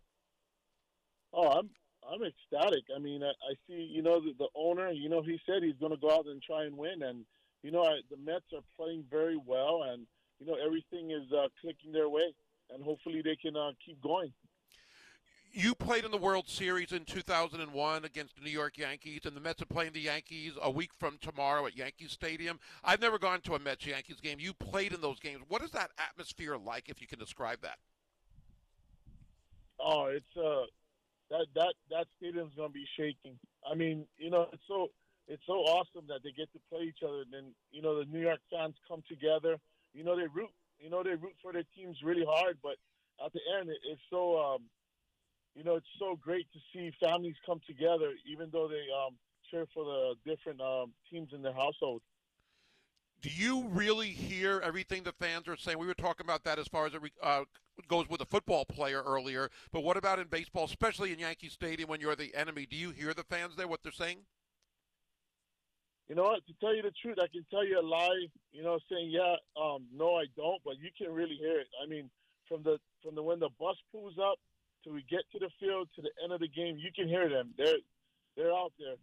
Oh, I'm I'm ecstatic. I mean, I, I see. You know, the, the owner. You know, he said he's going to go out and try and win, and you know, I, the Mets are playing very well, and you know, everything is uh, clicking their way, and hopefully they can uh, keep going. You played in the World Series in 2001 against the New York Yankees, and the Mets are playing the Yankees a week from tomorrow at Yankee Stadium. I've never gone to a Mets Yankees game. You played in those games. What is that atmosphere like, if you can describe that? Oh, it's uh, that that that stadium's to be shaking. I mean, you know, it's so it's so awesome that they get to play each other, and then you know the New York fans come together. You know, they root. You know, they root for their teams really hard, but at the end, it, it's so. Um, you know, it's so great to see families come together, even though they um, cheer for the different um, teams in their household. Do you really hear everything the fans are saying? We were talking about that as far as it re- uh, goes with a football player earlier, but what about in baseball, especially in Yankee Stadium when you're the enemy? Do you hear the fans there, what they're saying? You know what? To tell you the truth, I can tell you a lie. You know, saying yeah, um, no, I don't, but you can really hear it. I mean, from the from the when the bus pulls up till we get to the field to the end of the game, you can hear them. They're they're out there.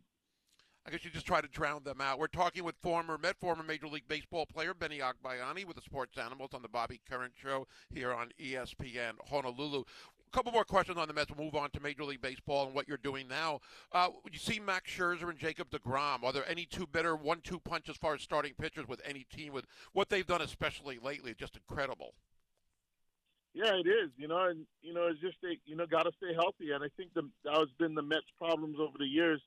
I guess you just try to drown them out. We're talking with former Met, former Major League Baseball player Benny Agbayani with the Sports Animals on the Bobby Curran Show here on ESPN Honolulu. A couple more questions on the Mets. We'll move on to Major League Baseball and what you're doing now. Uh, you see Max Scherzer and Jacob DeGrom. Are there any two better one-two punch as far as starting pitchers with any team with what they've done, especially lately? Just incredible. Yeah, it is. You know, and you know, it's just they, you know, got to stay healthy. And I think the, that has been the Mets' problems over the years.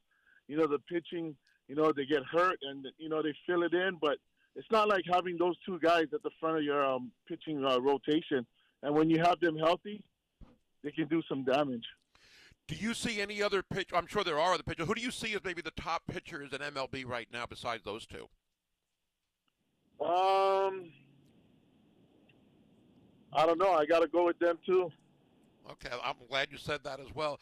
You know, the pitching. You know, they get hurt, and you know they fill it in. But it's not like having those two guys at the front of your um, pitching uh, rotation. And when you have them healthy, they can do some damage. Do you see any other pitch? I'm sure there are other pitchers. Who do you see as maybe the top pitchers in MLB right now besides those two? Um, I don't know. I got to go with them too. Okay, I'm glad you said that as well.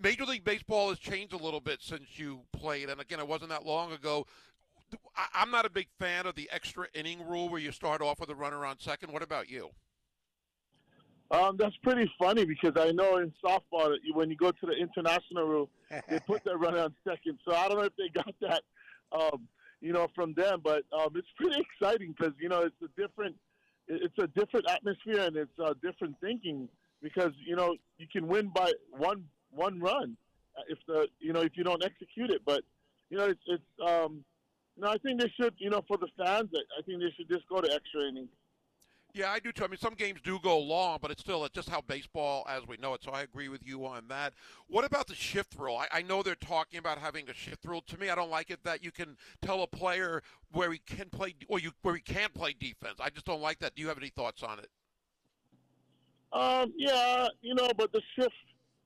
Major League Baseball has changed a little bit since you played, and again, it wasn't that long ago. I'm not a big fan of the extra inning rule where you start off with a runner on second. What about you? Um, that's pretty funny because I know in softball that when you go to the international rule, they put that runner on second. So I don't know if they got that, um, you know, from them, but um, it's pretty exciting because you know it's a different, it's a different atmosphere and it's uh, different thinking because you know you can win by one one run if the you know if you don't execute it, but you know it's it's um, you know I think they should you know for the fans I I think they should just go to extra innings. Yeah, I do too. I mean, some games do go long, but it's still it's just how baseball as we know it. So I agree with you on that. What about the shift rule? I, I know they're talking about having a shift rule. To me, I don't like it that you can tell a player where he can play or you where he can't play defense. I just don't like that. Do you have any thoughts on it? Um, yeah, you know, but the shift,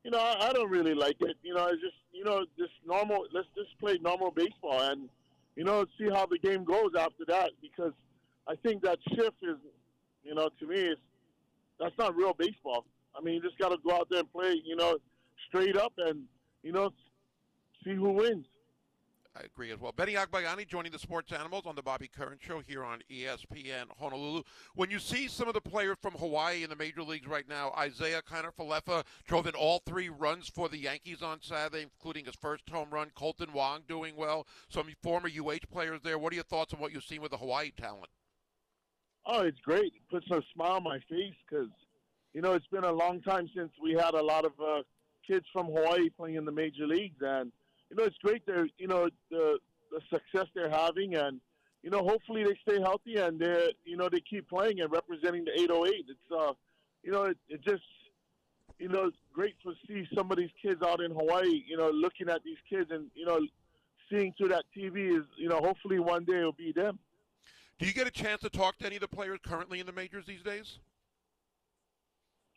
you know, I, I don't really like it. You know, it's just, you know, just normal. Let's just play normal baseball and, you know, see how the game goes after that. Because I think that shift is, you know, to me, it's that's not real baseball. I mean, you just got to go out there and play, you know, straight up and, you know, see who wins. I agree as well. Benny Agbayani joining the Sports Animals on the Bobby Curran Show here on ESPN Honolulu. When you see some of the players from Hawaii in the major leagues right now, Isiah Kiner Falefa drove in all three runs for the Yankees on Saturday, including his first home run. Kolten Wong doing well. Some former UH players there. What are your thoughts on what you've seen with the Hawaii talent? Oh, it's great. It puts a smile on my face because, you know, it's been a long time since we had a lot of uh, kids from Hawaii playing in the major leagues, and you know, it's great. They're, you know, the the success they're having, and you know, hopefully they stay healthy and they, you know, they keep playing and representing the 808. It's, uh, you know, it, it just, you know, it's great to see some of these kids out in Hawaii. You know, looking at these kids and you know, seeing through that TV is, you know, hopefully one day it'll be them. Do you get a chance to talk to any of the players currently in the majors these days?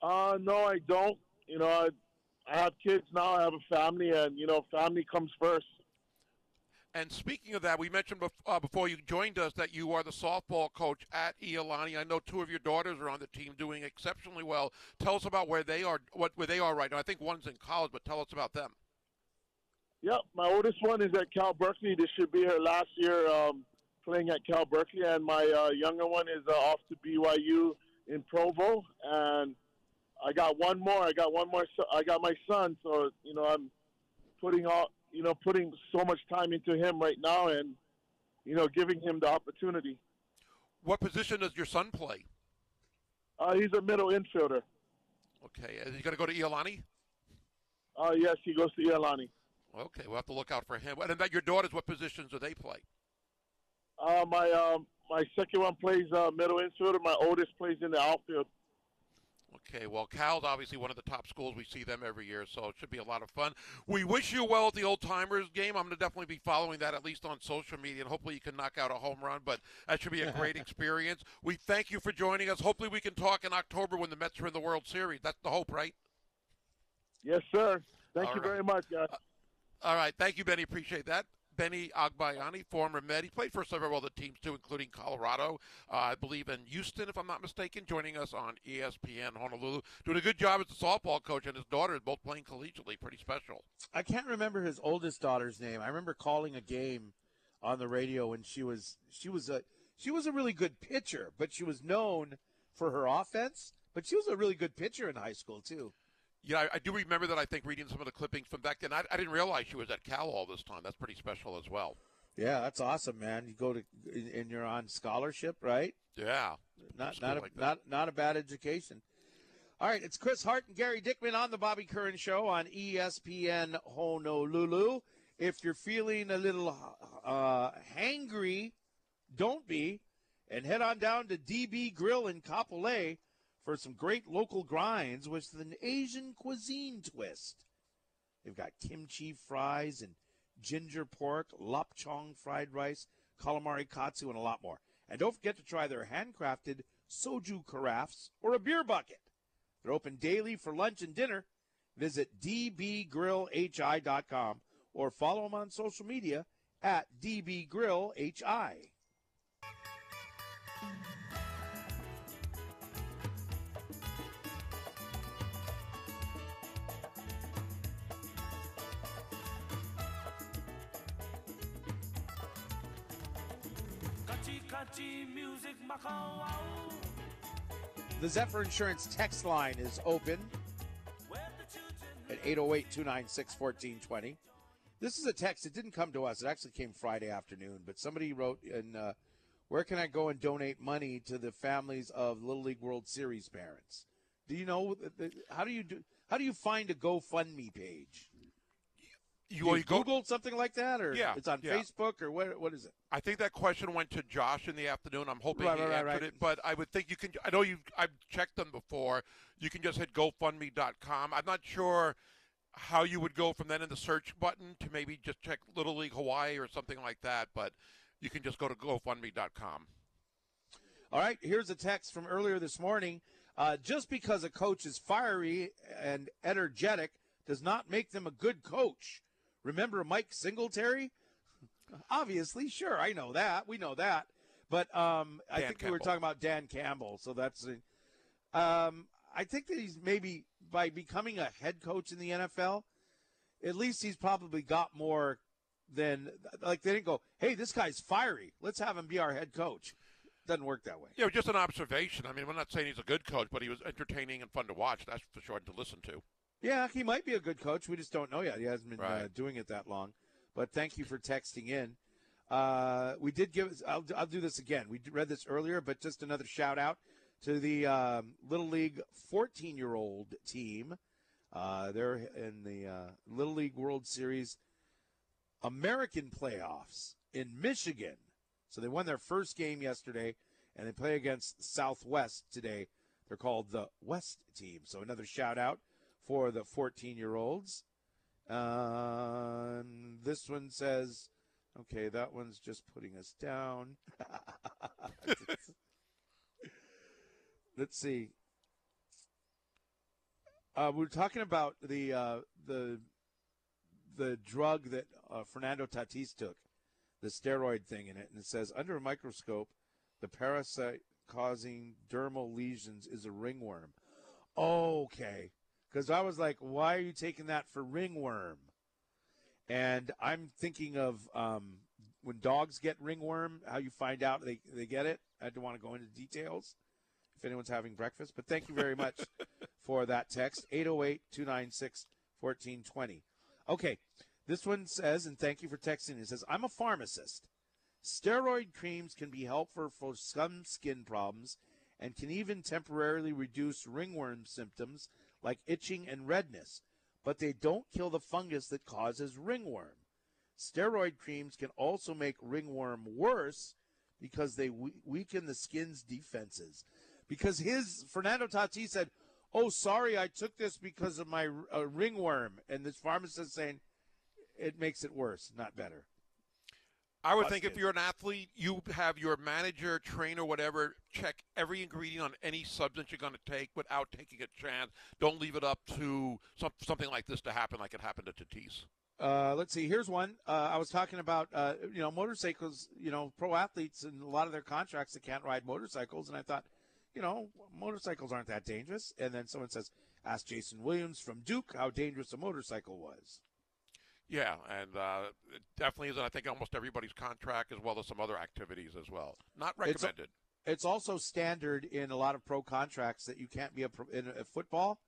Uh, no, I don't. You know, I, I have kids now. I have a family, and you know, family comes first. And speaking of that, we mentioned bef- uh, before you joined us that you are the softball coach at Iolani. I know two of your daughters are on the team doing exceptionally well. Tell us about where they are, what where they are right now. I think one's in college, but tell us about them. Yep, my oldest one is at Cal Berkeley. This should be her last year um, playing at Cal Berkeley, and my uh, younger one is uh, off to BYU in Provo. And I got one more. I got one more. So I got my son. So you know, I'm putting all you know putting so much time into him right now, and you know, giving him the opportunity. What position does your son play? Uh, he's a middle infielder. Okay, is he going to go to Iolani? Uh, yes, he goes to Iolani. Okay, we'll have to look out for him. And then your daughters, what positions do they play? Uh, my um, my second one plays uh, middle infielder. My oldest plays in the outfield. Okay, well, Cal's obviously one of the top schools. We see them every year, so it should be a lot of fun. We wish you well at the Old Timers game. I'm going to definitely be following that at least on social media, and hopefully you can knock out a home run. But that should be a great experience. We thank you for joining us. Hopefully we can talk in October when the Mets are in the World Series. That's the hope, right? Yes, sir. Thank All you right. very much, guys. All right, thank you, Benny. Appreciate that. Benny Agbayani, former Met. He played for several other teams too, including Colorado, uh, I believe in Houston, if I'm not mistaken. Joining us on ESPN Honolulu, doing a good job as a softball coach, and his daughter is both playing collegiately. Pretty special. I can't remember his oldest daughter's name. I remember calling a game on the radio when she was she was a she was a really good pitcher, but she was known for her offense. But she was a really good pitcher in high school too. Yeah, I, I do remember that. I think reading some of the clippings from back then. I, I didn't realize she was at Cal all this time. That's pretty special as well. Yeah, that's awesome, man. You go to and you're on scholarship, right? Yeah, Not not a, like not not a bad education. All right, it's Chris Hart and Gary Dickman on the Bobby Curran Show on ESPN Honolulu. If you're feeling a little uh, hangry, don't be, and head on down to DB Grill in Kapolei for some great local grinds with an Asian cuisine twist. They've got kimchi fries and ginger pork, lapchong fried rice, calamari katsu, and a lot more. And don't forget to try their handcrafted soju carafes or a beer bucket. They're open daily for lunch and dinner. Visit dbgrillhi.com or follow them on social media at dbgrillhi. The Zephyr Insurance text line is open at 808 296 1420. This is a text. It didn't come to us. It actually came Friday afternoon, but somebody wrote in uh, Where can I go and donate money to the families of Little League World Series parents? Do you know how do you do how do you find a GoFundMe page? You, you you go, Googled something like that, or Yeah, it's on yeah. Facebook, or what? What is it? I think that question went to Josh in the afternoon. I'm hoping Right, he right, answered right. it, but I would think you can. I know you. I've checked them before. You can just hit GoFundMe.com. I'm not sure how you would go from then in the search button to maybe just check Little League Hawaii or something like that, but you can just go to GoFundMe.com. All right, here's a text from earlier this morning. Uh, just because a coach is fiery and energetic does not make them a good coach. Remember Mike Singletary? Obviously, sure, I know that. We know that. But um, I think we were talking about Dan Campbell, so that's. Um, I think that he's maybe by becoming a head coach in the NFL, at least he's probably got more than like they didn't go. Hey, this guy's fiery. Let's have him be our head coach. Doesn't work that way. Yeah, just an observation. I mean, we're not saying he's a good coach, but he was entertaining and fun to watch. That's for sure and to listen to. Yeah, he might be a good coach. We just don't know yet. He hasn't been uh, doing it that long. But thank you for texting in. Uh, we did give. I'll, I'll do this again. We read this earlier, but just another shout out to the um, Little League 14 year old team. Uh, they're in the uh, Little League World Series American playoffs in Michigan. So they won their first game yesterday, and they play against Southwest today. They're called the West team. So another shout out for the 14 year olds. Um, this one says, okay, that one's just putting us down. Let's see. Uh, we were talking about the uh, the the drug that uh, Fernando Tatis took, the steroid thing in it, and it says under a microscope, the parasite causing dermal lesions is a ringworm. Okay, because I was like, why are you taking that for ringworm? And I'm thinking of um, when dogs get ringworm, how you find out they, they get it. I don't want to go into details if anyone's having breakfast, but thank you very much for that text 808 296 1420. Okay, this one says, and thank you for texting, it says, I'm a pharmacist. Steroid creams can be helpful for some skin problems and can even temporarily reduce ringworm symptoms like itching and redness, but they don't kill the fungus that causes ringworm. Steroid creams can also make ringworm worse because they we- weaken the skin's defenses. Because his Fernando Tatis said, "Oh, sorry, I took this because of my uh, ringworm," and this pharmacist saying it makes it worse, not better. I would think if you're an athlete, you have your manager, trainer, whatever, check every ingredient on any substance you're going to take without taking a chance. Don't leave it up to some, something like this to happen, like it happened to Tatis. Uh, let's see. Here's one. Uh, I was talking about, uh, you know, motorcycles. You know, pro athletes and a lot of their contracts that can't ride motorcycles. And I thought, you know, motorcycles aren't that dangerous. And then someone says, "Ask Jason Williams from Duke how dangerous a motorcycle was." Yeah, and uh, it definitely is. And I think almost everybody's contract, as well as some other activities as well. Not It's- recommended. It's also standard in a lot of pro contracts that you can't be a pro, in a football.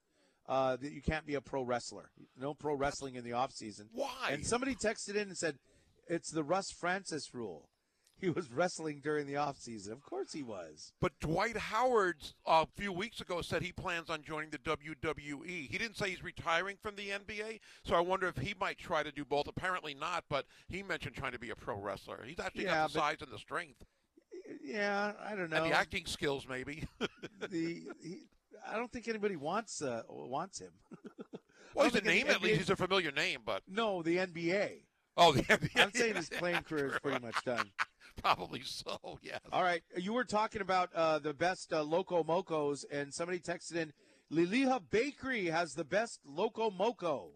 Uh, that you can't be a pro wrestler. No pro wrestling in the off season. Why? And somebody texted in and said, "It's the Russ Francis rule." He was wrestling during the off season. Of course he was. But Dwight Howard uh, a few weeks ago said he plans on joining the WWE. He didn't say he's retiring from the NBA, so I wonder if he might try to do both. Apparently not, but he mentioned trying to be a pro wrestler. He's actually Yeah, got the but- size and the strength Yeah, I don't know. and the acting skills, maybe. the he, I don't think anybody wants uh, wants him. well, he's a don't think any name at least. NBA He's a familiar name, but No, the NBA. oh, the NBA. I'm saying his playing career is pretty much done. Probably so. Yes. All right, you were talking about uh, the best uh, loco mocos, and somebody texted in. Liliha Bakery has the best loco moco.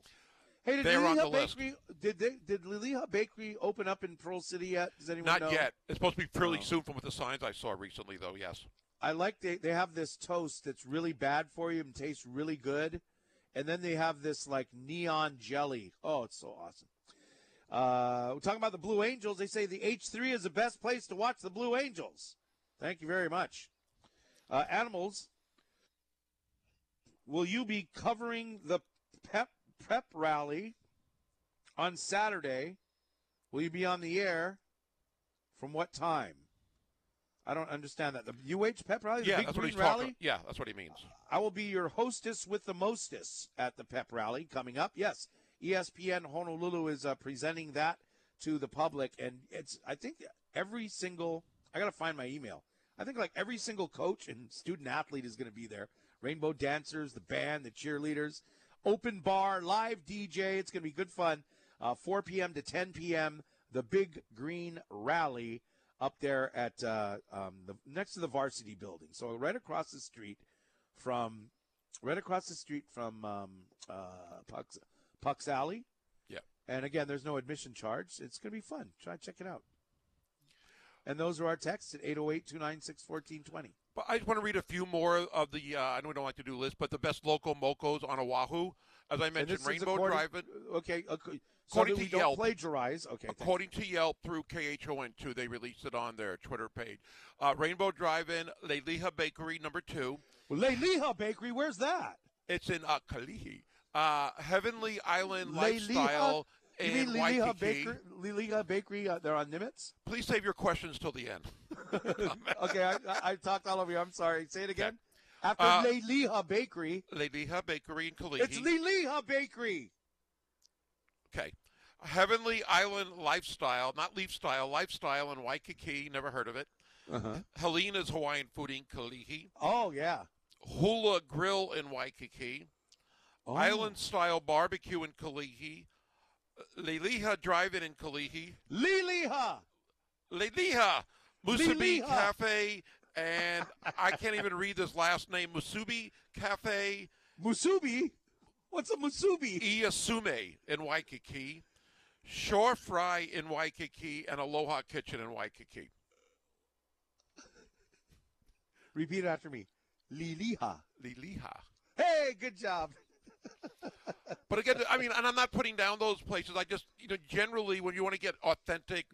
Hey, did They're Liliha list. Bakery did they did Liliha Bakery open up in Pearl City yet? Does anyone Not know? yet. It's supposed to be fairly Oh. soon from what the signs I saw recently, though. Yes. I like they they have this toast that's really bad for you and tastes really good, and then they have this like neon jelly. Oh, it's so awesome. Uh, we're talking about the Blue Angels. They say the H3 is the best place to watch the Blue Angels. Thank you very much. Uh, animals, will you be covering the pep prep rally on Saturday? Will you be on the air? From what time? I don't understand that. The UH pep rally, the yeah, big that's what he's rally. talking. Yeah, that's what he means. I will be your hostess with the mostess at the pep rally coming up. Yes, ESPN Honolulu is uh, presenting that to the public, and it's I think every single I got to find my email. I think like every single coach and student athlete is going to be there. Rainbow dancers, the band, the cheerleaders, open bar, live DJ. It's going to be good fun. Uh, 4 p.m. to 10 p.m. The Big Green Rally up there at uh, um, the next to the varsity building. So right across the street from right across the street from um, uh, Puck's, Puck's Alley. Yeah. And again, there's no admission charge. It's going to be fun. Try to check it out. And those are our texts at 808 296 1420. But I just want to read a few more of the. Uh, I know we don't like to do lists, but the best loco mocos on Oahu. As I mentioned, Rainbow according- Drive. Okay. okay. So According to don't Yelp- plagiarize. Okay. According to Yelp through KHON2, they released it on their Twitter page. Uh, Rainbow Drive-In, Liliha Bakery, number two. Well, Liliha Bakery, where's that? It's in uh, Kalihi. Uh, Heavenly Island Liliha? Lifestyle You mean Liliha Bakery? Liliha Bakery, uh, they're on Nimitz? Please save your questions till the end. okay, I, I, talked all over you. I'm sorry. Say it again. After Uh, Liliha Bakery, Liliha Bakery in Kalihi. it's Liliha Bakery. Okay. Heavenly Island Lifestyle, not Leaf Style, Lifestyle in Waikiki. Never heard of it. Uh-huh. Helena's Hawaiian Food in Kalihi. Oh, yeah. Hula Grill in Waikiki. Oh. Island Style Barbecue in Kalihi. Uh, Liliha Drive-In in Kalihi. Liliha. Liliha Musubi. Cafe and I can't even read this last name. Musubi Cafe Musubi? What's a musubi? Iyasume in Waikiki. Shore Fry in Waikiki and Aloha Kitchen in Waikiki. Repeat after me. Liliha. Liliha. Hey, good job. But again, I mean, and I'm not putting down those places. I just, you know, generally when you want to get authentic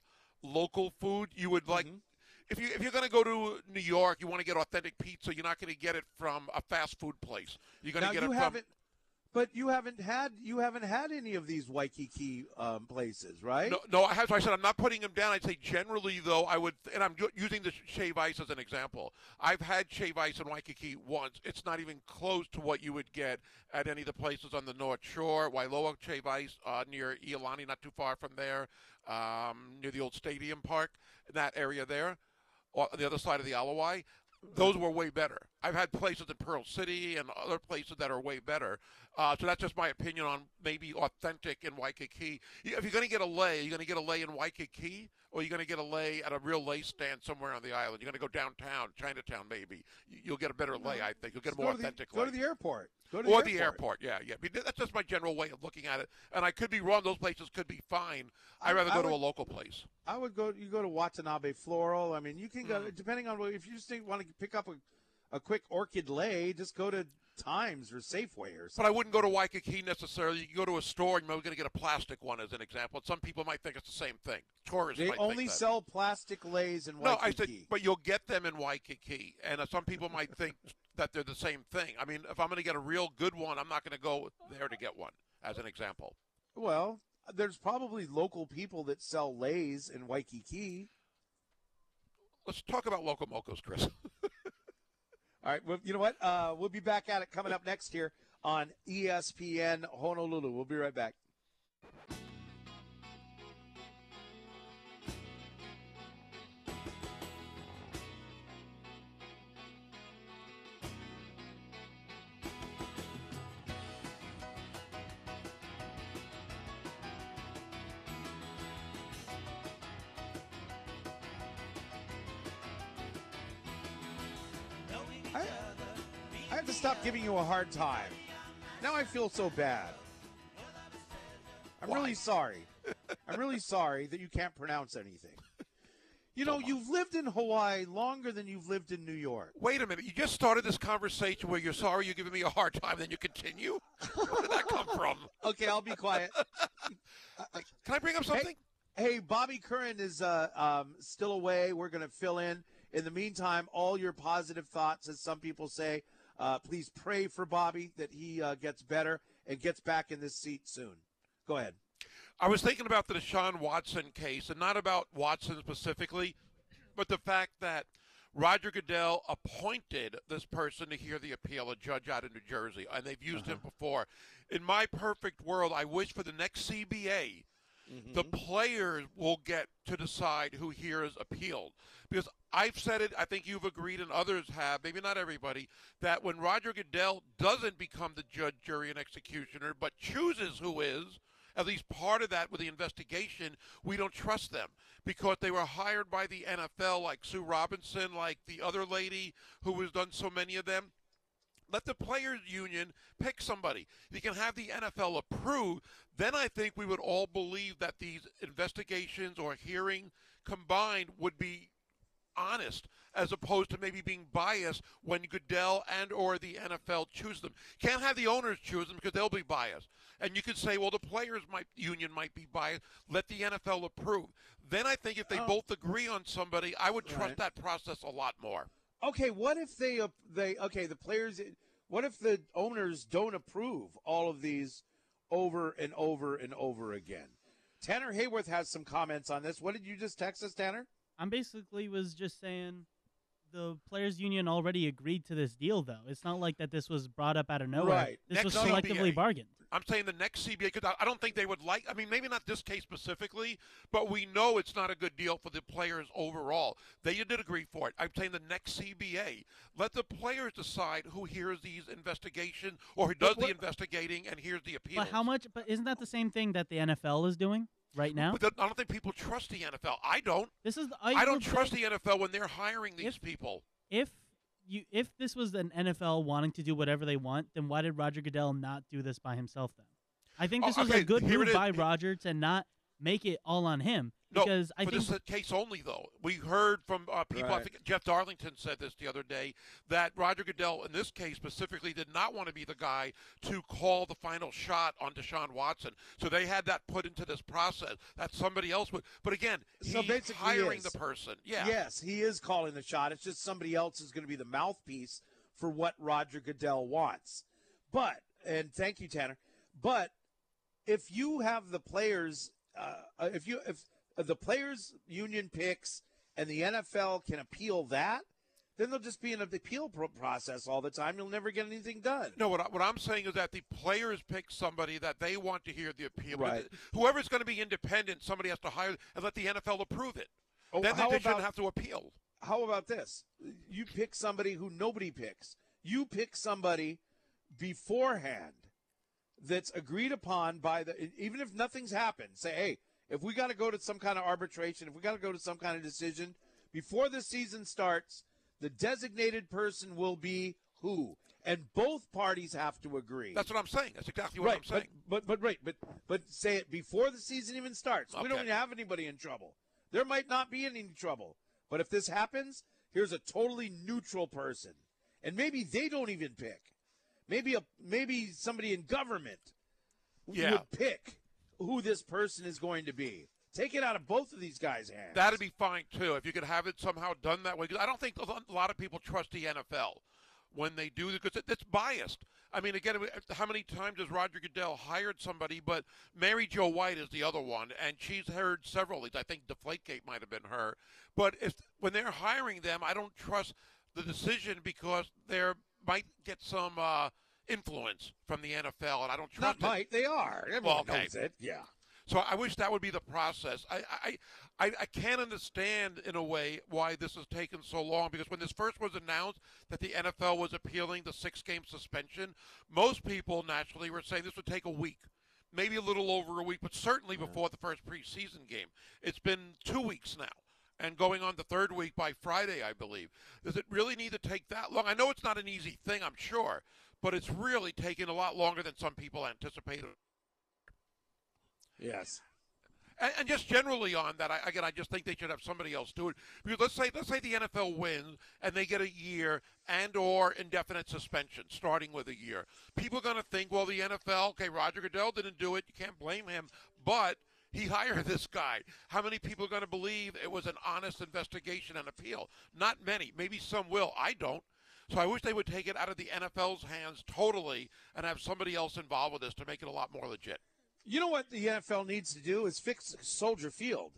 local food, you would like. Mm-hmm. If you if you're going to go to New York, you want to get authentic pizza. You're not going to get it from a fast food place. You're going to get you it from. But you haven't had you haven't had any of these Waikiki um, places, right? No, no. I have. So I said I'm not putting them down. I'd say generally, though, I would, and I'm using the shave ice as an example. I've had shave ice in Waikiki once. It's not even close to what you would get at any of the places on the North Shore. Waiola shave ice uh, near Iolani, not too far from there, um, near the old stadium park, in that area there, on the other side of the Alawai. Those were way better. I've had places in Pearl City and other places that are way better. Uh, so that's just my opinion on maybe authentic in Waikiki. If you're going to get a lay, you're going to get a lay in Waikiki, or you're going to get a lay at a real lay stand somewhere on the island. You're going to go downtown, Chinatown, maybe. You- You'll get a better lay, I think. You'll get a Go more to the- authentic Go lay. to the airport. Go to or the the airport, yeah, yeah. I that's just my general way of looking at it. And I could be wrong; those places could be fine. I'd rather I go to a local place. I would go. You go to Watanabe Floral. I mean, you can go Mm. depending on. If you just think, want to pick up a, a quick orchid lay, just go to Times or Safeway or But something. I wouldn't go to Waikiki necessarily. You go to a store and you're going to get a plastic one as an example. And Some people might think it's the same thing. Tourists They might only sell plastic lays in Waikiki. No, I said, but you'll get them in Waikiki, and uh, some people might think that they're the same thing. I mean, if I'm going to get a real good one, I'm not going to go there to get one, as an example. Well, there's probably local people that sell lays in Waikiki. Let's talk about loco mocos, Chris. All right. Well, you know what? Uh, we'll be back at it coming up next here on ESPN Honolulu. We'll be right back. Hard time. Now I feel so bad. I'm Why? really sorry. I'm really sorry that you can't pronounce anything. You know, you've lived in Hawaii longer than you've lived in New York. Wait a minute. You just started this conversation where you're sorry you're giving me a hard time, then you continue? Where did that come from? Okay, I'll be quiet. Can I bring up something? Hey, Bobby Curran is uh, um, still away. We're going to fill in. In the meantime, all your positive thoughts, as some people say, uh, please pray for Bobby that he uh, gets better and gets back in this seat soon. Go ahead. I was thinking about the Deshaun Watson case, and not about Watson specifically, but the fact that Roger Goodell appointed this person to hear the appeal, a judge out in New Jersey, and they've used him before. In my perfect world, I wish for the next CBA, Mm-hmm. the players will get to decide who hears appealed. Because I've said it, I think you've agreed, and others have, maybe not everybody, that when Roger Goodell doesn't become the judge, jury, and executioner, but chooses who is, at least part of that with the investigation, we don't trust them because they were hired by the NFL, like Sue Robinson, like the other lady who has done so many of them. Let the players' union pick somebody. You can have the NFL approve. Then I think we would all believe that these investigations or hearing combined would be honest as opposed to maybe being biased when Goodell and or the NFL choose them. Can't have the owners choose them because they'll be biased. And you could say, well, the players might union might be biased. Let the NFL approve. Then I think if they Oh. both agree on somebody, I would trust Right. that process a lot more. Okay, what if they they okay the players? What if the owners don't approve all of these over and over and over again? Tanner Hayworth has some comments on this. What did you just text us, Tanner? I'm basically was just saying the players union already agreed to this deal though. It's not like that this was brought up out of nowhere. Right. This Next was CBA. collectively bargained. I'm saying the next CBA because I- I don't think they would like. I mean, maybe not this case specifically, but we know it's not a good deal for the players overall. They did agree for it. I'm saying the next CBA. Let the players decide who hears these investigations or who does the investigating and hears the appeals. But how much but isn't that the same thing that the NFL is doing right now? But I don't think people trust the NFL. I don't. This is I, I, don't trust the NFL when they're hiring these If- people. if you if this was an NFL wanting to do whatever they want, then why did Roger Goodell not do this by himself then? I think Oh, this was a good move by Roger to not make it all on him No, I for think this case only, though, we heard from uh, people. I think Jeff Darlington said this the other day that Roger Goodell, in this case specifically, did not want to be the guy to call the final shot on Deshaun Watson. So they had that put into this process that somebody else would. But again, So he's basically hiring is. the person. Yeah. Yes, he is calling the shot. It's just somebody else is going to be the mouthpiece for what Roger Goodell wants. But and thank you, Tanner. But if you have the players, uh, if you if Uh, the players union picks and the NFL can appeal that, then they'll just be in an appeal process all the time. You'll never get anything done. No, what, I, what I'm saying is that the players pick somebody that they want to hear the appeal. Right. Whoever's going to be independent, somebody has to hire and let the NFL approve it. Oh, then how they about- shouldn't have to appeal. how about this? You pick somebody who nobody picks. You pick somebody beforehand that's agreed upon by the even if nothing's happened. Say, hey, if we got to go to some kind of arbitration, if we got to go to some kind of decision before the season starts, the designated person will be who, and both parties have to agree. That's what I'm saying. That's exactly what right, I'm saying. But, but but right, but but say it before the season even starts. We don't have anybody in trouble. There might not be any trouble. But if this happens, here's a totally neutral person. And maybe they don't even pick. Maybe a maybe somebody in government Yeah. would pick who this person is going to be. Take it out of both of these guys' hands. That'd be fine too if you could have it somehow done that way. 'Cause I don't think a lot of people trust the NFL when they do because it's biased. I mean, again, how many times has Roger Goodell hired somebody? But Mary Jo White is the other one, and she's heard several of these. I think Deflategate might have been her. But if when they're hiring them, I don't trust the decision because they might get some uh, influence from the NFL, and I don't trust not it. might. They are. Everyone Well, okay. knows it. Yeah. So I wish that would be the process. I, I, I, I can't understand in a way why this has taken so long because when this first was announced that the NFL was appealing the six game suspension, most people naturally were saying this would take a week. Maybe a little over a week, but certainly before the first preseason game. It's been two weeks now. and going on the third week by Friday, I believe. Does it really need to take that long? I know it's not an easy thing, I'm sure, but it's really taking a lot longer than some people anticipated. Yes. And, and just generally on that, I, again, I just think they should have somebody else do it. Because let's say let's say the NFL wins and they get a year and or indefinite suspension, starting with a year. People are going to think, well, the NFL, okay, Roger Goodell didn't do it. You can't blame him, but he hired this guy. How many people are going to believe it was an honest investigation and appeal? Not many. Maybe some will. I don't. So I wish they would take it out of the NFL's hands totally and have somebody else involved with this to make it a lot more legit. You know what the NFL needs to do is fix Soldier Field,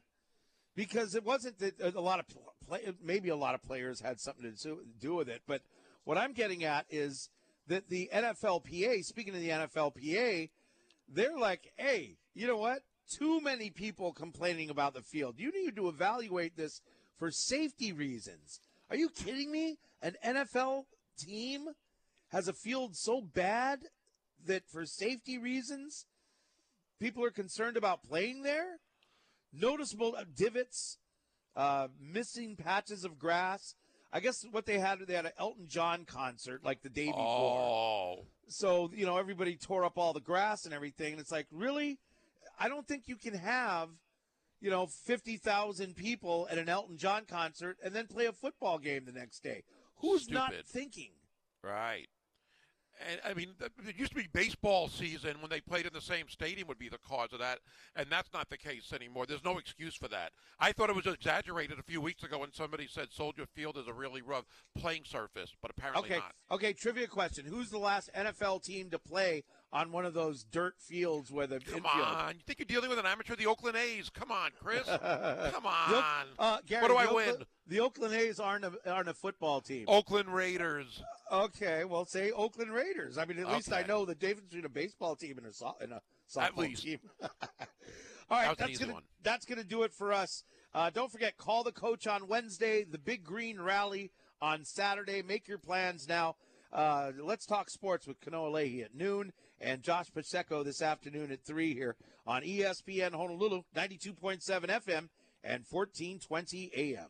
because it wasn't that uh, a lot of play, maybe a lot of players had something to do with it, but what I'm getting at is that the NFLPA, speaking of the NFLPA, they're like, hey, you know what? Too many people complaining about the field. You need to evaluate this for safety reasons. Are you kidding me? An NFL team has a field so bad that for safety reasons people are concerned about playing there. Noticeable divots, uh, missing patches of grass. I guess what they had, they had an Elton John concert like the day before. Oh. So, you know, everybody tore up all the grass and everything. And it's like, really? I don't think you can have, you know, 50,000 people at an Elton John concert and then play a football game the next day. Who's not thinking? Right. And I mean, it used to be baseball season when they played in the same stadium would be the cause of that, and that's not the case anymore. There's no excuse for that. I thought it was exaggerated a few weeks ago when somebody said Soldier Field is a really rough playing surface, but apparently Okay. not. Okay. Trivia question: Who's the last NFL team to play on one of those dirt fields where the Come infield? on, you think you're dealing with an amateur? The Oakland A's. Come on, Chris. Come The on. uh, Gary, what do I Oakland, win? The Oakland A's aren't a, aren't a football team. Oakland Raiders. Okay, well, say Oakland Raiders. I mean, at least I know the difference between a baseball team and a so- and a At softball least. team. All right, That that's gonna one. that's gonna do it for us. Uh, don't forget, call the coach on Wednesday. The Big Green Rally on Saturday. Make your plans now. Uh, let's talk sports with Kanoa Leahey at noon and Josh Pacheco this afternoon at three here on ESPN Honolulu, ninety-two point seven FM and fourteen twenty AM.